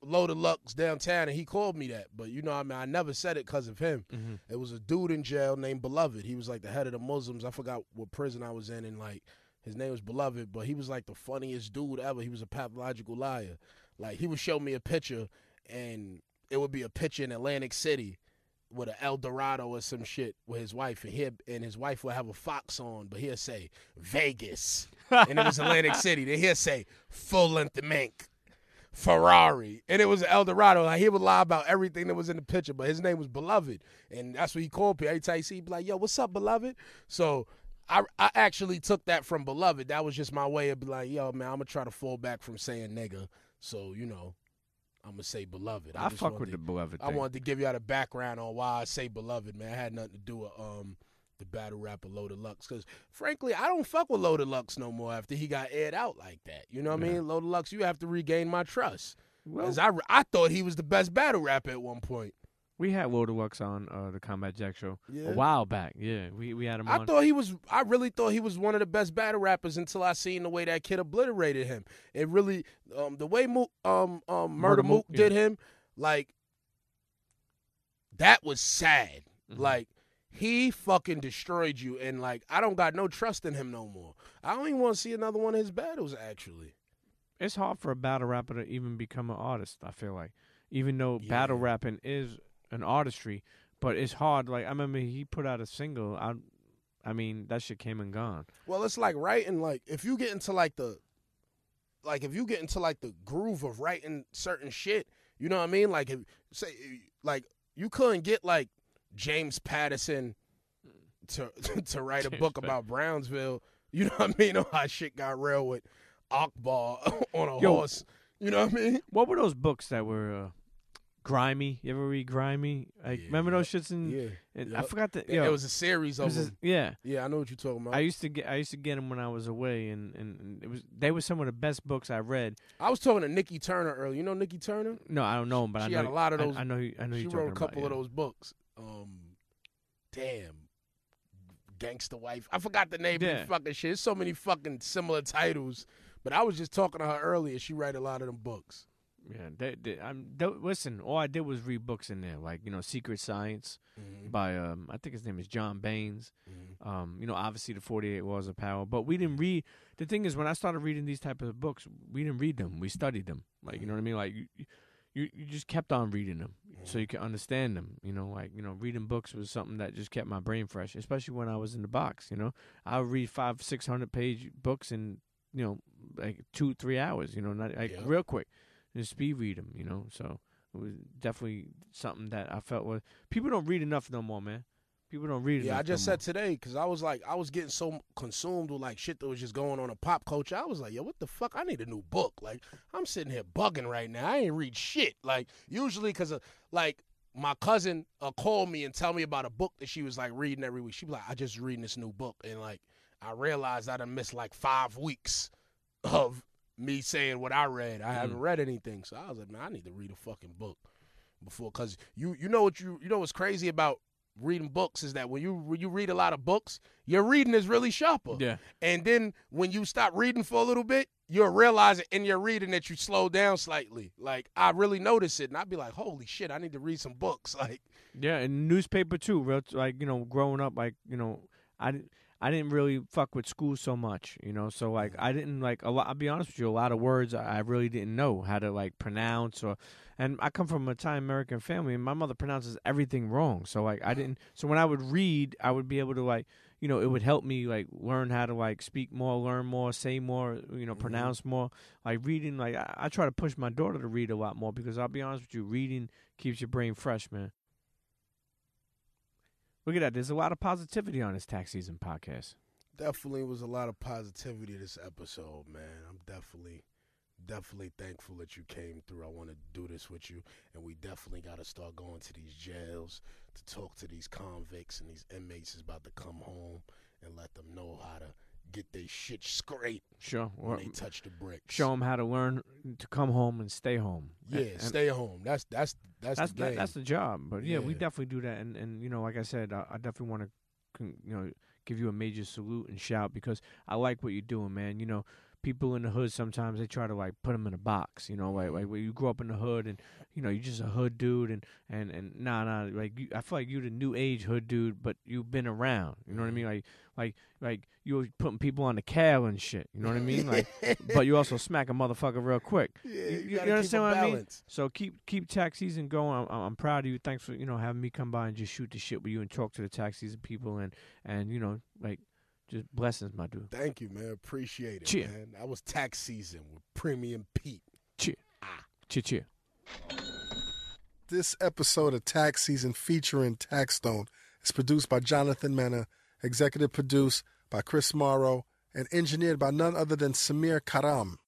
Loaded Lux downtown and he called me that. But, you know, I mean, I never said it because of him. Mm-hmm. It was a dude in jail named Beloved. He was like the head of the Muslims. I forgot what prison I was in, and like his name was Beloved, but he was like the funniest dude ever. He was a pathological liar. Like he would show me a picture, and it would be a picture in Atlantic City with an El Dorado or some shit with his wife, and he and his wife would have a fox on, but he'll say Vegas, and it was Atlantic City. Then he'll say full length mink. Ferrari, and it was El Dorado. Like he would lie about everything that was in the picture, but his name was Beloved, and that's what he called people. Every time he see, he'd be like, "Yo, what's up, Beloved?" So I I actually took that from Beloved. That was just my way of be like, "Yo, man, I'm gonna try to fall back from saying nigga." So you know, I'm gonna say Beloved. I, just fuck with to- the beloved. I thing. wanted to give y'all the background on why I say Beloved, man. It had nothing to do with um the battle rapper Loaded Lux, because frankly, I don't fuck with Loaded Lux no more after he got aired out like that. You know what I Yeah. mean? Loaded Lux, you have to regain my trust. Well, Cause I, I thought he was the best battle rapper at one point. We had Loaded Lux on uh, the Combat Jack show Yeah. a while back. Yeah, we we had him I on. thought he was. I really thought he was one of the best battle rappers until I seen the way that kid obliterated him. It really, um, the way Mook, um, um, Murder, Murder Mook Mook, did him, like that was sad. Mhm. Like he fucking destroyed you, and like I don't got no trust in him no more. I don't even want to see another one of his battles. Actually, it's hard for a battle rapper to even become an artist. I feel like, even though battle rapping is an artistry, but it's hard. Like I remember he put out a single. I, I mean that shit came and gone. well, it's like writing. Like if you get into like the, like if you get into like the groove of writing certain shit, you know what I mean? Like if say like you couldn't get like James Patterson to to write a James book Pat- about Brownsville. You know what I mean? Or how shit got real with Akbar on a Yo. horse. You know what I mean? What were those books that were uh, grimy? You ever read grimy? Like Yeah, remember those shits in? Yeah. and I forgot that. Yo, it was a series of them. yeah. Yeah, I know what you're talking about. I I, used to get I used to get them when I was away, and, and, and it was they were some of the best books I read. I was talking to Nikki Turner earlier. You know Nikki Turner? No, I don't know him, but I She know had a lot of I- those- I, know you- I know she wrote a couple of those books. Um, damn, gangster wife. I forgot the name of the fucking shit. There's so many fucking similar titles. But I was just talking to her earlier. She write a lot of them books. Yeah, they, they, I'm, they, listen. All I did was read books in there, like you know, Secret Science by um, I think his name is John Baines. Mhm. Um, you know, obviously the Forty Eight Laws of Power. But we didn't read. The thing is, when I started reading these type of books, we didn't read them. We studied them. Like you know what I mean? Like you, you, you just kept on reading them so you could understand them. You know, like you know, reading books was something that just kept my brain fresh, especially when I was in the box. You know, I would read five, six hundred page books in you know like two, three hours. You know, not like Yeah. real quick, just speed read them. You know, so it was definitely something that I felt was people don't read enough no more, man. People don't read Yeah, enough. I just no said today because I was like, I was getting so consumed with like shit that was just going on in pop culture. I was like, yo, what the fuck? I need a new book. Like, I'm sitting here bugging right now. I ain't read shit. Like, usually because like my cousin uh, call me and tell me about a book that she was like reading every week. She be like, I just reading this new book, and like I realized I done missed like five weeks of me saying what I read. I haven't mm. read anything, so I was like, man, I need to read a fucking book before, cause you you know what you you know what's crazy about reading books is that when you when you read a lot of books, your reading is really sharper. Yeah. And then when you stop reading for a little bit, you'll realize it in your reading that you slow down slightly. Like I really notice it, and I'd be like, "Holy shit, I need to read some books." Like, Yeah, and newspaper too. Real, like you know, growing up, like you know, I didn't, I didn't really fuck with school so much, you know. So like, I didn't like a lot. I'll be honest with you, a lot of words I really didn't know how to like pronounce or. And I come from a Italian American family, and my mother pronounces everything wrong. So like, I didn't. So when I would read, I would be able to like, you know, it would help me like learn how to like speak more, learn more, say more, you know, Mhm. pronounce more. Like reading, like I, I try to push my daughter to read a lot more because I'll be honest with you, reading keeps your brain fresh, man. Look at that. There's a lot of positivity on this tax season podcast. definitely was a lot of positivity this episode, man. I'm definitely, definitely thankful that you came through. I want to do this with you, and we definitely got to start going to these jails to talk to these convicts and these inmates is about to come home and let them know how to get their shit straight Sure. when they touch the bricks. show them how to learn to come home and stay home. Yeah, And- and stay home. That's that's that's, that's the game. that, that's the job. But yeah, we definitely do that. And and you know, like I said, I, I definitely want to, you know, give you a major salute and shout because I like what you're doing, man. You know. People in the hood sometimes they try to like put them in a box, you know, like like when you grow up in the hood and you know you're just a hood dude and and and nah nah like you, I feel like you're the new age hood dude, but you've been around, you know what I mean? Like like like you were putting people on the cal and shit, you know what I mean? Like, but you also smack a motherfucker real quick. yeah, you- you, you understand what I mean? So keep keep tax season going. I'm, I'm proud of you. Thanks for you know having me come by and just shoot the shit with you and talk to the tax season people and and you know like just blessings, my dude. Thank you, man. Appreciate it, Cheer. man. That was tax season with Premium Pete. Cheer, Ah. cheer, cheer. This episode of Tax Season featuring Tax Taxstone is produced by Jonathan Mena, executive produced by Chris Morrow, and engineered by none other than Samir Karam.